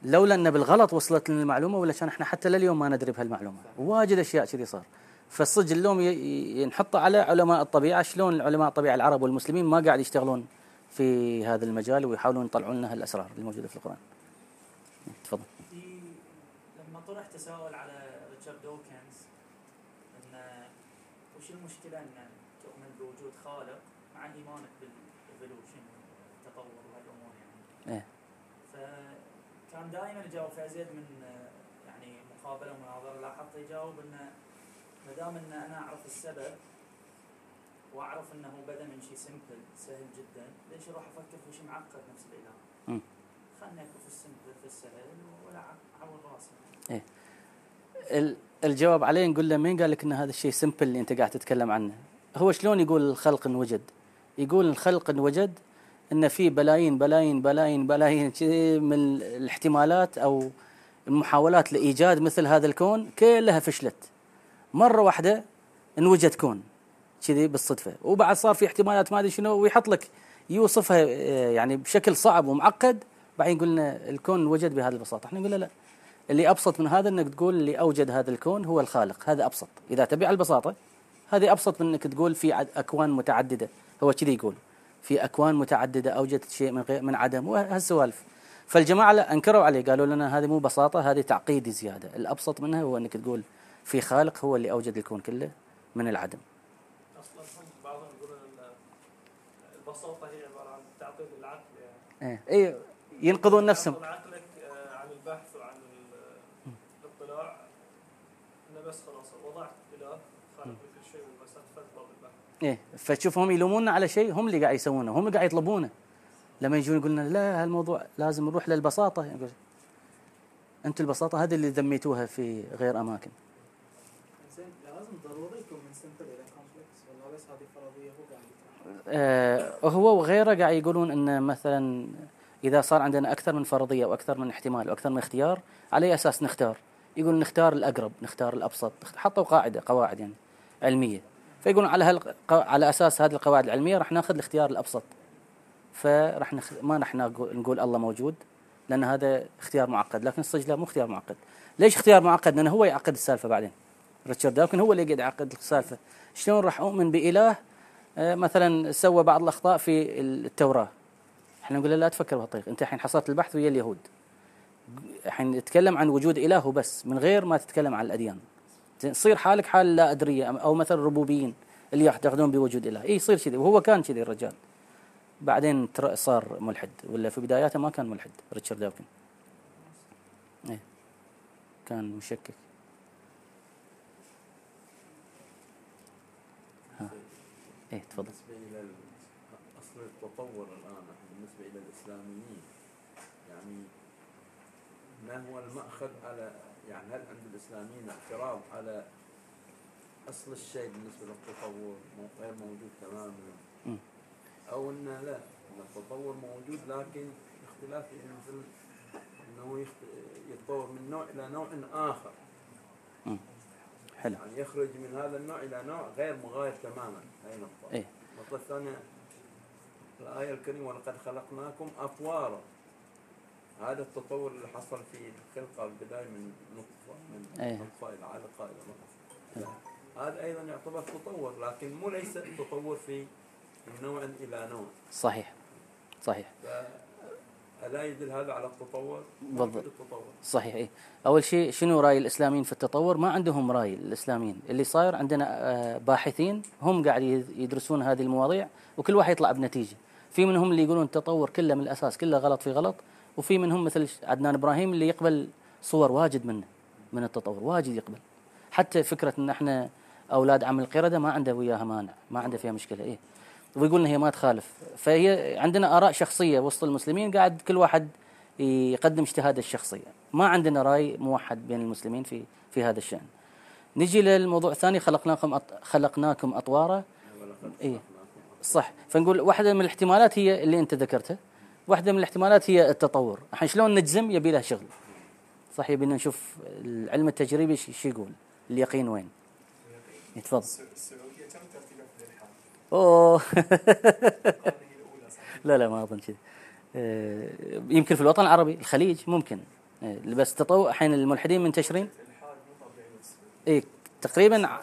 S1: لولا أن بالغلط وصلت لنا المعلومه ولا كان إحنا حتى لليوم ما ندري بهالمعلومة. واجد أشياء كذي صار. فالصدق اللوم ي- ي- نحطه على علماء الطبيعة. شلون علماء الطبيعة العرب والمسلمين ما قاعد يشتغلون في هذا المجال ويحاولون يطلعون لنا هالأسرار الموجودة في القرآن. تفضل.
S2: في لما طرح تساؤل على ريتشارد دوكنز ان وش المشكلة أن تؤمن بوجود خالق مع إيمانك بال evolution والتطور وهالأمور يعني.
S1: إيه.
S2: فكان دائما يجاوب في أزيد من يعني مقابلة ومناظرة لاحظت يجاوب إنه ما دام إن أنا أعرف السبب وأعرف إنه بدأ من شيء سمبل سهل جدا ليش أروح أفكر في شيء معقد نفس الإله؟
S1: مم.
S2: خلنا نكون في السمبل في السهل ولا عور راسي
S1: ال- الجواب عليه نقول له مين؟ قال لك إن هذا الشيء سمبل اللي أنت قاعد تتكلم عنه؟ هو شلون يقول الخلق انوجد يقول الخلق انوجد إن في بلايين بلايين بلايين بلايين من الاحتمالات أو المحاولات لإيجاد مثل هذا الكون كلها فشلت. مرة واحدة انوجد كون كذي بالصدفة. وبعد صار في احتمالات ما أدري شنو ويحط لك يوصفها آه، يعني بشكل صعب ومعقد. بعدين يقول لنا الكون وجد بهذه البساطة. إحنا له لا. اللي أبسط من هذا إنك تقول اللي أوجد هذا الكون هو الخالق هذا أبسط. إذا تبي على البساطة هذه أبسط من إنك تقول في أكوان متعددة. هو كذي يقول في أكوان متعددة أوجدت شيء من غير من عدم وهالسوالف. فالجماعة لا أنكروا عليه قالوا لنا هذه مو بساطة هذه تعقيد زيادة. الأبسط منها هو إنك تقول في خالق هو اللي أوجد الكون كله من العدم.
S12: أصلا هم بعضهم يقولون إن البساطة هي عبارة عن تعقيد العقل يعني.
S1: إيه إيه ينقذون نفسهم
S12: تعقد عقلك آه، عن البحث وعن ال- الاطلاع انه بس خلاص وضعت اله خالق لكل شيء وبس فتره
S1: إيه فتشوفهم يلوموننا على شيء هم اللي قاعد يسوونه هم اللي قاعد يطلبونه. لما يجون يقولون لا هالموضوع لازم نروح للبساطة. يقول أنتم البساطة هذه اللي ذميتوها في غير
S7: أماكن. لازم ضروري يكون من سمبل إلى كومبلكس ولا بس هذه فرضية هو قاعد
S1: آه هو وغيره قاعد يقولون إن مثلا إذا صار عندنا أكثر من فرضية وأكثر من احتمال وأكثر من اختيار على أي أساس نختار؟ يقول نختار الأقرب نختار الأبسط. حطوا قاعدة قواعد يعني علمية. فيقولون على هال على أساس هذه القواعد العلمية راح ناخذ الاختيار الأبسط. فراح نخ... ما راح نقول الله موجود لأن هذا اختيار معقد لكن الصدق لا مو اختيار معقد. ليش اختيار معقد؟ لأنه هو يعقد السالفة بعدين. ريتشارد داوكن هو اللي قاعد يعقد السالفة. شلون راح أؤمن بإله؟ آه، مثلا سوى بعض الأخطاء في التوراة. إحنا نقول له لا تفكر بهالطريقة. أنت الحين حصلت البحث ويا اليهود. الحين نتكلم عن وجود إله وبس من غير ما تتكلم عن الأديان. يصير حالك حال لا أدرية أو مثلا الربوبيين اللي يعتقدون بوجود إله. إي يصير كذي. وهو كان كذي الرجال. بعدين صار ملحد ولا في بداياته ما كان ملحد ريتشارد داوكن. إيه. كان مشكك. ها. إيه تفضل.
S10: بالنسبة إلى أصل التطور الآن بالنسبة إلى الإسلاميين يعني ما هو المأخذ على يعني هل عند الإسلاميين اعتراض على أصل الشيء بالنسبة للتطور غير موجود تماما. أو أن لا التطور موجود لكن اختلاف مثل أنه يتطور من نوع إلى نوع آخر.
S1: حلو.
S10: يعني يخرج من هذا النوع إلى نوع غير مغاير تماما. هاي نقطة.
S1: إيه.
S10: النقطة الثانية الآية الكريمة ولقد خلقناكم أطوارا هذا التطور اللي حصل في الخلقة البداية من نطفة من. نطفة إلى علقة إلى نطفة هذا أيضا يعتبر تطور لكن مو ليس تطور في من نوع إلى نوع.
S1: صحيح. صحيح.
S10: فألا يدل هذا على التطور؟
S1: بالضبط. صحيح إيه. أول شيء شنو رأي الإسلاميين في التطور؟ ما عندهم رأي الإسلاميين. اللي صاير عندنا آه، باحثين هم قاعد يدرسون هذه المواضيع وكل واحد يطلع بنتيجة. في منهم اللي يقولون التطور كله من الأساس كله غلط في غلط. وفي منهم مثل عدنان إبراهيم اللي يقبل صور واجد منه من التطور واجد يقبل. حتى فكرة أن إحنا أولاد عم القردة ما عنده وياها مانع ما عنده فيها مشكلة إيه. ويقول ان هي ما تخالف. فهي عندنا آراء شخصية وسط المسلمين قاعد كل واحد يقدم اجتهاده الشخصي ما عندنا رأي موحد بين المسلمين في في هذا الشأن. نجي للموضوع الثاني خلقناكم أط... خلقناكم
S10: أطوارا.
S1: إيه. صح. فنقول واحدة من الاحتمالات هي اللي أنت ذكرتها. واحدة من الاحتمالات هي التطور. الحين شلون نجزم؟ يبي له شغل. صح يبينا نشوف العلم التجريبي شو يقول. اليقين وين؟ تفضل
S4: الس- السعودية كم ترتيبها في الإلحاد؟ أوه؟ [laughs]
S1: لا لا ما أظن كذي. آه، يمكن في الوطن العربي الخليج ممكن. آه، بس تطور الحين الملحدين منتشرين. اي تقريبا
S4: يعني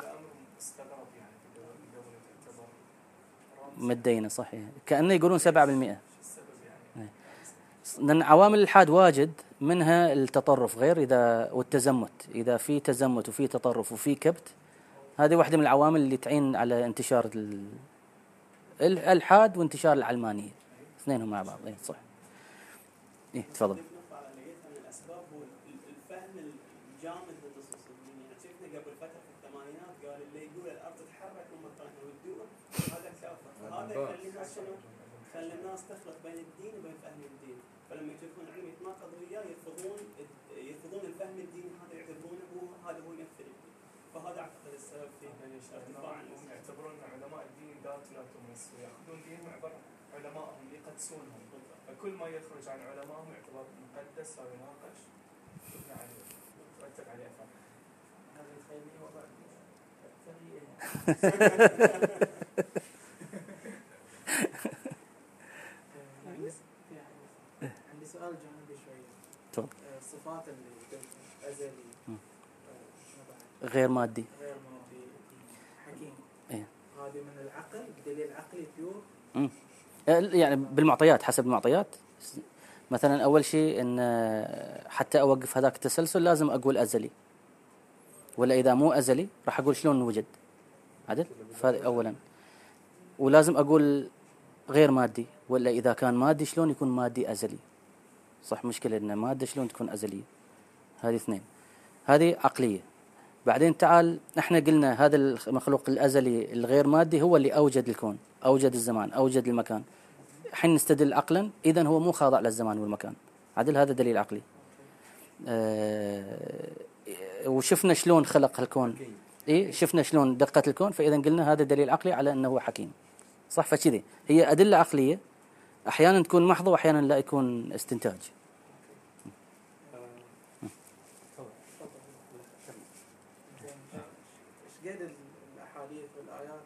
S1: مدينة صحيح. كأنه يقولون 7%
S4: السبب يعني
S1: لأن عوامل الالحاد واجد منها التطرف غير إذا والتزمت. إذا في تزمت وفي تطرف وفي كبت هذه واحدة من العوامل اللي تعين على انتشار ال- الالحاد وانتشار العلمانية. اثنينهم مع بعض. اي صح. إيه تفضل.
S3: أضيف نقطة على لقيتها من الأسباب هو ال- الفهم الجامد للنصوص الدينية، يعني شفنا قبل فترة في الثمانينات قال اللي يقول الأرض تتحرك هم طلعنا والدول هذا كافر، فهذا يخلي الناس شنو؟ يخلي الناس تخلط بين الدين وبين فهم الدين، فلما يشوفون علم يتناقض وياه يرفضون يرفضون الفهم الديني هذا يعتبرونه هو هذا هو يمثل الدين، فهذا أعتقد السبب
S4: هم يعتبرون أن علماء الدين ذات لا تمس ويأخذون دينهم عبر علمائهم يقدسونهم. فكل ما يخرج عن علمائهم يعتبر مقدس أو يناقش. يبنى عليه يترتب عليه افعال
S2: هذا يخليني وضع [laughs] اكثريه
S7: آه، عندي في حديث. عندي سؤال جانبي شوية
S1: تفضل.
S7: آه، الصفات اللي أزلي. آه،؟
S1: غير مادي.
S7: غير مادي. حكيم.
S1: إيه.
S7: هذه من العقل بدليل عقلي بيور
S1: يعني بالمعطيات حسب المعطيات. مثلا أول شيء إن آه، حتى أوقف هذاك التسلسل لازم أقول أزلي. ولا إذا مو أزلي راح أقول شلون وجد. عدل؟ فهذا اولا. ولازم أقول غير مادي. ولا إذا كان مادي شلون يكون مادي أزلي؟ صح مشكلة ان ماده شلون تكون أزلية. هذه اثنين. هذه عقلية. بعدين تعال إحنا قلنا هذا المخلوق الأزلي الغير مادي هو اللي أوجد الكون أوجد الزمان أوجد المكان. حين نستدل عقلا اذا هو مو خاضع للزمان والمكان. عدل هذا دليل عقلي. آه وشفنا شلون خلق الكون. اي شفنا شلون دقة الكون فاذا قلنا هذا دليل عقلي على إنه هو حكيم. صح فكذي هي أدلة عقلية أحيانا تكون محضة وأحيانا لا يكون استنتاج.
S7: قد الأحاديث والآيات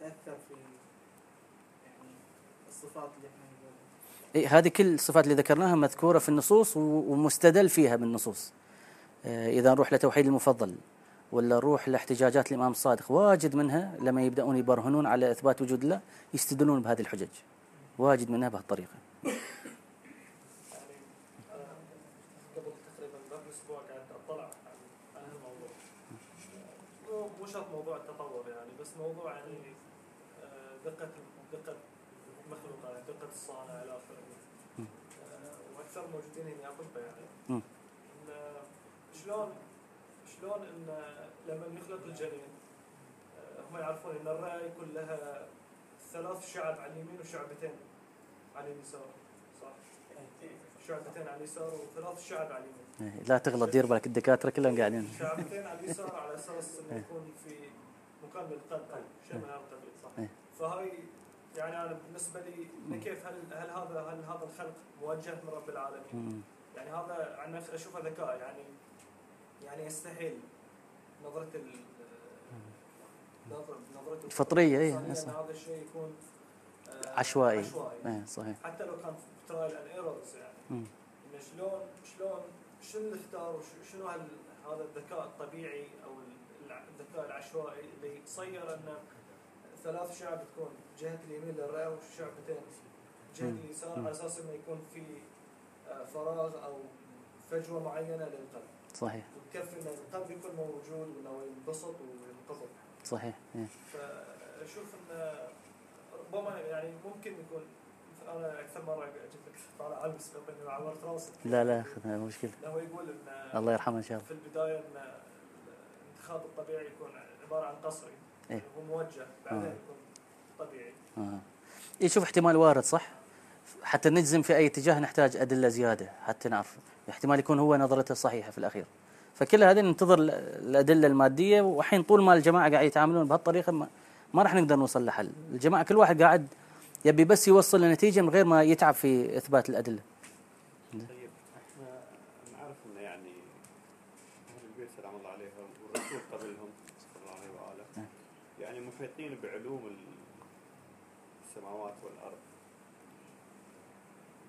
S7: تأثر في يعني الصفات اللي إحنا
S1: إيه هذه كل الصفات اللي ذكرناها مذكورة في النصوص ومستدل فيها بالنصوص. آه، إذا نروح لتوحيد المفضل ولا نروح لاحتجاجات الإمام الصادق واجد منها لما يبدأون يبرهنون على إثبات وجود الله يستدلون بهذه الحجج. واجد منها بهالطريقه
S12: أنا قبل تقريبا قبل أسبوع قاعد اطلع عن هالموضوع مو شرط موضوع التطور يعني بس موضوع يعني آه، دقة دقة المخلوق يعني دقة الصانع إلى آخره. آه، وأكثر موجودين هنا اطباء يعني. شلون شلون إن لما يخلق الجنين آه، هم يعرفون إن الرئه يكون لها ثلاث شعب على اليمين وشعبتين على اليسار صح؟ شعبتين على اليسار وثلاث شعب على اليمين
S1: إيه، لا تغلط دير بالك الدكاترة كلهم قاعدين
S12: شعبتين على اليسار [laughs] على أساس إنه
S1: إيه.
S12: يكون في مكان للقلب هذا القبيل صح؟
S1: إيه.
S12: فهاي يعني أنا بالنسبة لي كيف هل هل هذا هل هذا الخلق موجه من رب العالمين؟ يعني هذا عن نفسي أشوفه ذكاء يعني يعني يستحيل نظرة نظرته
S1: فطرية،
S12: الإنسانية
S1: أصلاً.
S12: إن هذا الشيء يكون آه،
S1: عشوائي
S12: عشوائي
S1: إيه صحيح
S12: حتى لو كان trial and errors يعني. إنه شلون شلون شنو اللي اختار شنو هذا الذكاء الطبيعي أو الذكاء العشوائي اللي صير ان ثلاث شعب تكون جهة اليمين للرئه وشعبتين
S1: جهة.
S12: اليسار. على أساس إنه يكون في آه، فراغ أو فجوة معينة للقلب
S1: صحيح
S12: وتكفي ان القلب يكون موجود وإنه ينبسط وينقبض
S1: صحيح إيه.
S12: فأشوف إن ربما يعني ممكن يكون أنا أكثر مرة قلت لك طالع البس اني عورت راسي
S1: لا لا
S12: مشكلة هو يقول إن
S1: الله يرحمه إن شاء الله
S12: في البداية إن الانتخاب الطبيعي يكون عبارة عن قصري
S1: إيه.
S12: هو موجه بعدين
S1: آه.
S12: يكون طبيعي
S1: آه. يشوف احتمال وارد صح حتى نجزم في أي اتجاه نحتاج أدلة زيادة حتى نعرف احتمال يكون هو نظرته صحيحة في الأخير فكل هذه ننتظر ال- الأدلة المادية وحين طول ما الجماعة قاعد يتعاملون بهالطريقة ما, ما راح نقدر نوصل لحل. الجماعة كل واحد قاعد يبي بس يوصل لنتيجة من غير ما يتعب في إثبات الأدلة.
S8: طيب إحنا نعرف إنه يعني أهل البيت سلام الله عليهم والرسول قبلهم صلى الله عليه وآله
S1: نعم.
S8: يعني محيطين بعلوم السماوات والأرض.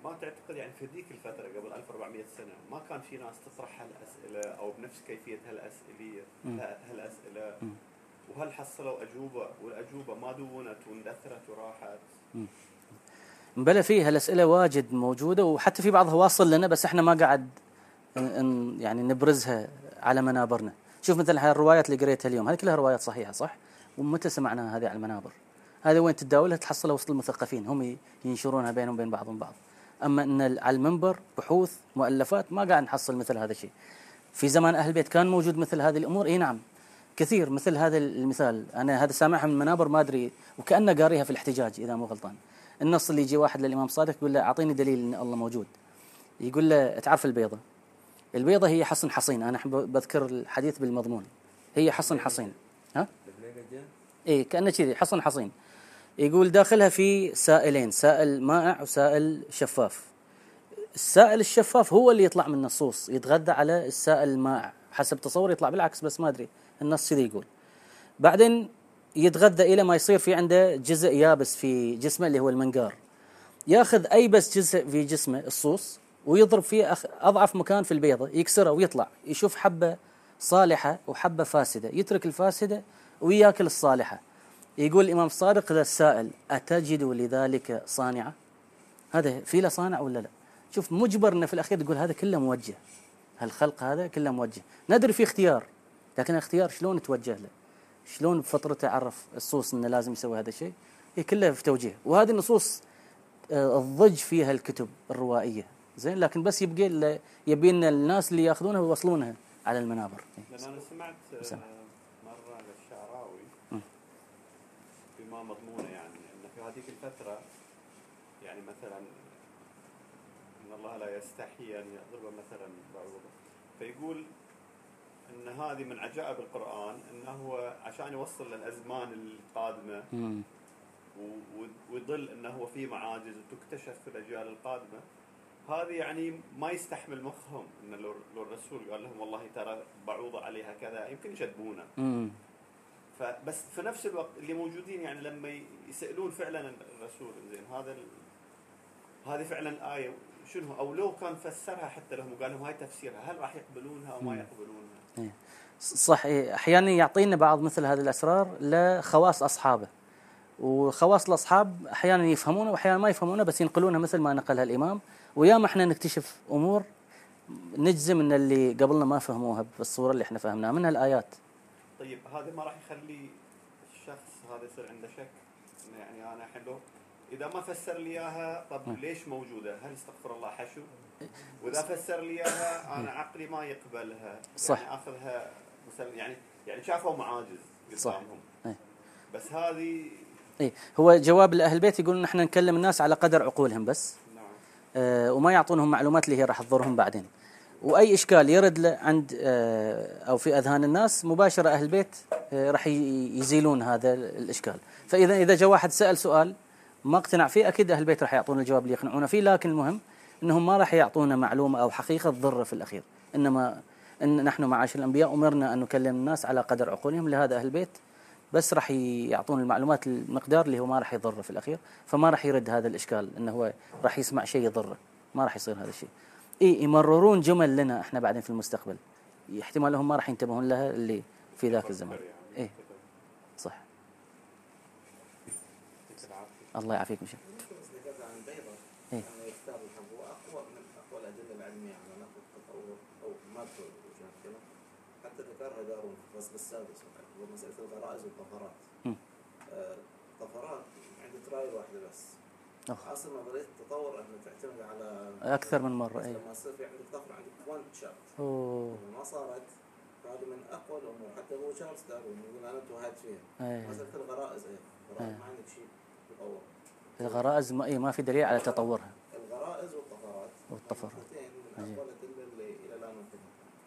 S8: ما تعتقد يعني في ذيك الفترة قبل 1400 سنة ما كان في ناس تطرح هالأسئلة أو بنفس كيفية
S1: هالأسئلة.
S8: هالاسئله. وهل حصلوا أجوبة؟ والأجوبة ما دونت واندثرت وراحت.
S1: بلا فيه هالأسئلة واجد موجودة وحتى في بعضها واصل لنا بس إحنا ما قاعد يعني نبرزها على منابرنا. شوف مثل هاي الروايات اللي قريتها اليوم هذه كلها روايات صحيحة صح؟ ومتى سمعناها هذه على المنابر؟ هذا وين تتداولها؟ تحصلها وسط المثقفين هم ينشرونها بينهم وبين بعضهم بعض. أما إن على المنبر بحوث مؤلفات ما قاعد نحصل مثل هذا الشيء. في زمان أهل البيت كان موجود مثل هذه الأمور؟ إي نعم. كثير مثل هذا المثال. أنا هذا سامعها من منابر ما أدري وكأنه قاريها في الاحتجاج إذا مو غلطان. النص اللي يجي واحد للإمام صادق يقول له أعطيني دليل إن الله موجود. يقول له تعرف البيضة. البيضة هي حصن حصين. أنا أحب بذكر الحديث بالمضمون. هي حصن حصين. ها؟ إي كأنه كذي حصن حصين. يقول داخلها في سائلين سائل مائع وسائل شفاف. السائل الشفاف هو اللي يطلع من النصوص يتغذى على السائل المائع. حسب تصوري يطلع بالعكس بس ما أدري. النص كذي يقول. بعدين يتغذى إلى ما يصير في عنده جزء يابس في جسمه اللي هو المنقار. ياخذ أي بس جزء في جسمه الصوص ويضرب فيه أضعف مكان في البيضة يكسره ويطلع. يشوف حبة صالحة وحبة فاسدة. يترك الفاسدة وياكل الصالحة. يقول الامام الصادق للسائل أتجد لذلك صانعة؟ هذا في له صانع ولا لا؟ شوف مجبر إنه في الأخير تقول هذا كله موجه. هالخلق هذا كله موجه. ندري في اختيار لكن الاختيار شلون توجه له؟ شلون بفطرته عرف الصوص إنه لازم يسوي هذا الشيء؟ هي كلها في توجيه. وهذه النصوص آه، الضج فيها الكتب الروائية. زين؟ لكن بس يبقى يبين الناس اللي ياخذونها ويوصلونها على المنابر.
S8: لأن أنا سمعت آه،
S1: سمع.
S8: مره للشعراوي
S1: م.
S8: بما مضمونة يعني إن في هذيك الفترة يعني مثلا إن الله لا يستحي أن يضرب مثلا بعوضة. فيقول إن هذه من عجائب القرآن انه هو عشان يوصل للأزمان القادمة ويظل انه هو في معاجز وتكتشف في الأجيال القادمة. هذه يعني ما يستحمل مخهم. إن لو الرسول قال لهم والله ترى بعوضة عليها كذا يمكن يشذبونه. فبس في نفس الوقت اللي موجودين يعني لما يسألون فعلا الرسول زين هذا ال... هذه فعلا الايه شنو أو لو كان فسرها حتى لهم وقال لهم هاي تفسيرها هل راح يقبلونها أو ما. يقبلونها؟
S1: صح إيه. أحيانا يعطينا بعض مثل هذه الأسرار لخواص أصحابه وخواص الأصحاب أحيانا يفهمونه واحيانا ما يفهمونه بس ينقلونها مثل ما نقلها الإمام وياما إحنا نكتشف أمور نجزم إن اللي قبلنا ما فهموها بالصورة اللي إحنا فهمناها منها الايات
S8: طيب هذا ما راح يخلي الشخص هذا يصير عنده شك يعني أنا الحين لو إذا ما فسر لي إياها طب. ليش موجودة؟ هل استغفر الله حشو؟ وإذا فسر لي إياها أنا عقلي ما يقبلها
S1: صح.
S8: يعني أخذها يعني يعني شافوا معاجز
S1: صح.
S8: قدامهم
S1: إيه.
S8: بس هذه
S1: اي هو جواب لأهل البيت يقولون إحنا نكلم الناس على قدر عقولهم بس
S8: نعم
S1: آه، وما يعطونهم معلومات اللي هي راح تضرهم بعدين وأي إشكال يرد ل- عند آه، أو في أذهان الناس مباشرة أهل البيت آه، راح يزيلون هذا الإشكال. فإذا إذا جاء واحد سأل سؤال ما اقتنع فيه أكيد أهل البيت راح يعطون الجواب اللي يقنعونه فيه لكن المهم إنهم ما راح يعطونا معلومة أو حقيقة تضره في الأخير. إنما إن نحن معاشر الأنبياء أمرنا أن نكلم الناس على قدر عقولهم لهذا أهل البيت بس راح يعطون المعلومات المقدار اللي هو ما راح يضره في الأخير فما راح يرد هذا الإشكال إنه هو راح يسمع شيء يضره. ما راح يصير هذا الشيء. اي يمررون جمل لنا إحنا بعدين في المستقبل احتمال هم ما راح ينتبهون لها اللي في ذاك الزمان
S8: يعني.
S1: إيه. صح الله يعافيك
S6: البيضة
S1: إيه.
S6: حتى ذكرها دارون في الفصل السادس هو مسألة الغرائز والطفرات
S1: مم.
S6: آه، الطفرات عندي trial واحدة بس أصل نظرية التطور أن تعتمد على
S1: أكثر من
S6: مرة
S1: اي
S6: لما يصير في عندك طفرة عندك one shot
S1: أوه.
S6: ما صارت هذه من أقوى الأمور. حتى هو تشارلز دارون يقول أنا انتهيت فيها.
S1: أي.
S6: مسألة الغرائز أيضا الغرائز
S1: إيه.
S6: ما عندك شيء تطور
S1: الغرائز ما, إيه ما في دليل على تطورها.
S6: الغرائز والطفرات.
S1: والطفرات.
S6: الاثنين من
S1: عجيب.
S6: أقوى الأدلة اللي إلى الآن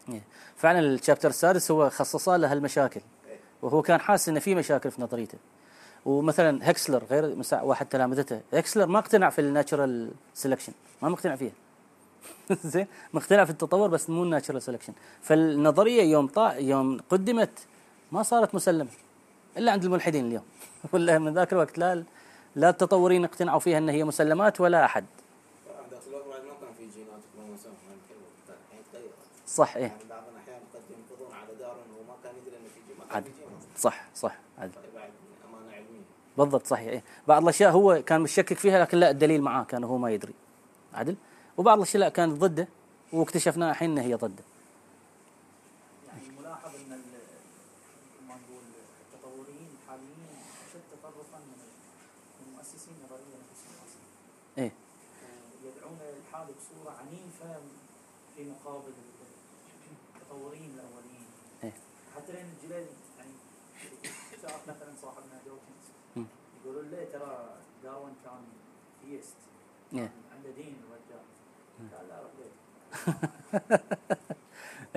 S6: ننتبه
S1: فعلا الشابتر السادس هو خصصه لهالمشاكل
S6: إيه.
S1: وهو كان حاسس ان في مشاكل في نظريته. ومثلا هكسلر غير واحد تلامذته. هكسلر ما اقتنع في الناتشرال سelection ما مقتنع فيها. [laughs] زين؟ مقتنع في التطور بس مو الناتشرال سelection فالنظرية يوم طا يوم قدمت ما صارت مسلمة. إلا عند الملحدين اليوم. [laughs] ولا من ذاك الوقت لا لا التطورين اقتنعوا فيها إن هي مسلمات ولا
S6: أحد.
S1: صح
S6: إيه بعض الاحيان قد ينقضون على دار إنه ما كان يدري انه في
S1: صح صح عدل
S6: طيب بعد امانه علميه
S1: بالضبط صحيح إيه. بعض الأشياء هو كان مشكك فيها لكن لا الدليل معاه كان هو ما يدري عدل وبعض الأشياء لا كانت ضده واكتشفنا الحين هي ضده
S2: يعني ملاحظ إن نقول التطوريين أشد تطرفا من من مؤسسين النظريه نفسهم أصلا.
S1: إيه.
S2: آه، يدعون الحال بصورة عنيفة في مقابل التطوريين الاولين.
S1: إيه.
S2: حتى لين الجيل يعني شاف مثلا صاحبنا دوكنز
S1: مم.
S2: يقولون ليه ترى داروين كان
S1: إيه.
S2: دين الرجال. ليه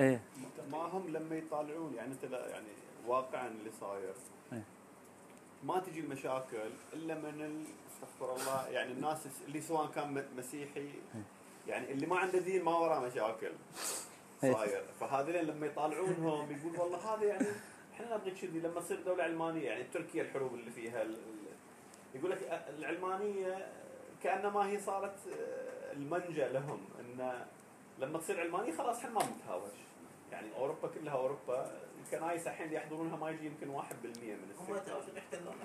S2: [laughs]
S1: إيه.
S8: ما هم لما يطالعون يعني أنت لا يعني واقعا اللي صاير.
S1: إيه.
S8: ما تجي المشاكل إلا من استغفر الله. يعني الناس اللي سواء كان مسيحي يعني اللي ما عنده دين ما وراه مشاكل
S1: إيه.
S8: صاير. فهذول لما يطالعونهم يقول والله هذا يعني إحنا نبغي كذي لما تصير دولة علمانية يعني تركيا الحروب اللي فيها يقول لك العلمانية كأنما هي صارت آه، المنجأ لهم إن لما تصير علمانيه خلاص إحنا ما بنتهاوش يعني أوروبا كلها أوروبا الكنايس الحين اللي يحضرونها ما يجي يمكن 1% من
S6: هم
S8: السكان
S6: يتهاوشون يحتلوننا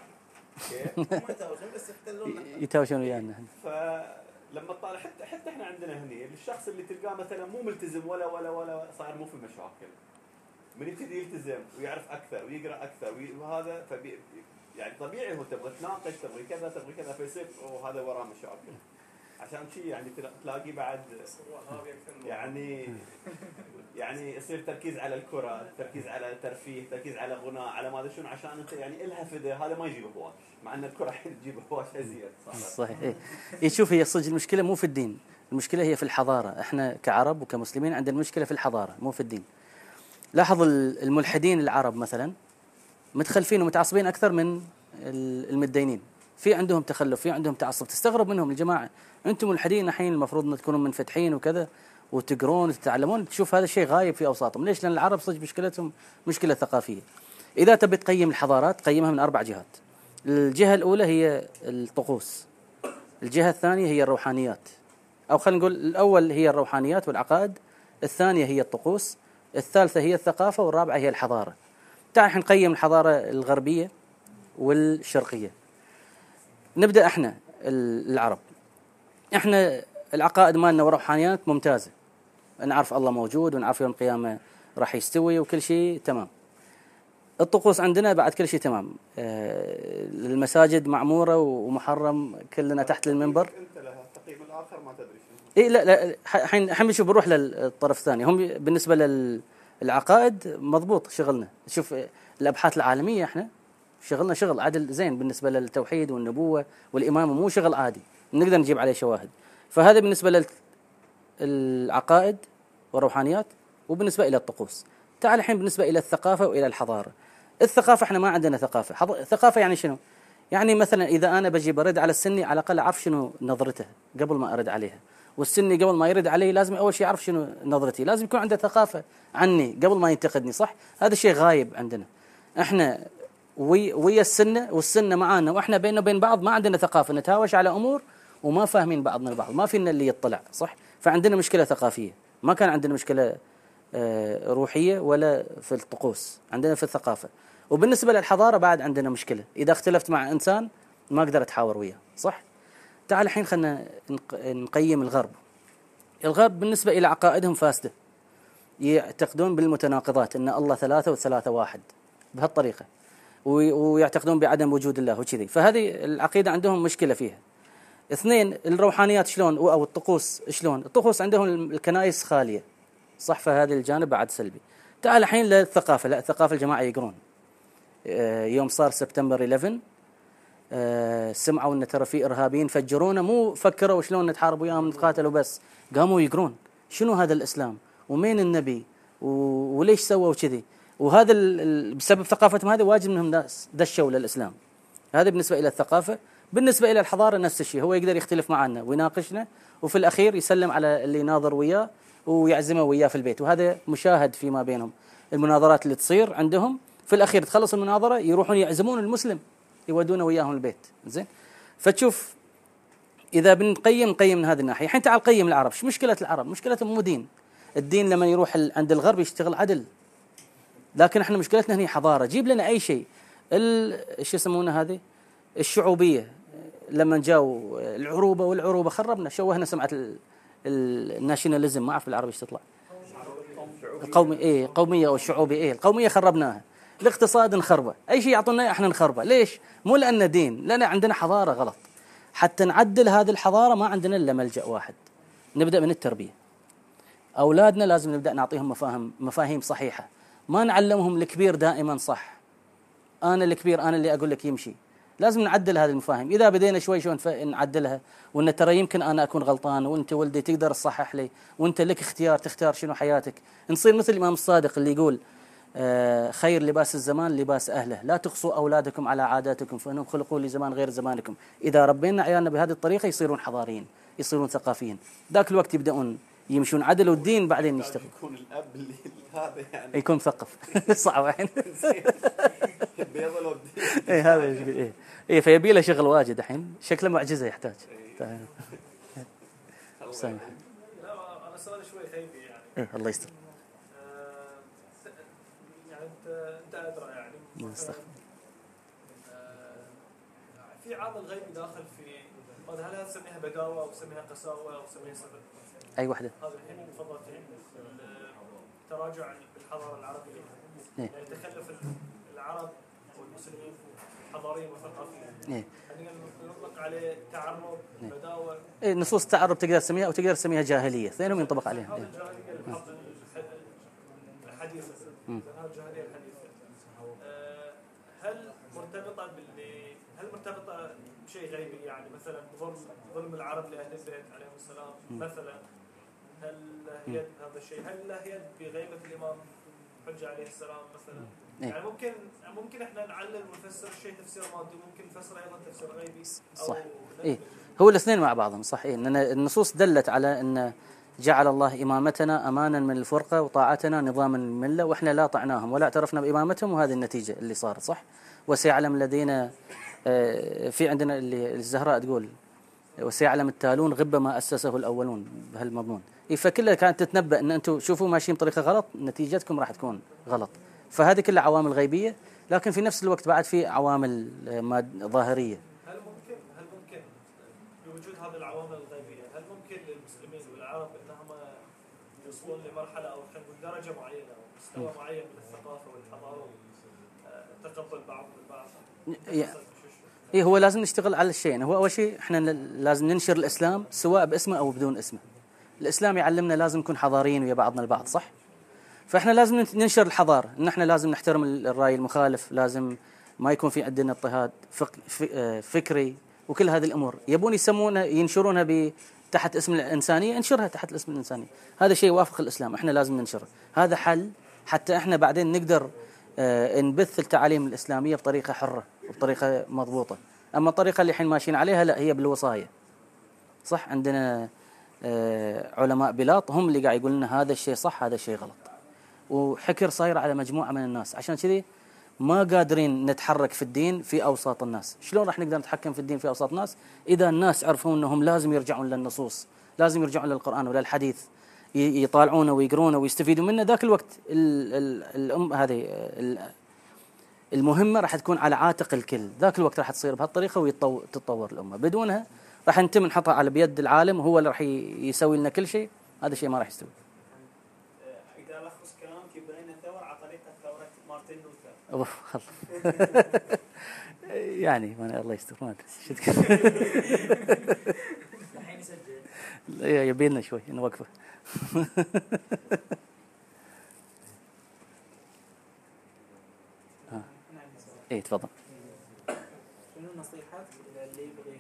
S8: كيف؟
S6: هم يتهاوشون بس يحتلوننا
S1: يتهاوشون ويانا.
S8: فلما تطالع حتى حتى إحنا عندنا هني الشخص اللي تلقاه مثلا مو ملتزم ولا ولا ولا صاير مو في مشاكل من يبتدي يلتزم ويعرف أكثر ويقرأ أكثر وهذا فبي يعني طبيعي هو تبغى تناقش تبغى كذا تبغى كذا فيصير وهذا وراه مشاكل. عشان شي يعني تلا- تلاقي بعد يعني يعني يصير تركيز على الكرة، تركيز على الترفيه، تركيز على غناء، على ما أدري شنو عشان أنت يعني الها فدا هذا ما يجيب هواش، مع أن الكرة [laughs] تجيب هواش أزيد. صح
S1: صحيح. إيه شوف هي صدق المشكلة مو في الدين المشكلة هي في الحضارة. إحنا كعرب وكمسلمين عندنا المشكلة في الحضارة مو في الدين. لاحظ ال- الملحدين العرب مثلا متخلفين ومتعصبين أكثر من ال- المتدينين. في عندهم تخلف في عندهم تعصب. تستغرب منهم الجماعة. أنتم ملحدين الحين المفروض ان تكونوا منفتحين وكذا وتقرون وتتعلمون. تشوف هذا الشيء غايب في أوساطهم. ليش؟ لأن العرب صدق مشكلتهم مشكلة ثقافية. إذا تبي تقيم الحضارات قيمها من أربع جهات. الجهة الأولى هي الطقوس. الجهة الثانية هي الروحانيات. أو خلينا نقول الأول هي الروحانيات والعقائد الثانية هي الطقوس الثالثة هي الثقافة والرابعة هي الحضارة. تعال الحين نقيم الحضارة الغربية والشرقية. نبدأ إحنا ال- العرب. إحنا العقائد مالنا والروحانيات ممتازة. نعرف الله موجود ونعرف يوم القيامة راح يستوي وكل شيء تمام. الطقوس عندنا بعد كل شيء تمام. آه، المساجد معمورة ومحرم كلنا تحت المنبر.
S8: انت لها تقييم الآخر ما تدري
S1: اي لا لا الحين الحين بنشوف بنروح للطرف الثاني. هم بالنسبة للعقائد مضبوط شغلنا. شوف الأبحاث العالمية إحنا شغلنا شغل عدل زين بالنسبة للتوحيد والنبوة والإمامة مو شغل عادي. نقدر نجيب عليه شواهد. فهذا بالنسبة للعقائد والروحانيات وبالنسبة إلى الطقوس. تعال الحين بالنسبة إلى الثقافة وإلى الحضارة. الثقافة إحنا ما عندنا ثقافة. حض... ثقافة يعني شنو؟ يعني مثلا إذا أنا بجي برد على السني على الأقل أعرف شنو نظرته قبل ما أرد عليها. والسني قبل ما يرد علي لازم أول شيء يعرف شنو نظرتي. لازم يكون عنده ثقافة عني قبل ما ينتقدني صح؟ هذا شيء غايب عندنا. إحنا وي ويا السنة والسنة معانا وإحنا بيننا وبين بعض ما عندنا ثقافة. نتهاوش على أمور وما فاهمين بعضنا البعض. ما فينا اللي يطلع صح؟ فعندنا مشكلة ثقافية. ما كان عندنا مشكلة آه، روحية ولا في الطقوس. عندنا في الثقافة. وبالنسبة للحضارة بعد عندنا مشكلة. إذا اختلفت مع إنسان ما أقدر أتحاور وياه صح؟ تعال الحين خلينا نق- نقيم الغرب. الغرب بالنسبة إلى عقائدهم فاسدة. يعتقدون بالمتناقضات إن الله ثلاثة والثلاثه واحد بهالطريقة. وي- ويعتقدون بعدم وجود الله وكذي. فهذه العقيدة عندهم مشكلة فيها. اثنين الروحانيات شلون؟ أو الطقوس شلون؟ الطقوس عندهم الكنائس خالية. صح فهذا الجانب بعد سلبي. تعال الحين للثقافة. لا الثقافة الجماعة يقرون. آه، يوم صار سبتمبر 11 آه، سمعوا إن ترى في إرهابيين فجرونا مو فكروا شلون نتحارب وياهم نتقاتل وبس قاموا يقرون. شنو هذا الإسلام؟ ومين النبي؟ وليش سووا كذي وهذا بسبب ثقافتهم هذه واجد منهم ناس دشوا للإسلام. هذا بالنسبة إلى الثقافة. بالنسبة إلى الحضارة نفس الشيء هو يقدر يختلف معنا ويناقشنا وفي الأخير يسلم على اللي يناظر وياه ويعزمه وياه في البيت. وهذا مشاهد فيما بينهم. المناظرات اللي تصير عندهم في الأخير تخلص المناظرة يروحون يعزمون المسلم. يودونه وياهم البيت. زين؟ فتشوف إذا بنقيم نقيم من هذه الناحية. الحين تعال قيم العرب. شو مشكلة العرب؟ مشكلتهم مو دين الدين لما يروح عند الغرب يشتغل عدل. لكن إحنا مشكلتنا هنا حضارة. جيب لنا أي شيء. شو يسمونه هذه؟ الشعوبية. لما جاوا العروبة والعروبة خربنا. شوهنا سمعه ال- ال- الناشوناليزم ما أعرف بالعربي إيش تطلع. القومي إيه قومية أو الشعوبيه إيه القومية خربناها. الاقتصاد نخربه. أي شيء يعطونا إحنا نخربه. ليش؟ مو لأن دين. لأن عندنا حضارة غلط. حتى نعدل هذه الحضارة ما عندنا إلا ملجأ واحد. نبدأ من التربية. أولادنا لازم نبدأ نعطيهم مفاهيم مفاهيم صحيحة. ما نعلمهم الكبير دائما صح. أنا الكبير أنا اللي أقول لك يمشي. لازم نعدل هذه المفاهيم. إذا بدينا شوي شوي نعدلها وإن ترى يمكن أنا أكون غلطان وإنت ولدي تقدر تصحح لي وإنت لك اختيار تختار شنو حياتك. نصير مثل الإمام الصادق اللي يقول خير لباس الزمان لباس أهله. لا تقصوا أولادكم على عاداتكم فإنهم خلقوا لزمان غير زمانكم. إذا ربينا عيالنا بهذه الطريقة يصيرون حضاريين يصيرون ثقافيين. ذاك الوقت يبدأون يمشون. عدل والدين بعدين يشتغل.
S8: يكون الأب اللي [laughs] هذا يعني.
S1: يكون مثقف. [laughs] صعب. الحين
S8: بيض
S1: اي هذا إيش اي إيه. فيبي له شغل واجد الحين. شكله معجزة يحتاج. [laughs] تعال. سامح
S12: لا أنا سؤالي شوي خيبي يعني.
S1: إيه الله يستر
S12: آه، يعني انت انت في عامل غيبي داخل في هذا هل تسميها بداوة أو تسميها قساوة أو تسميها سبب؟
S1: أي وحدة.
S12: هذا الحين تفضلت يعني التراجع بالحضارة العربية.
S1: إيه.
S12: يعني تخلف العرب والمسلمين حضاريا وثقافيا
S1: إيه.
S12: نطلق عليه تعرب
S1: إيه.
S12: بداوة.
S1: إيه نصوص التعرب تقدر تسميها أو تقدر تسميها جاهلية. اثنينهم ينطبق عليهم
S12: هذا الجاهلية الحديثه آه، هل مرتبطة باللي هل مرتبطة بشيء غيبي؟ يعني مثلا ظلم ظلم العرب لأهل البيت عليهم السلام. مثلا. هل له يد هذا الشيء؟ هل له يد بغيبة الإمام حجة عليه السلام مثلا؟
S1: إيه.
S12: يعني ممكن ممكن إحنا نعلل ونفسر الشيء تفسير مادي وممكن نفسر أيضا تفسير غيبي أو
S1: صح. إيه. هو الاثنين مع بعضهم صح. إيه. لأن النصوص دلت على إن جعل الله إمامتنا امانا من الفرقة وطاعتنا نظاما من الملة وإحنا لا طعناهم ولا اعترفنا بإمامتهم وهذه النتيجة اللي صارت صح. وسيعلم الذين آه، في عندنا اللي الزهراء تقول وسيعلم التالون غب ما أسسه الأولون بهالمضمون. إيه فكلها كانت تتنبأ إن أنتم شوفوا ماشيين بطريقة غلط نتيجتكم راح تكون غلط. فهذه كلها عوامل غيبية لكن في نفس الوقت بعد في عوامل آه، ظاهرية.
S12: هل ممكن هل ممكن بوجود هذه العوامل الغيبية هل ممكن للمسلمين والعرب إنهم يوصلون لمرحلة أو خلينا نقول درجة معينة أو مستوى معين من الثقافة والحضارة؟ آه، تقبل بعضهم البعض.
S1: اي هو لازم نشتغل على الشيئين هو أول شيء إحنا ن- لازم ننشر الإسلام سواء باسمه أو بدون اسمه. الإسلام يعلمنا لازم نكون حضاريين ويا بعضنا البعض صح؟ فإحنا لازم ننشر الحضارة. ان إحنا لازم نحترم ال- الرأي المخالف. لازم ما يكون في عندنا اضطهاد آه، فكري وكل هذه الأمور. يبون يسمونها ينشرونها تحت اسم الإنسانية انشرها تحت اسم الإنسانية. هذا شيء يوافق الإسلام. إحنا لازم ننشره. هذا حل حتى إحنا بعدين نقدر نبث التعاليم الإسلامية بطريقة حرة وبطريقة مضبوطة. أما الطريقة اللي الحين ماشيين عليها لا هي بالوصاية. صح؟ عندنا آه، علماء بلاط هم اللي قاعد يقولون لنا هذا الشيء صح هذا الشيء غلط. وحكر صاير على مجموعة من الناس. عشان كذي ما قادرين نتحرك في الدين في أوساط الناس. شلون راح نقدر نتحكم في الدين في أوساط الناس؟ إذا الناس عرفوا إنهم لازم يرجعون للنصوص لازم يرجعون للقرآن وللحديث. يطالعونه ويقرونه ويستفيدوا منه ذاك الوقت ال ال الأم هذه ال- المهمة راح تكون على عاتق الكل. ذاك الوقت راح تصير بهالطريقة وتتطور الأمة. بدونها راح نتم نحطها على بيد العالم هو اللي راح يسوي لنا كل شيء. هذا الشيء ما راح يستوي.
S3: إذا الخص كلامك يبين الثوره على طريقة ثورة مارتن لوثر.
S1: أوف، خلاص. [laughs] يعني ما الله يستر ما
S2: أدري [laughs] يسجل
S1: إيه، يبي لنا شوي نوقفه [laughs]
S7: أنا عندي سؤال
S1: اي تفضل.
S7: شنو إلى اللي يبغي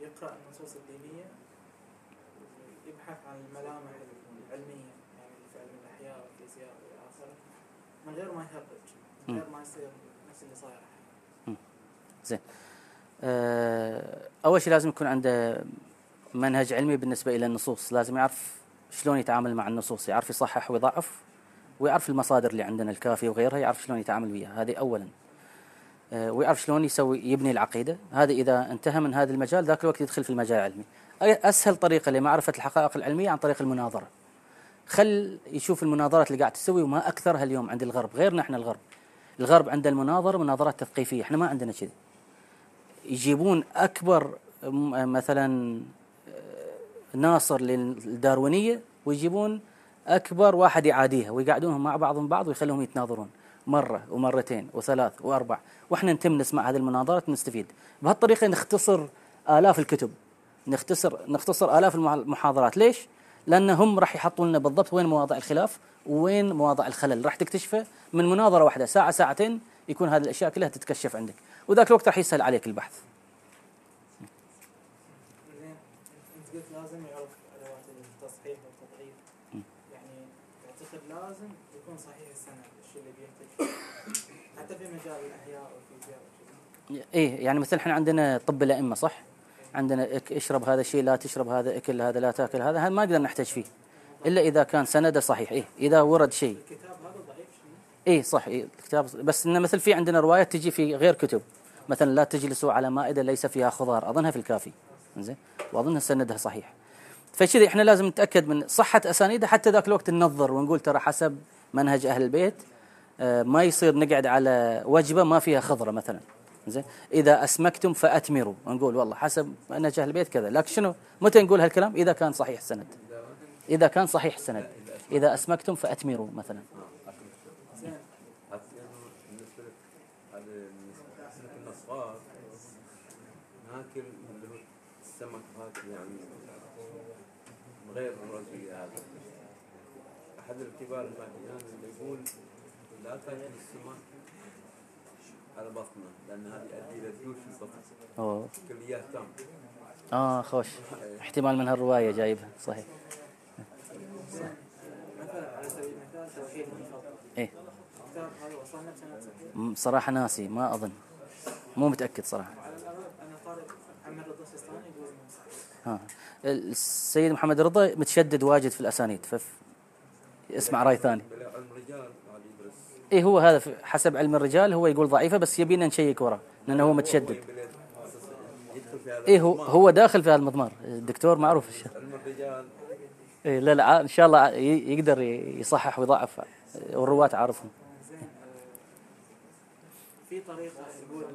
S7: يقرأ النصوص الدينية يبحث عن الملامح العلمية؟ يعني في علم الأحياء والفيزياء وإلى آخره من غير ما يهرج من غير ما يصير نفس اللي صاير الحين.
S1: آه، أول شيء لازم يكون عنده منهج علمي بالنسبة إلى النصوص. لازم يعرف شلون يتعامل مع النصوص يعرف يصحح ويضعف ويعرف المصادر اللي عندنا الكافية وغيرها يعرف شلون يتعامل وياها. هذه اولا. آه، ويعرف شلون يسوي يبني العقيدة. هذا إذا انتهى من هذا المجال ذاك الوقت يدخل في المجال العلمي. أسهل طريقة لمعرفة الحقائق العلمية عن طريق المناظرة. خل يشوف المناظرات اللي قاعد تسوي وما أكثرها اليوم عند الغرب. غيرنا إحنا الغرب. الغرب عنده المناظرة مناظرات تثقيفية. إحنا ما عندنا كذي. يجيبون أكبر م- مثلا آه، ناصر للداروينية ويجيبون أكبر واحد يعاديها ويقعدونهم مع بعضهم بعض ويخلوهم يتناظرون مرة ومرتين وثلاث وأربع. وإحنا نتم نسمع هذه المناظرات نستفيد بهالطريقة نختصر آلاف الكتب. نختصر نختصر آلاف المح- المحاضرات. ليش؟ لأن هم راح يحطوا لنا بالضبط وين مواضع الخلاف وين مواضع الخلل. راح تكتشفه من مناظرة واحدة. ساعة ساعتين يكون هذه الأشياء كلها تتكشف عندك. وذاك الوقت راح يسهل عليك البحث
S7: زين انت قلت لازم يعرف ادوات التصحيح والتضعيف
S1: م.
S7: يعني تعتقد لازم يكون صحيح السند الشيء اللي بيحتاج فيه. حتى في مجال الاحياء والفيزياء وكذا.
S1: إيه يعني مثلا إحنا عندنا طب الأئمة صح؟ عندنا اشرب هذا الشيء لا تشرب هذا أكل هذا لا تأكل هذا هذا ما نقدر نحتاج فيه. إلا إذا كان سنده صحيح إيه إذا ورد شيء.
S7: الكتاب هذا ضعيف
S1: إيه صح إيه الكتاب بس انه مثل في عندنا روايات تجي في غير كتب. مثلا لا تجلسوا على مائدة ليس فيها خضار أظنها في الكافي زين واظنها سندها صحيح. فكذا إحنا لازم نتأكد من صحة اسانيدها حتى ذاك الوقت ننظر ونقول ترى حسب منهج أهل البيت ما يصير نقعد على وجبة ما فيها خضرة مثلا. زين؟ إذا أسمكتم فأتمروا. نقول والله حسب منهج أهل البيت كذا. لكن شنو؟ متى نقول هالكلام؟ إذا كان صحيح السند إذا كان صحيح السند إذا أسمكتم فأتمروا مثلا.
S8: السمك هذا يعني غير الرزق هذا أحد الكبار الماديان اللي يقول لا تأكل السمك. على بطنه لأن هذه يؤدي إلى ديوش في البطن.
S1: أوه.
S8: كليات تام
S1: آه خوش. احتمال من هالرواية جايبها. صحيح.
S7: المفضل إيه. هذا
S1: صراحة ناسي ما أظن. مو
S7: متأكد صراحة.
S1: ها. السيد محمد رضا متشدد واجد في الأسانيد فف اسمع رأي ثاني.
S8: بلا
S1: إيه هو هذا حسب علم الرجال هو يقول ضعيفة بس يبينا نشيك وراه لأنه هو متشدد.
S8: هذا
S1: إيه هو
S8: المضمار.
S1: هو داخل في هالمضمار الدكتور معروف
S8: الرجال.
S1: إيه لا لا إن شاء الله ي- يقدر يصحح ويضعف. والرواة عارفهم.
S7: زين في طريقة يقول إن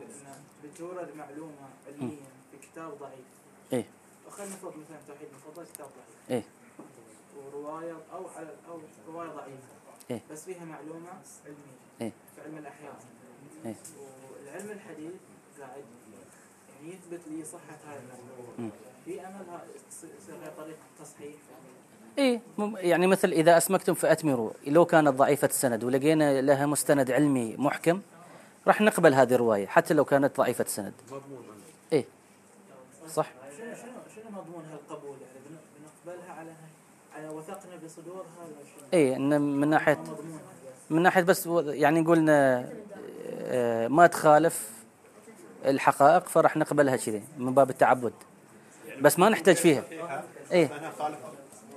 S7: بتورد معلومه علميه في كتاب ضعيف.
S1: إيه.
S7: وخلينا نفرض مثلا توحيد المفضل كتاب ضعيف.
S1: إيه.
S7: ورواية أو على أو رواية ضعيفة.
S1: إيه.
S7: بس فيها معلومة علمية
S1: إيه.
S7: في علم الأحياء
S1: إيه.
S7: والعلم الحديث قاعد يعني يثبت لي صحة هاي
S1: مم.
S7: المعلومه في أمل ها- تصير طريقة تصحيح
S1: إيه يعني مثل إذا أسمكتم فأتمروا لو كانت ضعيفه السند ولقينا لها مستند علمي محكم راح نقبل هذه الرواية حتى لو كانت ضعيفة السند
S8: مضمون.
S1: إيه صح
S7: شنو شنو مضمون هالقبول يعني بن- بنقبلها على على وثقنا بصدورها شنو؟
S1: إيه إن من ناحيه من ناحية بس يعني قلنا آه، ما تخالف الحقائق فراح نقبلها كذي من باب التعبد. بس ما نحتاج فيها.
S8: خالف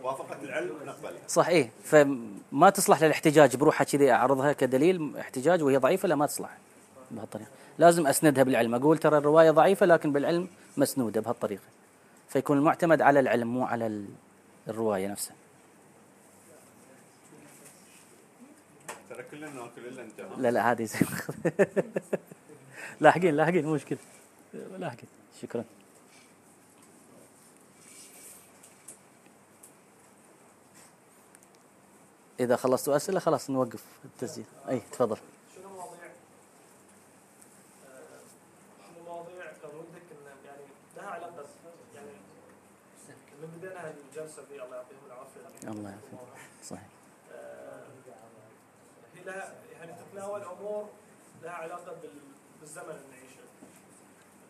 S8: وافقت العلم نقبلها.
S1: صح إيه. فما تصلح للاحتجاج بروحها كذي أعرضها كدليل احتجاج وهي ضعيفة لا ما تصلح بهالطريقة. لازم أسندها بالعلم. أقول ترى الرواية ضعيفة لكن بالعلم مسنودة بهالطريقة. فيكون المعتمد على العلم مو على ال- الرواية نفسها.
S8: كلنا ناكل إلا أنت؟
S1: لا لا عادي زين [laughs] لاحقين لاحقين مو مشكلة. لاحقين. شكرا. إذا خلصتوا أسئلة خلاص نوقف التسجيل. أي تفضل.
S12: شنو مواضيع؟ آه، شنو مواضيع كان ودك إن يعني لها علاقة يعني من بدينا الجلسة دي الله يعطيهم العافية.
S1: الله يعافيك. صحيح.
S12: آه، لها يعني تتناول أمور لها علاقة بال- بالزمن اللي نعيشه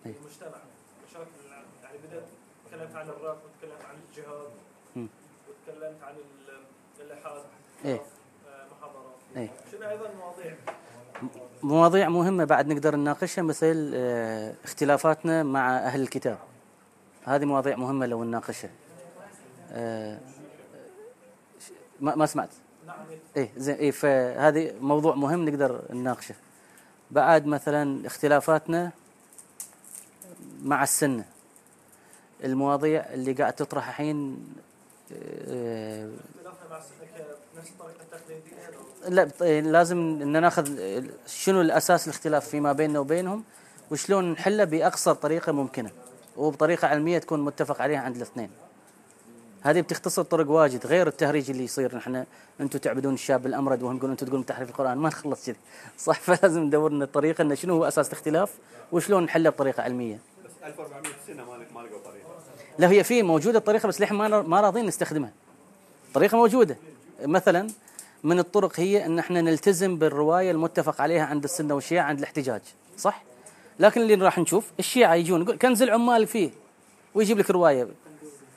S1: أي.
S12: المجتمع مشاكل العالم. يعني بدأت تكلمت عن الراب وتكلمت عن الجهاد. وتكلمت عن ال- الإلحاد
S1: إيه.
S12: آه، محاضرات
S1: إيه.
S12: شنو أيضا مواضيع
S1: مواضيع مهمة بعد نقدر نناقشها مثل آه، اختلافاتنا مع أهل الكتاب هذه مواضيع مهمة لو نناقشها آه، ما سمعت إيه زين إيه فهذه موضوع مهم نقدر نناقشه بعد مثلا اختلافاتنا مع السنة المواضيع اللي قاعد تطرح الحين
S12: أو
S1: لا إيه، لازم إن ناخذ شنو الأساس الاختلاف فيما بيننا وبينهم وشلون نحله باقصر طريقة ممكنة وبطريقة علمية تكون متفق عليها عند الاثنين. هذه بتختصر طرق واجد غير التهريج اللي يصير نحن أنتم تعبدون الشاب الأمرد وهم يقولون أنتم تقولون تحريف القرآن ما نخلص كذي صح [laughs] فلازم ندور لنا الطريقة انه شنو هو أساس الاختلاف وشلون نحله بطريقة علمية.
S8: بس 1400 سنة ما ما لقوا طريقة
S1: لا هي في موجودة الطريقة بس للحين ما ما راضين نستخدمها. طريقة موجودة مثلا من الطرق هي إن إحنا نلتزم بالرواية المتفق عليها عند السنة والشيعة عند الاحتجاج، صح؟ لكن اللي راح نشوف الشيعة يجون يقول كنز العمال فيه ويجيب لك رواية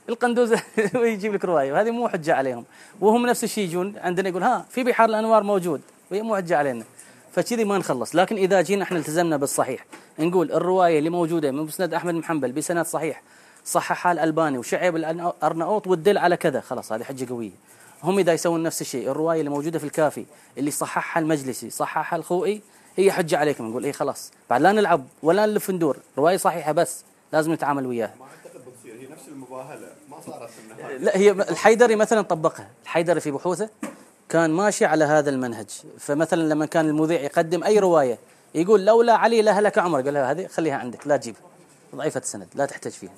S1: القندوز [laughs] ويجيب لك رواية وهذه مو حجة عليهم. وهم نفس الشيء يجون عندنا يقول ها في بحار الأنوار موجود. وهي مو حجة علينا. فكذي ما نخلص. لكن إذا جينا إحنا التزمنا بالصحيح نقول الرواية اللي موجودة من مسند أحمد بن حنبل بسند صحيح صححها الألباني وشعيب الأرناؤوط والدل على كذا خلاص هذه حجة قوية. هم إذا يسوون نفس الشيء الرواية اللي موجودة في الكافي اللي صححها المجلسي صححها الخوئي هي حجة عليكم. نقول اي خلاص. بعد لا نلعب ولا نلف ندور رواية صحيحة بس لازم نتعامل وياها.
S8: ما أعتقد بتصير. هي نفس المباهلة.
S1: لا هي الحيدري مثلا طبقها. الحيدري في بحوثه كان ماشي على هذا المنهج. فمثلا لما كان المذيع يقدم أي رواية يقول لولا علي لهلك عمر. قال هذه خليها عندك لا تجيبها ضعيفة السند لا تحتاج فيها.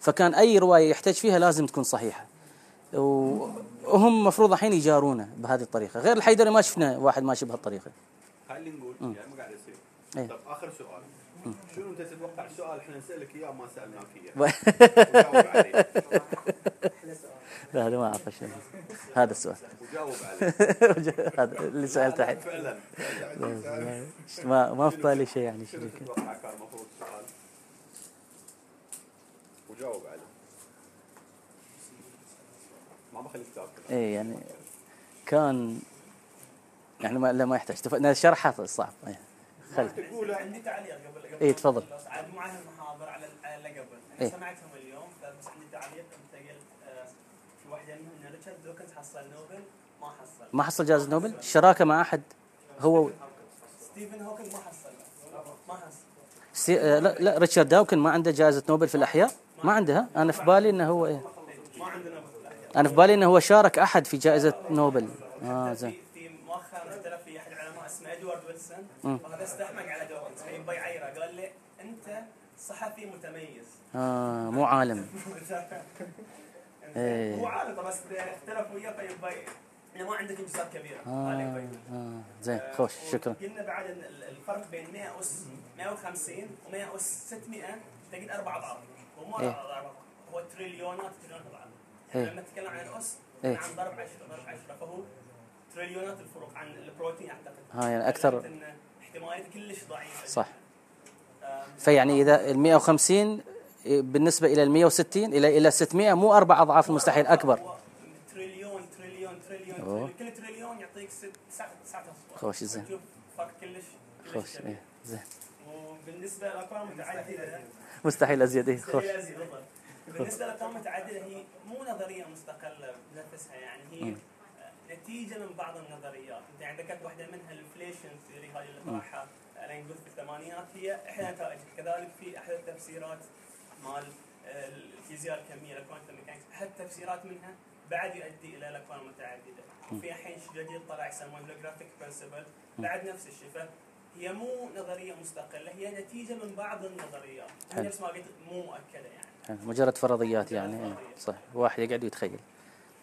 S1: فكان أي رواية يحتاج فيها لازم تكون صحيحة. و- وهم مفروض الحين يجارونه بهذه الطريقة. غير الحيدري ما شفنا واحد ماشي بهالطريقة.
S8: خلينا نقول. يعني ما قاعد يصير.
S1: إيه.
S8: طب آخر سؤال. شنو أنت تتوقع؟ السؤال إحنا نسألك إياه ما سالناك اياه
S1: و- [laughs]
S8: وجاوب عليه.
S1: لا هذا ما أعرف شيء هذا السؤال.
S8: وجاوب عليه. [laughs]
S1: هذا اللي سألته الحين.
S8: فعلا.
S1: ما ما في بالي شيء يعني
S8: شنو تتوقع كان المفروض السؤال؟ وجاوب عليه. ما بخليك تاكل.
S1: اي يعني كان يعني ما لا ما يحتاج. تف... شرحها صعب إيه.
S3: تقول عندي تعليق قبل قبل
S1: إيه، تفضل.
S3: عاد معي المحاضر على على اللي قبل
S1: إيه.
S3: أنا سمعتهم اليوم بس عندي تعليق انت قلت آه، في واحدة منهم ان ريتشارد دوكنز حصل نوبل ما حصل
S1: ما حصل جائزة نوبل الشراكة مع أحد هو
S3: ستيفن هوكينج ما حصل ما حصل
S1: سي... آه، لا لا ريتشارد داوكن ما عنده جائزة نوبل في الأحياء ما عنده ها؟ أنا في بالي إنه هو إيه
S3: ما عندنا نوبل في الأحياء.
S1: أنا في بالي إنه هو شارك أحد في جائزة نوبل آه
S3: حتى
S1: زين
S3: في في مؤخرا اختلف في احد العلماء وهذا استحمق على دوكنز فيبى يعيره قال لي أنت صحفي متميز.
S1: آه مو عالم. [laughs] إيه.
S3: هو عارف بس اختلف وياه فيبى انه ما عندك انجازات كبيرة.
S1: آه. آه زين خوش شكرا.
S3: قلنا بعد الفرق بين 100 أس 150 و100 أس 600 تجد أربع أضعاف. هو مو
S1: إيه.
S3: أربع أضعاف هو تريليونات تريليونات أضعاف.
S1: إيه.
S3: يعني لما نتكلم عن الاس
S1: إيه.
S3: عن ضرب 10 ضرب 10 فهو تريليونات الفروق عن البروتين اعتقد
S1: ها يعني أكثر
S3: قلت إن احتماليته كلش ضعيفة.
S1: صح. فيعني إذا ال 150 بالنسبة إلى ال 160 إلى إلى 600 مو أربع أضعاف المستحيل أكبر.
S3: هو تريليون تريليون تريليون, كل تريليون يعطيك ست تسعة تسعة اصفار
S1: خوش زين.
S3: كلش كلش
S1: خوش. إيه زين.
S3: وبالنسبة للاكوان متعدده
S1: مستحيل أزيد. إيه خوش.
S3: بالنسبة للارقام المتعددة هي مو نظرية مستقلة بنفسها يعني هي نتيجة من بعض النظريات. انت ذكرت واحدة منها ال inflation theory هذه اللي. طرحها آلان جوث في الثمانينات. هي إحدى نتائجها كذلك في أحد التفسيرات مال آه، الفيزياء الكمية ال quantum mechanics. أحد التفسيرات منها بعد يؤدي إلى الأكوان المتعددة. وفي الحين شيء جديد طلع يسمونه holographic principle بعد نفس الشيء هي مو نظرية مستقلة هي نتيجة من بعض النظريات. نفس ما قلت مو مؤكدة يعني.
S1: مجرد فرضيات يعني. إيه، صح. واحد يقعد ويتخيل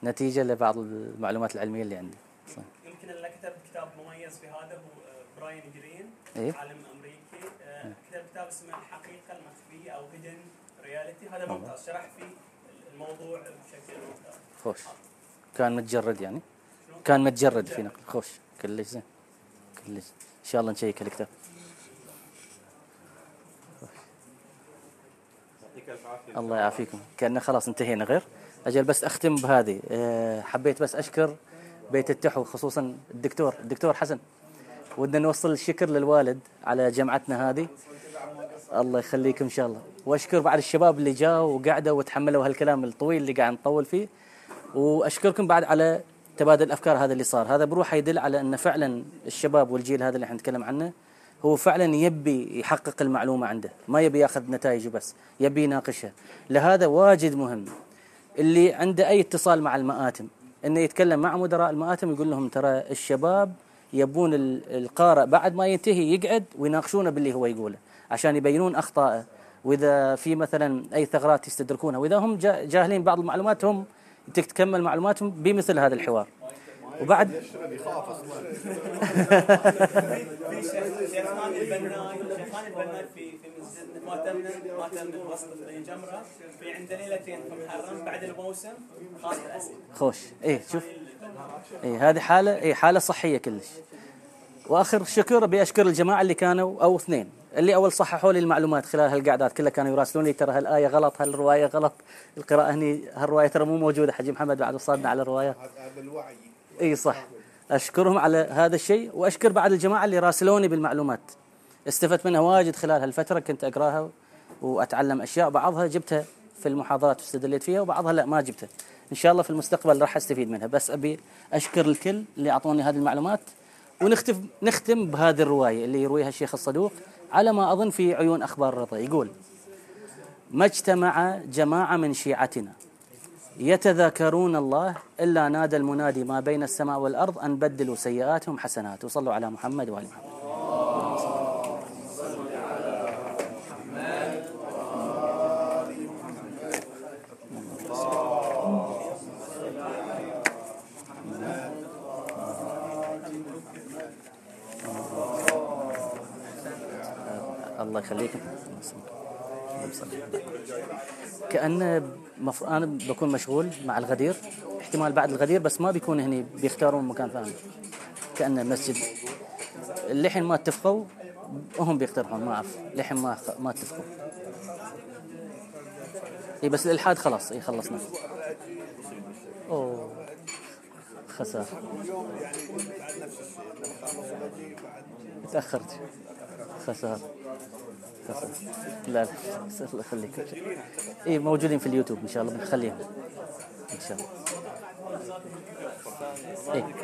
S1: نتيجة لبعض المعلومات العلمية اللي عندي. صح.
S3: يمكن اللي كتب كتاب مميز في هذا هو آه، براين جرين
S1: إيه.
S3: عالم أمريكي. آه، كتب كتاب اسمه الحقيقة المخفية أو hidden reality هذا ممتاز. شرح فيه الموضوع بشكل ممتاز.
S1: خوش. كان متجرد يعني؟ كان متجرد في نقل. خوش. كلش زين. كلش. إن شاء الله نشيك الكتاب.
S8: يعطيك الف عافية.
S1: الله يعافيكم. كأنه خلاص انتهينا. غير؟ أجل بس أختم بهذه. أه، حبيت بس أشكر بيت التحو خصوصا الدكتور. الدكتور حسن ودنا نوصل الشكر للوالد على جمعتنا هذه. الله يخليكم إن شاء الله. وأشكر بعد الشباب اللي جاوا وقعدوا وتحملوا هالكلام الطويل اللي قاعد نطول فيه. وأشكركم بعد على تبادل الأفكار هذا اللي صار. هذا بروحه يدل على أن فعلا الشباب والجيل هذا اللي إحنا نتكلم عنه هو فعلا يبي يحقق المعلومة عنده. ما يبي ياخذ نتائج بس يبي يناقشها لهذا واجد مهم اللي عنده أي اتصال مع المآتم. إنه يتكلم مع مدراء المآتم يقول لهم ترى الشباب يبون ال- القارئ بعد ما ينتهي يقعد ويناقشونه باللي هو يقوله عشان يبينون أخطائه. وإذا في مثلا أي ثغرات يستدركونها. وإذا هم جا- جاهلين بعض المعلومات هم تكمل معلوماتهم بمثل هذا الحوار. وبعد
S3: شيخان البناي شيخان البناي في في مسجد ماتم ماتم وسط الجمره في عنده ليلتين في محرم بعد الموسم خاص الاسئله
S1: خوش. إيه شوف. إيه هذه حاله إيه حالة صحية كلش. وآخر شكر أبي أشكر الجماعة اللي كانوا أو اثنين اللي أول صححوا لي المعلومات خلال هالقعدات كلها. كانوا يراسلون لي ترى هالآية غلط هالرواية غلط. القراءة هني هالرواية ترى مو موجودة. حجي محمد بعد وصلنا على الروايات
S8: هذا الوعي.
S1: إي صح. أشكرهم على هذا الشيء وأشكر بعد الجماعة اللي راسلوني بالمعلومات. استفدت منها واجد خلال هالفترة كنت أقراها وأتعلم أشياء بعضها جبتها في المحاضرات واستدليت فيها وبعضها لا ما جبتها. إن شاء الله في المستقبل راح أستفيد منها. بس أبي أشكر الكل اللي أعطوني هذه المعلومات. ونختم نختم بهذه الرواية اللي يرويها الشيخ الصدوق على ما أظن في عيون أخبار الرضا. يقول ما اجتمع جماعة من شيعتنا يتذاكرون الله إلا نادى المنادي ما بين السماء والأرض أن بدلوا سيئاتهم حسنات. وصلوا على محمد وآل محمد. الله يخليكم. كأن مف... أنا بكون مشغول مع الغدير احتمال بعد الغدير بس ما بيكون هني بيختارون مكان ثاني. كأنه مسجد. لحين ما اتفقوا هم بيقترحون ما أعرف. لحين ما ما اتفقوا. إي بس الإلحاد خلاص إي خلصنا. أوه. خسارة تأخرت. خسارة خسارة لا لا الله يخليك اي موجودين في اليوتيوب إن شاء الله. بنخليهم إن شاء الله. إيه.